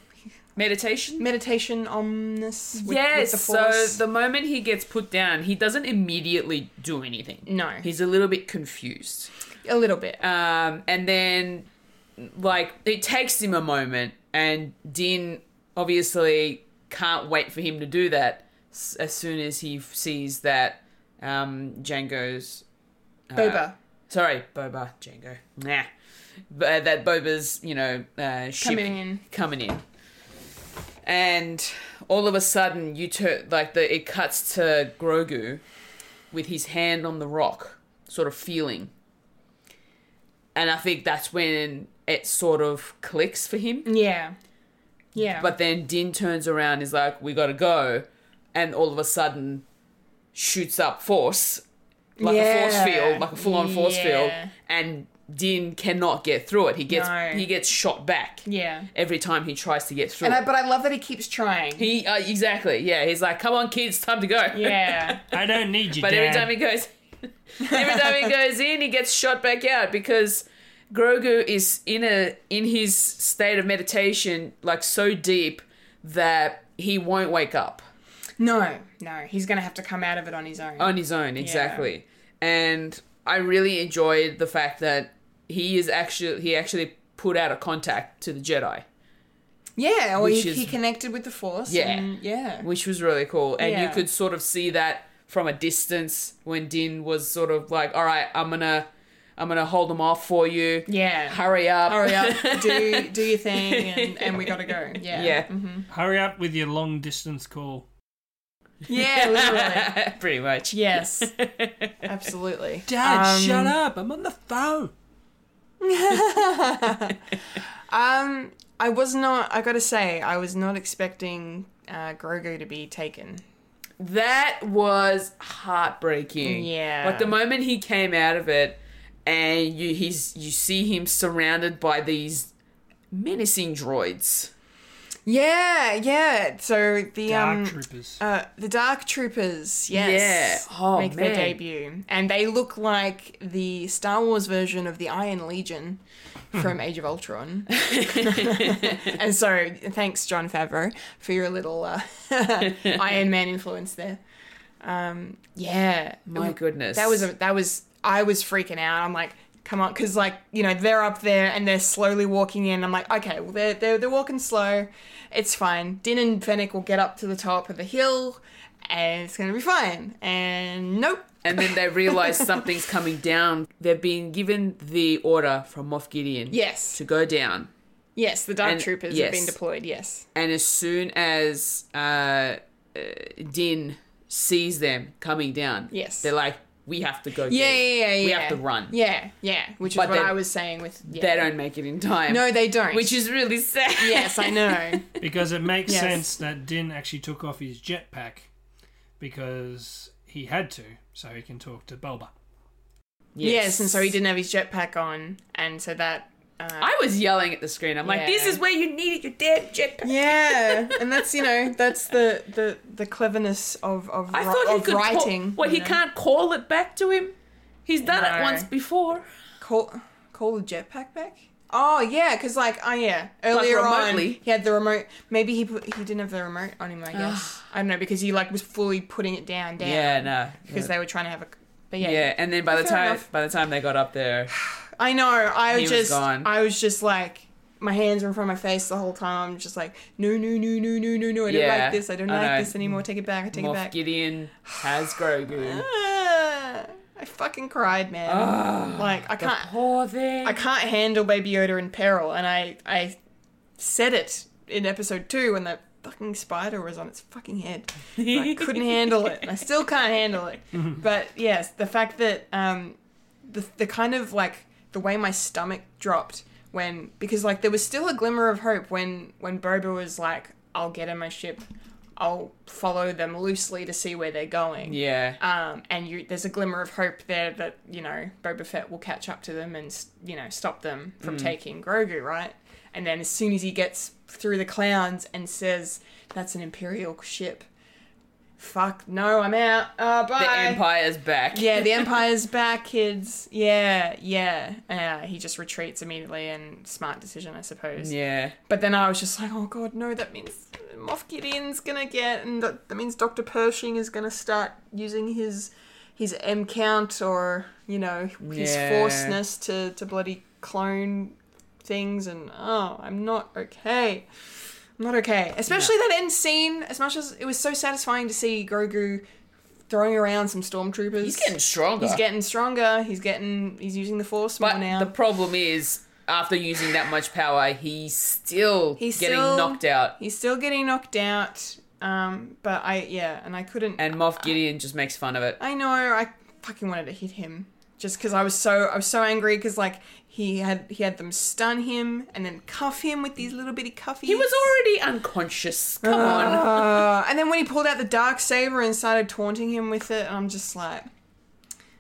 Meditation. meditation omness. With, yes. with the force. so the moment he gets put down, he doesn't immediately do anything. No. He's a little bit confused. a little bit. Um, and then, like, it takes him a moment, and Din obviously can't wait for him to do that as soon as he sees that um, Django's. uh, Boba. Sorry, Boba, Django. Nah. But that Boba's, you know, uh, ship Coming in. coming in. And all of a sudden, you turn like the it cuts to Grogu with his hand on the rock, sort of feeling. And I think that's when it sort of clicks for him. Yeah. Yeah. But then Din turns around, is like, "We gotta go," and all of a sudden shoots up force, like a force field, like a full-on force field, and Din cannot get through it. He gets No. he gets shot back yeah. every time he tries to get through. And I, but I love that he keeps trying. he uh, exactly, yeah. He's like, "Come on, kids, time to go." yeah. (laughs) I don't need you, But Dad. every time he goes, (laughs) every time he goes in, he gets shot back out because Grogu is in a in his state of meditation, like so deep that he won't wake up No, no. He's going to have to come out of it on his own. on his own. Exactly, and I really enjoyed the fact that he is actually he actually put out a contact to the Jedi, yeah, or which he, is- he connected with the Force. Yeah. and- yeah. which was really cool, and you could sort of see that from a distance when Din was sort of like, "All right, I'm gonna." I'm gonna hold them off for you. Yeah. Hurry up. Hurry up, (laughs) do do your thing, and, and we got to go. (laughs) Yeah. Yeah. Hurry up with your long distance call. Yeah, literally. (laughs) Pretty much. Yes. Absolutely. Dad, Um, shut up! I'm on the phone. (laughs) Um, I was not. I gotta say, I was not expecting uh, Grogu to be taken. That was heartbreaking. Yeah. Like the moment he came out of it and you he's you see him surrounded by these menacing droids. Yeah, yeah. So the Dark um, troopers. uh, the Dark Troopers, yes, Yeah. Oh, make their debut, and they look like the Star Wars version of the Iron Legion from Age of Ultron. (laughs) (laughs) and so, thanks, Jon Favreau, for your little uh, (laughs) Iron Man influence there. Um, yeah, My goodness. that was a, that was I was freaking out. I'm like, come on, because like you know they're up there and they're slowly walking in. I'm like, okay, well they're they're, they're walking slow, it's fine. Din and Fennec will get up to the top of the hill, and it's gonna be fine. And nope. And then they realize (laughs) something's coming down. They've been given the order from Moff Gideon Yes, to go down. yes, the Dark And- Troopers yes. have been deployed. Yes, And as soon as uh, uh, Din sees them coming down, Yes. they're like, we have to go. yeah, yeah, yeah, yeah. We have to run. Yeah, yeah, which is But what they- I was saying with. Yeah. They don't make it in time. No, they don't. Which is really sad. yes, I know. (laughs) Because it makes Yes. sense that Din actually took off his jetpack because he had to, so he can talk to Boba. yes. and so he didn't have his jetpack on, and so that. Uh, I was yelling at the screen. I'm like, this is where you needed your damn jetpack. (laughs) yeah, and that's you know that's the the the cleverness of of, I ri- thought he of could writing. Call, well, he know? can't call it back to him. He's done No. it once before. call call the jetpack back. Oh yeah, because like oh yeah, earlier on he had the remote. Maybe he put, he didn't have the remote on him. I guess I don't know because he like was fully putting it down down. Yeah, no. because they were trying to have a. But yeah, Yeah, and then by the time enough. by the time they got up there, (sighs) (sighs) (sighs) I know. I was was just gone. I was just like my hands were in front of my face the whole time. I'm just like no no no no no no no. I don't Yeah, like this. I don't I like know. this anymore. Take it back. I take it Moff back. Gideon has Grogu. (sighs) I fucking cried, man. like I can't. Poor thing. I can't handle Baby Yoda in peril, and I I said it in episode two when that fucking spider was on its fucking head. I couldn't (laughs) handle it, and I still can't handle it. (laughs) But yes, the fact that um the the kind of like the way my stomach dropped when because like there was still a glimmer of hope when when Boba was like, "I'll get in my ship." I'll follow them loosely to see where they're going. Yeah. Um, and you, there's a glimmer of hope there that you know Boba Fett will catch up to them and you know stop them from Mm. taking Grogu, right? And then as soon as he gets through the clowns and says that's an Imperial ship, fuck no, I'm out. Uh, bye. the Empire's back. Yeah, the (laughs) Empire's back, kids. Yeah, yeah. Uh, he just retreats immediately, and smart decision, I suppose. Yeah. But then I was just like, oh god, no, that means Moff Gideon's gonna get, and that, that means Dr. Pershing is gonna start using his his M count or you know his Yeah. forceness to to bloody clone things, and oh, I'm not okay. I'm not okay. Especially that end scene. As much as it was so satisfying to see Grogu throwing around some stormtroopers. He's getting stronger. He's getting stronger. He's getting. He's using the force But more now. the problem is, after using that much power, he's still He's getting still- knocked out. He's still getting knocked out. Um, but I yeah, and I couldn't. And Moff Gideon just makes fun of it. I know I fucking wanted to hit him just because I was so I was so angry because like he had he had them stun him and then cuff him with these little bitty cuffies. He was already unconscious. Come on. Uh, (laughs) and then when he pulled out the dark saber and started taunting him with it, I'm just like,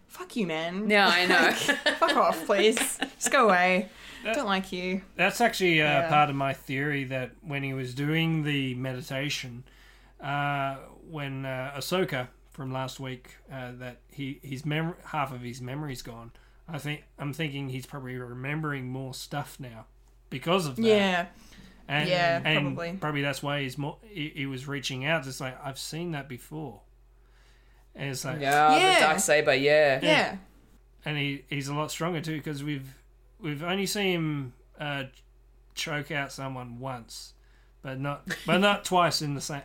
"Fuck you, man! Yeah, I know. Fuck off, please. Just go away. Don't like you." That's actually uh, Yeah. part of my theory that when he was doing the meditation, uh, when uh, Ahsoka from last week, uh, that he his mem- half of his memory's gone. I think I'm thinking he's probably remembering more stuff now because of that. Yeah, and, yeah, and probably. that's why he's more. He, he was reaching out. It's like I've seen that before, and it's like Yeah, Yeah. the dark saber. Yeah. yeah, and he he's a lot stronger too because we've we've only seen him uh, choke out someone once, but not but not twice in the same.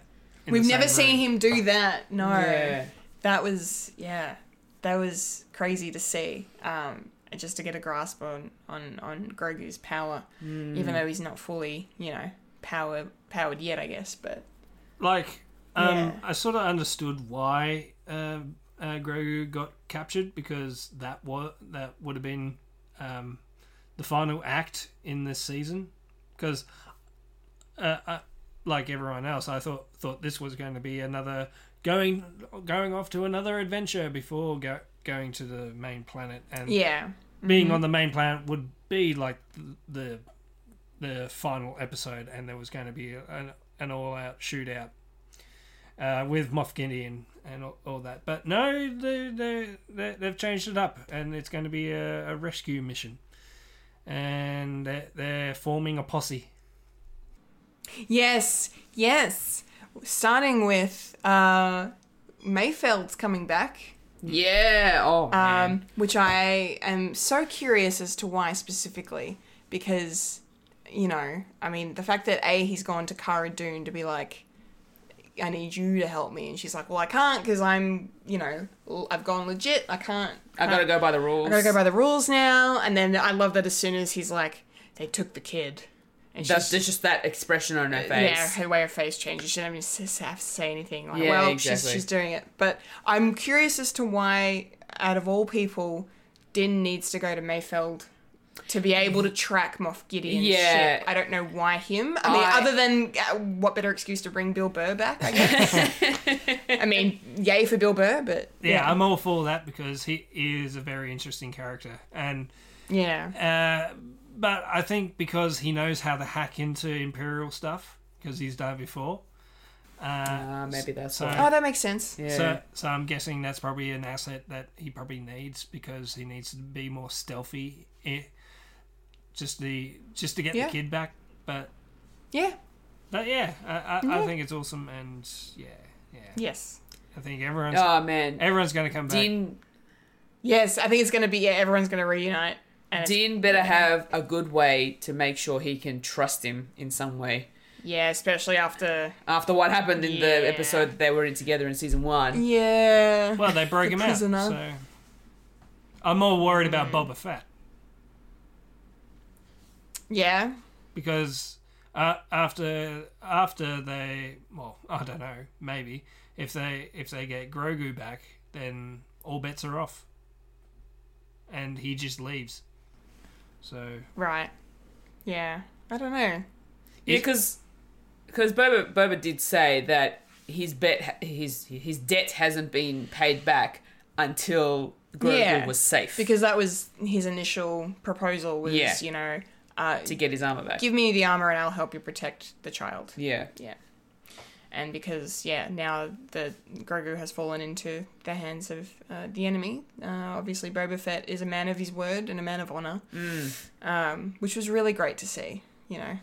in We've the never same seen room. him do that. No, Yeah. that was yeah, that was crazy to see. Um, just to get a grasp on on on Grogu's power, Hmm. even though he's not fully you know power powered yet, I guess. But Like, um, Yeah. I sort of understood why uh, uh, Grogu got captured because that was that would have been um, the final act in this season. Because, uh, uh, like everyone else, I thought thought this was going to be another going going off to another adventure before go, going to the main planet and yeah, being on the main planet would be like the the, final episode, and there was going to be an, an all out shootout uh, with Moff Gideon and all, all that. But no, they, they, they, they've changed it up, and it's going to be a, a rescue mission, and they're, they're forming a posse. yes, yes. Starting with uh, Mayfeld's coming back. Yeah. Oh man. um, which I am so curious as to why specifically. Because, you know, I mean, the fact that A, he's gone to Cara Dune to be like, I need you to help me. And she's like, well, I can't because I'm, you know, I've gone legit. I can't. I gotta go by the rules. I gotta go by the rules now. And then I love that as soon as he's like, they took the kid. And That's she's- there's just that expression on her face. yeah, her way of face changes. She doesn't even have to say anything. Like, Yeah, well, exactly. she's, she's doing it. But I'm curious as to why, out of all people, Din needs to go to Mayfeld to be able to track Moff Gideon's Yeah. ship. I don't know why him. I mean, I- other than uh, what better excuse to bring Bill Burr back, I guess. (laughs) I mean, yay for Bill Burr, but Yeah, I'm all for that because he is a very interesting character, and yeah. uh, but I think because he knows how to hack into Imperial stuff because he's done it before. Uh, Ah, maybe that's so, why. Oh, that makes sense. Yeah. So, so I'm guessing that's probably an asset that he probably needs because he needs to be more stealthy, eh, just the just to get Yeah. the kid back. But Yeah. but yeah, I, I, I think it's awesome, and yeah, yeah, Yes. I think everyone's oh man. everyone's gonna come back. Din Yes, I think it's going to be, yeah, everyone's going to reunite. And it's- Din better have a good way to make sure he can trust him in some way. yeah, especially after. After what happened in Yeah. the episode that they were in together in season one. Yeah. well, they broke The him out. So I'm more worried about Boba Fett Yeah. because uh, after after they well, (laughs) I don't know, maybe if they if they get Grogu back, then all bets are off, and he just leaves. So Right. Yeah. I don't know. Yeah, because because Boba Boba did say that his bet his his debt hasn't been paid back until Grogu Yeah, was safe Because that was his initial proposal was, Yeah. you know, uh, to get his armor back. give me the armor and I'll help you protect the child. yeah. Yeah. And because, yeah, now the Grogu has fallen into the hands of uh, the enemy. Uh, obviously, Boba Fett is a man of his word and a man of honor, um, which was really great to see. You know,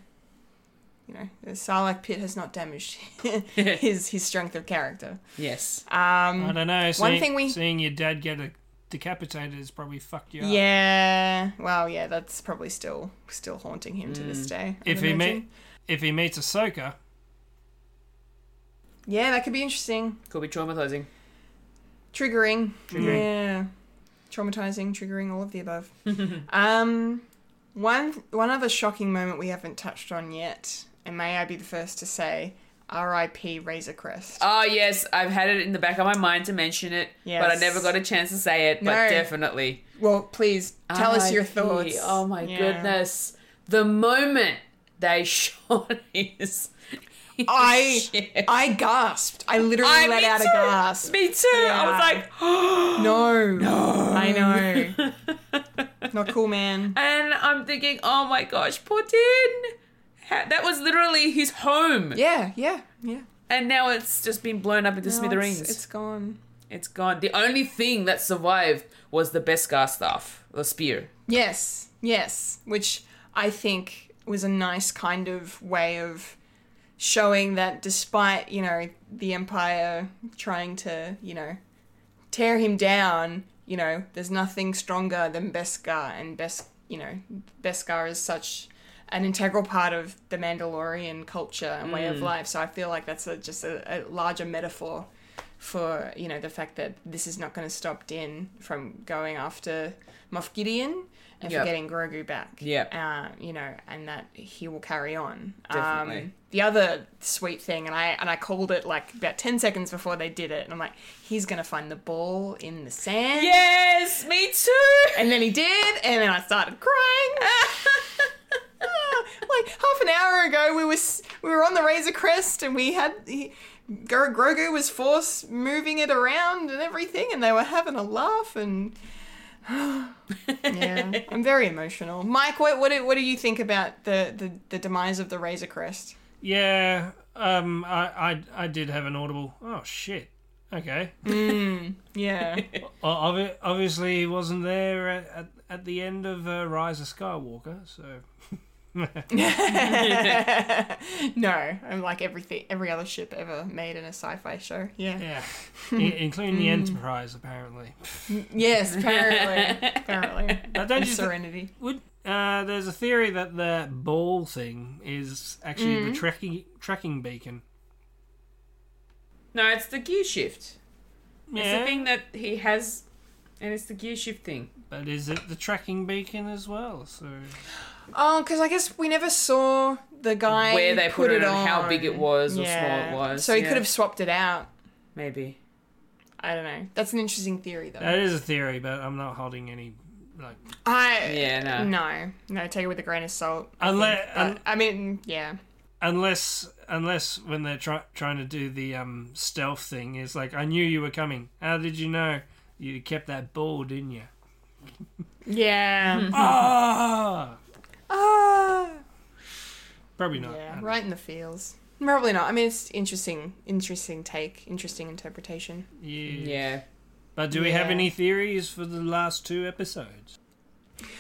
you know, the Sarlacc pit has not damaged (laughs) (laughs) his his strength of character. Yes. I don't know. Seeing, thing we- seeing your dad get a decapitated has probably fucked you up. Yeah, well, yeah, that's probably still still haunting him to this day. I'd If he imagine. meet if he meets Ahsoka, yeah, that could be interesting. Could be traumatizing. Triggering. Triggering. Yeah. Traumatizing, triggering, all of the above. (laughs) um, one one other shocking moment we haven't touched on yet, and may I be the first to say, R.I.P. Razor Crest. Oh yes, I've had it in the back of my mind to mention it, but I never got a chance to say it. But No. definitely. well, please tell us your thoughts. Oh my Yeah. goodness. The moment they (laughs) shot his, his (laughs) I. I gasped. I literally I- let out too. a gasp. Me too. I was Yeah. like, (gasps) No, no, I know. (laughs) Not cool, man. and I'm thinking, oh my gosh, poor Din. That was literally his home, Yeah, yeah, yeah. and now it's just been blown up into No, smithereens. It's, it's gone. it's gone. The only thing that survived was the Beskar staff, the spear. Yes, yes. Which I think was a nice kind of way of showing that despite, you know, the Empire trying to, you know, tear him down, you know, there's nothing stronger than Beskar. And Bes you know, Beskar is such an integral part of the Mandalorian culture and way of mm. life. So I feel like that's a, just a, a larger metaphor for you know the fact that this is not going to stop Din from going after Moff Gideon and Yep. for getting Grogu back. Yep. Uh, you know, and that he will carry on. Definitely. Um, the other sweet thing, and I and I called it like about ten seconds before they did it, and I'm like, he's gonna find the ball in the sand. Yes, me too. And then he did, and then I started crying. (laughs) Ah, like half an hour ago, we was we were on the Razor Crest, and we had he, Gro- Grogu was force moving it around and everything, and they were having a laugh. And (gasps) yeah, (laughs) I'm very emotional. Mike, what what do, what do you think about the, the the demise of the Razor Crest? yeah, um, I, I I did have an audible. Oh shit. Okay. Yeah, (laughs) O- Obviously, he wasn't there at, at, at the end of uh, Rise of Skywalker, so (laughs) (laughs) no, I'm like everything, every other ship ever made in a sci-fi show. Yeah. Yeah, (laughs) I- including the mm. Enterprise, apparently. Mm, yes, apparently, (laughs) apparently. But don't And you thi- Serenity. Would uh, there's a theory that the ball thing is actually the mm. tracking tracking beacon. No, it's the gear shift. It's the thing that he has, and it's the gear shift thing. but is it the tracking beacon as well? So Oh, because I guess we never saw the guy Where they put it it and how big it was or small it was, So he yeah. could have swapped it out. Maybe. I don't know. That's an interesting theory, though. that is a theory, but I'm not holding any like. I Yeah, no. no no. Take it with a grain of salt. I Unless- think, but, I mean, yeah. Unless, unless when they're try, trying to do the um, stealth thing, is like, I knew you were coming. How did you know? You kept that ball, didn't you? Yeah. (laughs) Ah, ah. probably not. Yeah. Right in the feels. Probably not. I mean, it's interesting. Interesting take. Interesting interpretation. Yeah. Yeah. But do we have any theories for the last two episodes?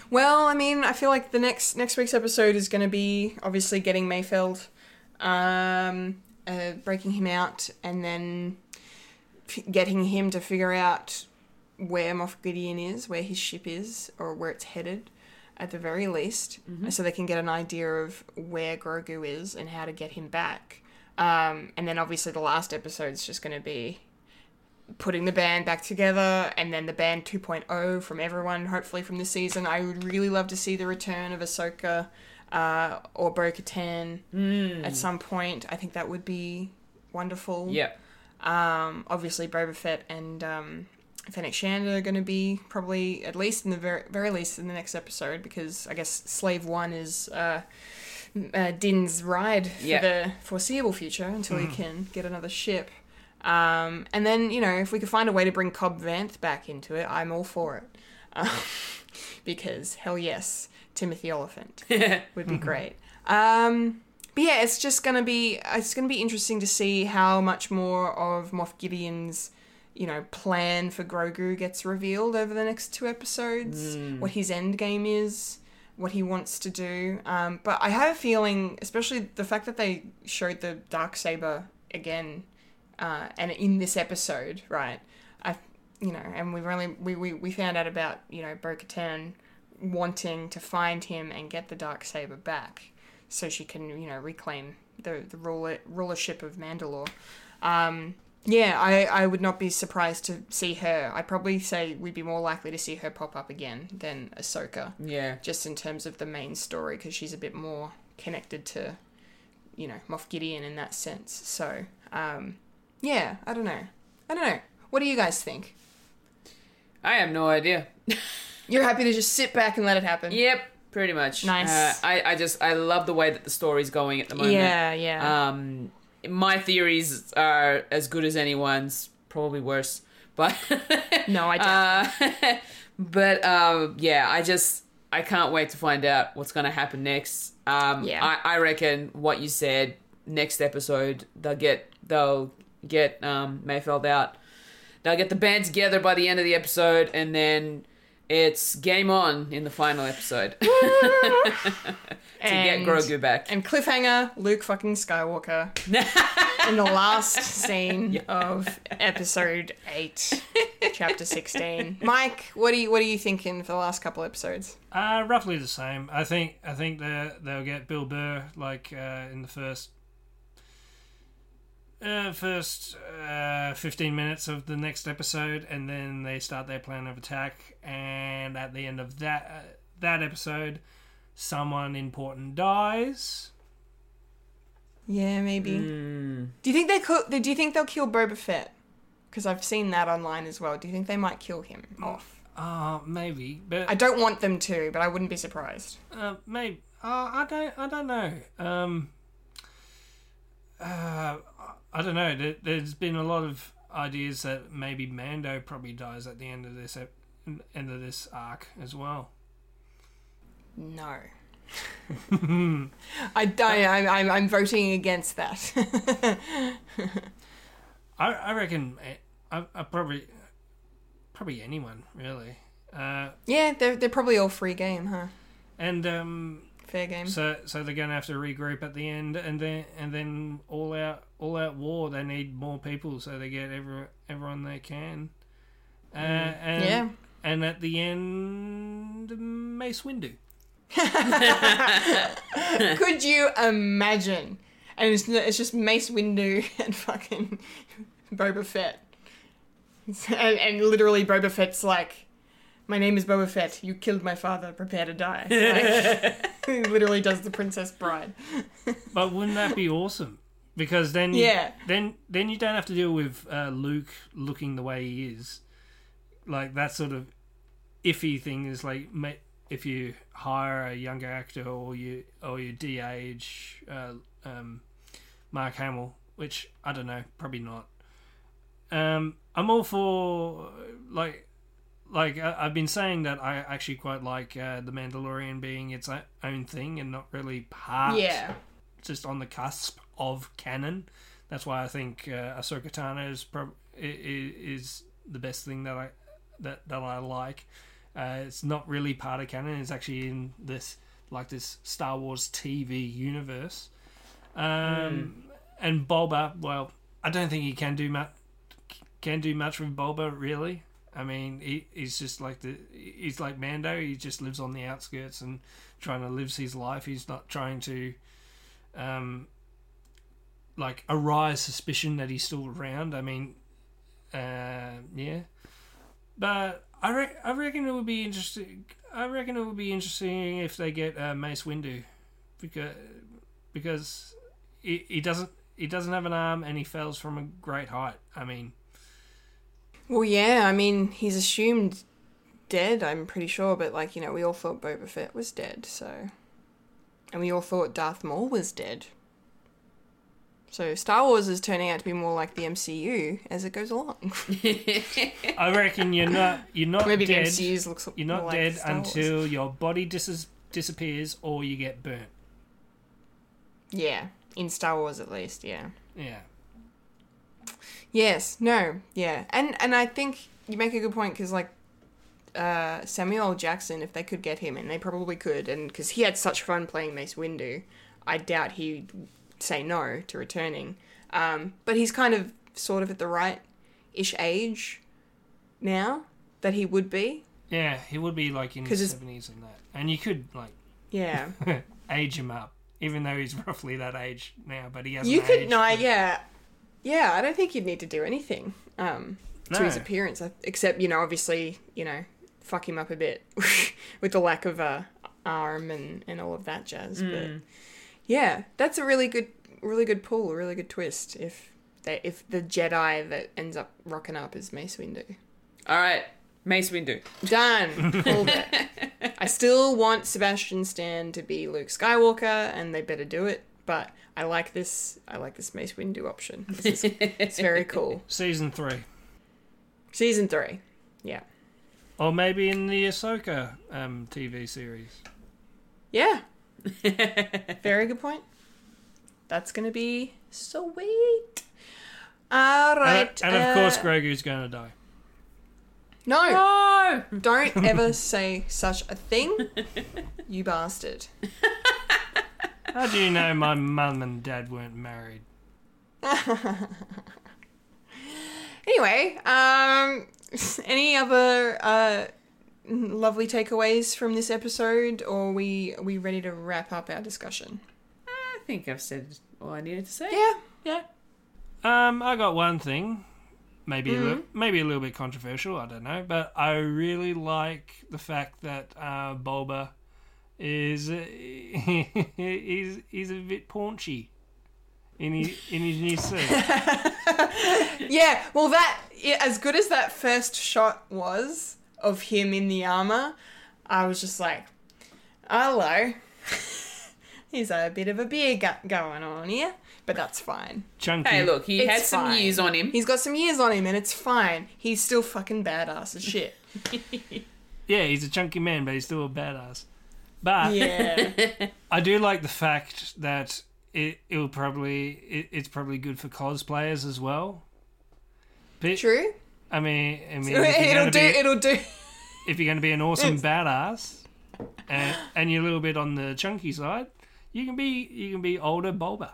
Well, I mean, I feel like the next next week's episode is going to be obviously getting Mayfeld, um, uh, breaking him out, and then f- getting him to figure out where Moff Gideon is, where his ship is, or where it's headed, at the very least, so they can get an idea of where Grogu is and how to get him back. Um, and then obviously the last episode is just going to be putting the band back together and then the band 2.0 from everyone, hopefully from this season. I would really love to see the return of Ahsoka uh, or Bo Katan at some point. I think that would be wonderful. Yep. Um, obviously, Boba Fett and um, Fennec Shand are going to be probably, at least in the very, very least, in the next episode because I guess Slave One is. Uh, uh, Din's ride for Yeah. the foreseeable future until he can get another ship. Um, and then, you know, if we could find a way to bring Cobb Vanth back into it, I'm all for it. Um, (laughs) because, hell yes, Timothy Olyphant (laughs) would be great. Um, but yeah, it's just gonna be it's gonna be interesting to see how much more of Moff Gideon's you know plan for Grogu gets revealed over the next two episodes. What his end game is, what he wants to do. Um, but I have a feeling, especially the fact that they showed the dark saber again, uh, and in this episode, right? I you know, and we've only we, we, we found out about you know Bo Katan wanting to find him and get the dark saber back, so she can you know reclaim the the ruler rulership of Mandalore. Um, yeah, I, I would not be surprised to see her. I'd probably say we'd be more likely to see her pop up again than Ahsoka, Yeah. just in terms of the main story, because she's a bit more connected to, you know, Moff Gideon in that sense. So, um, yeah, I don't know. I don't know. What do you guys think? I have no idea. (laughs) You're happy to just sit back and let it happen? Yep, pretty much. Nice. Uh, I, I just I love the way that the story's going at the moment. Yeah, yeah. Um, my theories are as good as anyone's, probably worse. But (laughs) no, I don't. uh, (laughs) but um, yeah, I just I can't wait to find out what's going to happen next. Um, Yeah. I, I reckon what you said next episode they'll get they'll get um, Mayfeld out. They'll get the band together by the end of the episode, and then it's game on in the final episode (laughs) to get Grogu back. And cliffhanger, Luke fucking Skywalker (laughs) in the last scene of episode eight, chapter sixteen. Mike, what are you what are you thinking for the last couple episodes? Uh, roughly the same. I think. I think they they'll get Bill Burr like uh, in the first. Uh, first uh, 15 minutes of the next episode, and then they start their plan of attack. And at the end of that uh, that episode, someone important dies. Yeah, maybe. Hmm. Do you think they could? Do you think they'll kill Boba Fett? Because I've seen that online as well. Do you think they might kill him off? Uh, maybe, but I don't want them to, but I wouldn't be surprised. Uh, maybe. Uh, I don't. I don't know. Um. Uh, I don't know. There, there's been a lot of ideas that maybe Mando probably dies at the end of this end of this arc as well. No. (laughs) I don't. I'm, I'm, I'm voting against that. (laughs) I I reckon. eh, I, I probably probably anyone really. Uh, yeah, they're they're probably all free game, huh? and um, fair game. So so they're gonna have to regroup at the end, and then and then all out all out war. They need more people, so they get every, everyone they can. Uh, and, Yeah. And at the end, Mace Windu. (laughs) (laughs) Could you imagine? And it's, it's just Mace Windu (laughs) and fucking Boba Fett. And, and literally Boba Fett's like, my name is Boba Fett. You killed my father. Prepare to die. (laughs) Like, (laughs) he literally does the Princess Bride. (laughs) But wouldn't that be awesome? Because then, you- Yeah. then then you don't have to deal with uh, Luke looking the way he is. Like that sort of iffy thing is like if you hire a younger actor or you or you de-age uh, um, Mark Hamill, which I don't know, probably not. Um, I'm all for like like I've been saying that I actually quite like uh, the Mandalorian being its own thing and not really part Yeah. just on the cusp of canon. That's why I think uh, Ahsoka Tano is, prob- i- i- is the best thing that I that that I like. Uh, it's not really part of canon. It's actually in this like this Star Wars TV universe. Um, And Bulba, well, I don't think he can do much. Can do much with Bulba, really. I mean, he, he's just like the he's like Mando. He just lives on the outskirts and trying to live his life. He's not trying to um, like arise suspicion that he's still around. I mean, uh, yeah, but I re- I reckon it would be interesting. I reckon it would be interesting if they get uh, Mace Windu, because because he, he doesn't he doesn't have an arm and he falls from a great height. I mean, Well, yeah, I mean, he's assumed dead, I'm pretty sure, but like, you know, we all thought Boba Fett was dead, so. And we all thought Darth Maul was dead. So Star Wars is turning out to be more like the MCU as it goes along. (laughs) I reckon you're not you're not Maybe dead. the MCU looks You're more not like dead Star Wars. until your body dis- disappears or you get burnt. Yeah, in Star Wars at least, yeah. Yeah. Yes, no, yeah, and and I think you make a good point because like uh, Samuel Jackson, if they could get him, and they probably could, and because he had such fun playing Mace Windu, I doubt he'd say no to returning. Um, but he's kind of sort of at the right ish age now that he would be. Yeah, he would be like in his seventies and that. And you could like Yeah, (laughs) age him up, even though he's (laughs) roughly that age now. But he hasn't. you could aged, no, yeah, yeah. I don't think you'd need to do anything um, to his appearance, uh, except you know, obviously, you know, fuck him up a bit (laughs) with the lack of a arm and and all of that jazz. But mm. yeah, that's a really good, really good pull, a really good twist. If they, if the Jedi that ends up rocking up is Mace Windu, All right, Mace Windu. done, pulled it. (laughs) I still want Sebastian Stan to be Luke Skywalker, and they better do it. But I like this. I like this Mace Windu option. This is, it's very (laughs) cool. Season three, Season three, yeah, or maybe in the Ahsoka um, TV series. yeah. (laughs) very good point. That's gonna be sweet. All And, and of course, uh, Grogu's gonna die. no. Oh, Don't ever say such a thing, (laughs) you bastard. How do you know my mum and dad weren't married? (laughs) Anyway, um, (laughs) any other uh, lovely takeaways from this episode, or are we are we ready to wrap up our discussion? I think I've said all I needed to say. Yeah, Yeah. Um, I got one thing, maybe a Mm-hmm. little, maybe a little bit controversial. I don't know, but I really like the fact that uh, Bulba is uh, (laughs) he's he's a bit paunchy in his in his new suit. (laughs) yeah. Well, that as good as that first shot was of him in the armor, I was just like, hello. (laughs) He's a bit of a beer gut going on here, but that's fine. Chunky. Hey, look, he It's had some fine. years on him. He's got some years on him, and it's fine. He's still fucking badass as shit. Yeah, he's a chunky man, but he's still a badass. But Yeah. (laughs) I do like the fact that it it will probably it, it's probably good for cosplayers as well. But, True. I mean, I mean, (laughs) It'll do. be, It'll do. if you're going to be an awesome badass, and, and you're a little bit on the chunky side, you can be you can be older Bulba.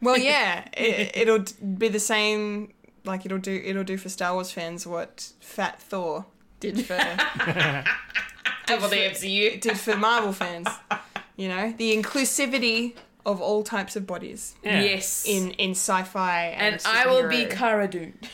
Well, (laughs) yeah, it, it'll be the same. Like it'll do. It'll do for Star Wars fans what Fat Thor did for For the MCU. did for Marvel fans. You know, the inclusivity of all types of bodies Yeah. Yes. in in sci-fi. And, and I will be superhero. Cara Dune. (laughs)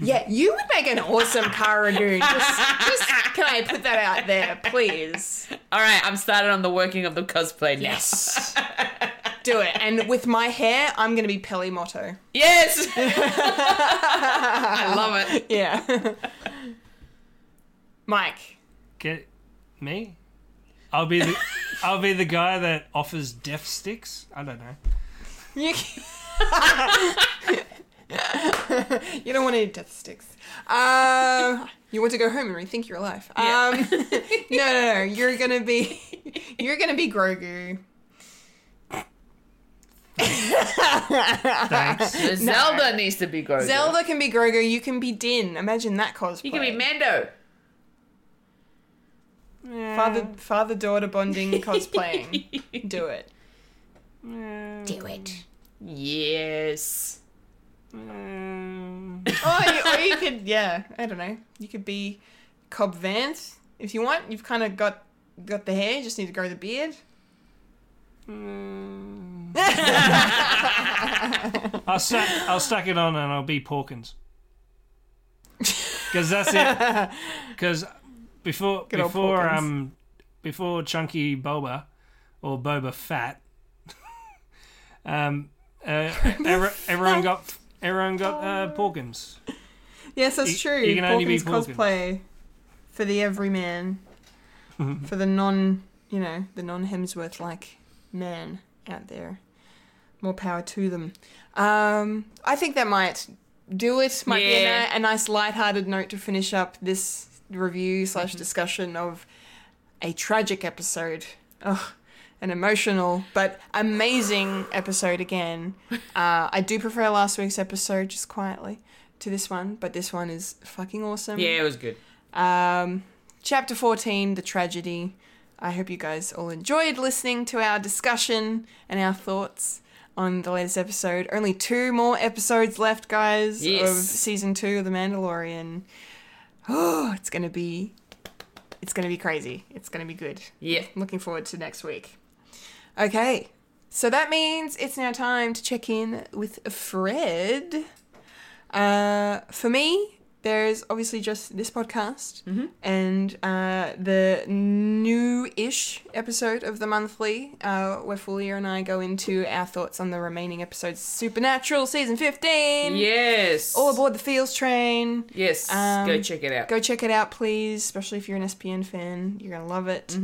Yeah, you would make an awesome Cara Dune. Just, just can I put that out there, please? All right, I'm started on the working of the cosplay now. Yes. (laughs) Do it. And with my hair, I'm going to be Peli Motto. Yes. (laughs) I love it. Yeah. Mike. Get me? I'll be the I'll be the guy that offers death sticks. I don't know. You, (laughs) you don't want any death sticks. Um, you want to go home and rethink your life. Um, (laughs) no, no, no. You're gonna be, you're gonna be Grogu. Thanks. (laughs) Zelda needs to be Grogu. Zelda can be Grogu. You can be Din. Imagine that cosplay. You can be Mando. Father, father daughter bonding (laughs) cosplaying. Do it. Do it. Yes. Um, (laughs) Oh, you, or you could, yeah. I don't know. You could be Cobb Vanth if you want. You've kind of got got the hair. You just need to grow the beard. (laughs) I'll stack I'll stack it on and I'll be Porkins. Because that's it. Because before Good before um before Chunky Boba or Boba Fat, (laughs) um, uh, (laughs) every, everyone got everyone got uh, Porkins. Yes, that's You- true. you can only be Porkins Porkins. cosplay for the everyman, for the non, you know, the non Hemsworth like man out there. More power to them. Um, I think that might do it. Might be a, a nice light-hearted note to finish up this review slash Mm-hmm. discussion of a tragic episode. Ugh, an emotional but amazing episode again. (laughs) Uh, I do prefer last week's episode, just quietly, to this one, but this one is fucking awesome. Yeah, it was good. Um, chapter 14, The Tragedy. I hope you guys all enjoyed listening to our discussion and our thoughts on the latest episode. Only two more episodes left, guys, Yes. of season two of The Mandalorian. Oh, (gasps) it's gonna be, it's gonna be crazy. It's gonna be good. Yeah. Looking forward to next week. Okay, so that means it's now time to check in with Fred. Uh, for me, there's obviously just this podcast and uh, the new-ish episode of the monthly, uh, where Fulia and I go into our thoughts on the remaining episodes. Supernatural season fifteen. Yes. All aboard the Feels train. Yes. Um, Go check it out. Go check it out, please. Especially if you're an SPN fan, you're gonna love it.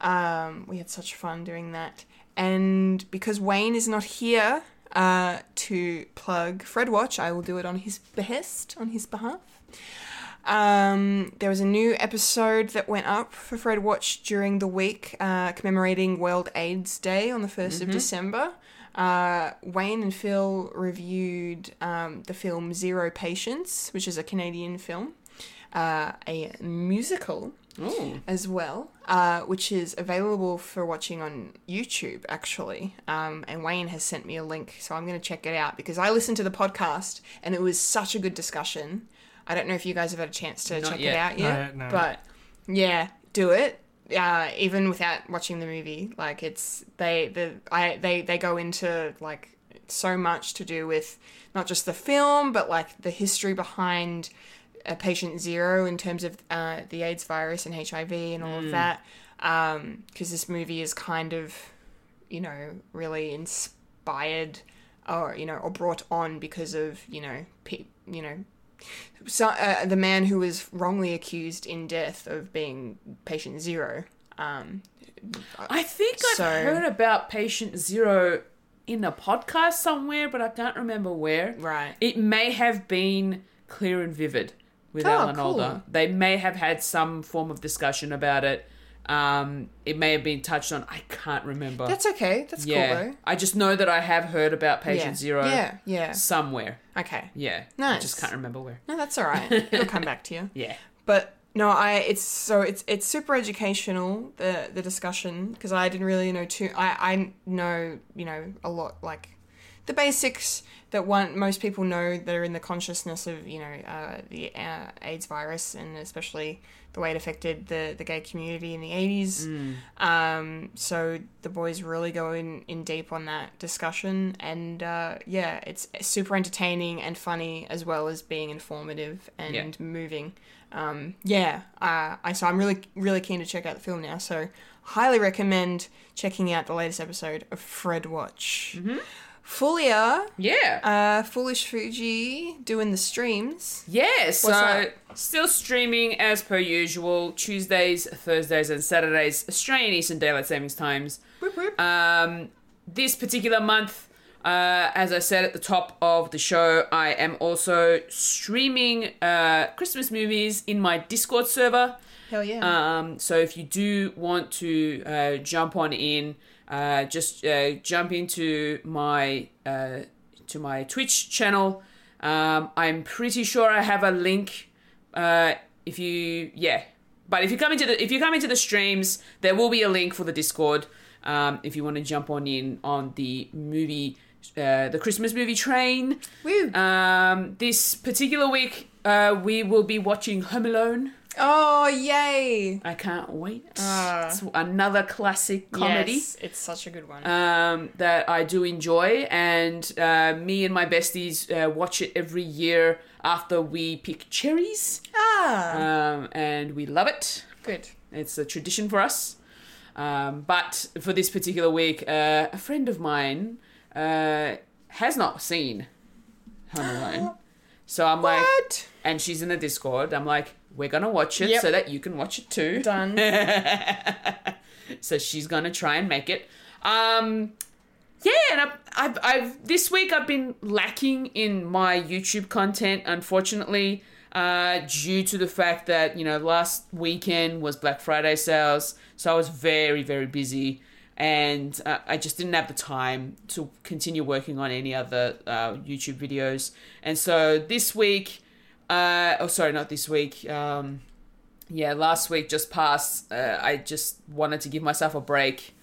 Um, we had such fun doing that, and because Wayne is not here uh, to plug Fred Watch, I will do it on his behest, on his behalf. Um, there was a new episode that went up for Fred Watch during the week, uh, commemorating World AIDS Day on the 1st of December. Uh, Wayne and Phil reviewed um, the film Zero Patience, which is a Canadian film, uh, a musical Ooh. as well, uh, which is available for watching on YouTube, actually. Um, and Wayne has sent me a link, so I'm going to check it out because I listened to the podcast and it was such a good discussion. I don't know if you guys have had a chance to Not check yet. it out yet, No, no. but yeah, do it. Uh, even without watching the movie, like it's they the I they they go into like so much to do with not just the film, but like the history behind uh, patient zero in terms of uh, the AIDS virus and HIV and all of that. Because this movie is kind of, you know, really inspired or you know or brought on because of you know pe- you know so, uh, the man who was wrongly accused in death of being patient zero. Um, I think I've heard about Patient Zero in a podcast somewhere, but I can't remember where. Right. It may have been Clear and Vivid with Oh, Alan cool. Alda. They may have had some form of discussion about it. Um, it may have been touched on. I can't remember. that's okay. That's yeah. cool I just know that I have heard about. Patient yeah. Zero Yeah. Yeah. somewhere. Okay. Yeah. I just can't remember where. No, that's all right. (laughs) It'll come back to you. Yeah. But no, I it's so it's it's super educational the the discussion because I didn't really know too. I I know you know a lot like the basics that one most people know that are in the consciousness of you know uh, the uh, AIDS virus and especially the way it affected the the gay community in the eighties. Um, so the boys really go in in deep on that discussion, and uh, yeah, it's super entertaining and funny as well as being informative and Yeah. moving. Um, yeah, uh, I so I'm really really keen to check out the film now. So highly recommend checking out the latest episode of Fred Watch. Fulia, Yeah. uh, Foolish Fuji doing the streams. Yeah, so that? still streaming as per usual Tuesdays, Thursdays, and Saturdays, Australian Eastern Daylight Savings Times. Whoop, whoop. Um, this particular month, uh, as I said at the top of the show, I am also streaming uh, Christmas movies in my Discord server. Hell yeah. Um, so if you do want to uh, jump on in, uh, just uh, jump into my uh, to my Twitch channel. Um, I'm pretty sure I have a link. Uh, if you yeah, but if you come into the if you come into the streams, there will be a link for the Discord. Um, if you want to jump on in on the movie, uh, the Christmas movie train. Woo. Um, this particular week, uh, we will be watching Home Alone. Oh yay! I can't wait. Ah. it's another classic comedy Yes, it's such a good one. um, that I do enjoy, and uh, me and my besties uh, watch it every year after we pick cherries, ah, um, and we love it. good. It's a tradition for us. Um, but for this particular week, uh, a friend of mine uh, has not seen Home Alone. (gasps) So I'm like, and she's in the Discord. I'm like, we're gonna watch it Yep. so that you can watch it too. Done. (laughs) so she's gonna try and make it. Um, yeah, and I've, I've, I've this week I've been lacking in my YouTube content, unfortunately, uh, due to the fact that you know last weekend was Black Friday sales, so I was very very busy, and uh, I just didn't have the time to continue working on any other uh, YouTube videos, and so this week, uh, oh sorry, not this week. Um, yeah, last week just passed. Uh, I just wanted to give myself a break,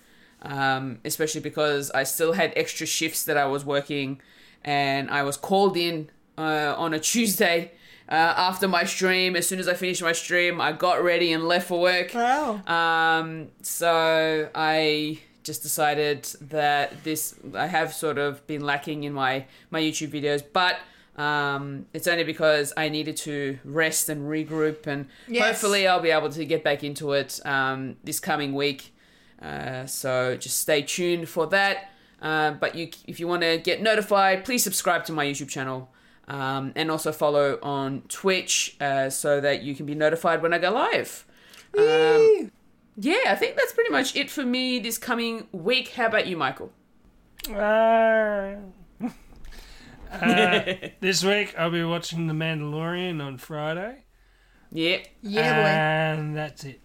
um, especially because I still had extra shifts that I was working, and I was called in uh, on a (laughs) Tuesday uh, after my stream. As soon as I finished my stream, I got ready and left for work. Wow. Um, so I just decided that this I have sort of been lacking in my my YouTube videos, but um, it's only because I needed to rest and regroup, and Yes. hopefully I'll be able to get back into it um, this coming week. Uh, so just stay tuned for that. Uh, but you, if you want to get notified, please subscribe to my YouTube channel. Um, and also follow on Twitch uh, so that you can be notified when I go live. Um, yeah, I think that's pretty much it for me this coming week. How about you, Michael? Uh, this week I'll be watching The Mandalorian on Friday, Yeah. yeah, and that's it.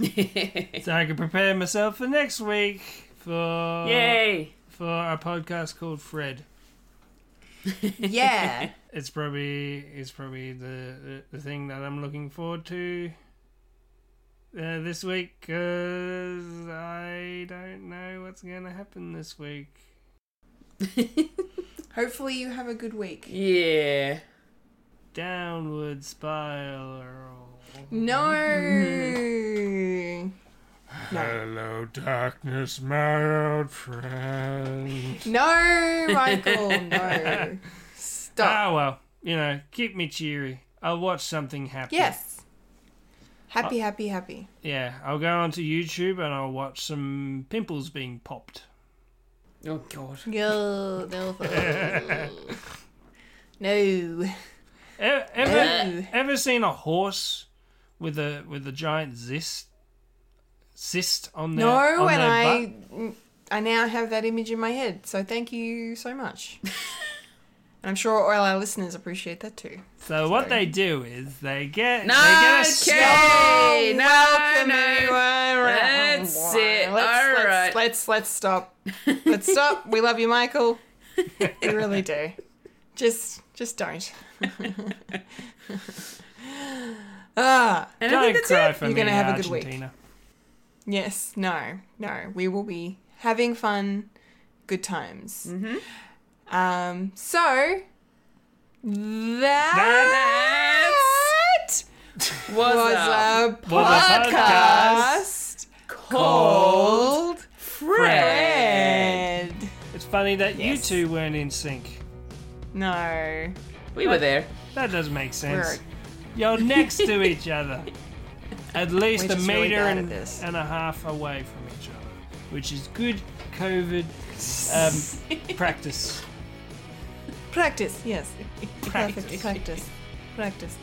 (laughs) so I can prepare myself for next week for Yay! for a podcast called Fred. (laughs) Yeah. It's probably it's probably the the, the thing that I'm looking forward to uh, this week because I don't know what's going to happen this week. (laughs) Hopefully you have a good week. Yeah. Downward spiral. (laughs) No. Hello, darkness, my old friend. No, Michael. No. Stop. Ah, well, you know, keep me cheery. I'll watch something happy. Yes. Happy, happy, happy. Yeah, I'll go onto YouTube and I'll watch some pimples being popped. Oh God. Go, no. no. E- Ever, Ew. ever seen a horse with a with a giant cyst cyst on their No, on and their I, butt? I now have that image in my head. So thank you so much. (laughs) and I'm sure all our listeners appreciate that too. So what they do is they get No, they get a okay. No, Welcome no. everyone. That's it. Let's, All let's, right. let's let's stop. (laughs) Let's stop. We love you, Michael. (laughs) We really do. Just just don't. (laughs) Ah, And Don't think that's cry it. for You're me, gonna have a good week. Argentina. yes, no, no. We will be having fun, good times. Mm-hmm. Um, so that, Was, was a a Was a podcast called Fred. Fred. It's funny that Yes. you two weren't in sync. No. We were there. That doesn't make sense. We're- You're next to each other. At (laughs) least We're a just really meter and, this. and a half away from each other, which is good COVID um, (laughs) practice. Practice, yes. Practice. Perfect. Practice. Practice.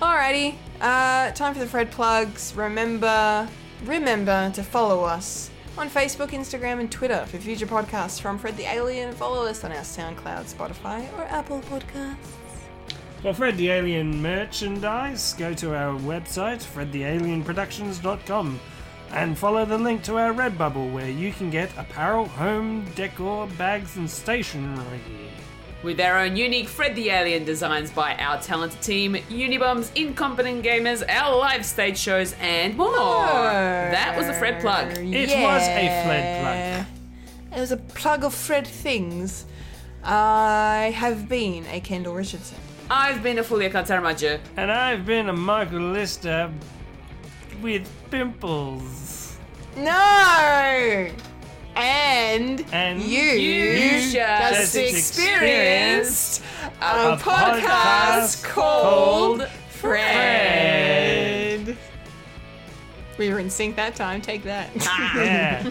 Alrighty. Uh, time for the Fred plugs. Remember, remember to follow us on Facebook, Instagram, and Twitter for future podcasts from Fred the Alien. Follow us on our SoundCloud, Spotify, or Apple Podcasts. For Fred the Alien merchandise, go to our website, fredthealienproductions.com, and follow the link to our Redbubble where you can get apparel, home decor, bags, and stationery. With our own unique Fred the Alien designs by our talented team, Unibums, Incompetent Gamers, our live stage shows, and more. That was a Fred plug. It was a Fred plug. It was a plug of Fred things. I have been a Kendall Richardson. I've been a Fulia Kantaramaja. And I've been a Michael Lister with pimples. No! And, And you, You just just experienced a, a podcast, podcast called called Fred. We were in sync that time. Take that. Ah. Yeah.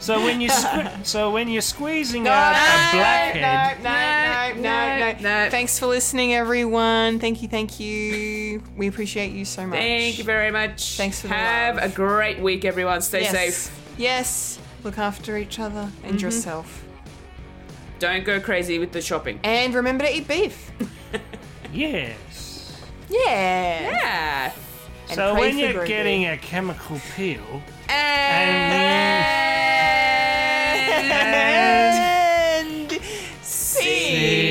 so when you sque- (laughs) so when you're squeezing No, out no, a blackhead, no, no, no, no, no, no. Thanks for listening, everyone. Thank you, thank you. We appreciate you so much. Thank you very much. Thanks for the Have love. a great week, everyone. Stay yes. safe. Yes. Look after each other and mm-hmm. yourself. Don't go crazy with the shopping. And remember to eat beef. (laughs) yes. Yeah. Yeah. so when you're getting a chemical peel, and, and, and, and see. see.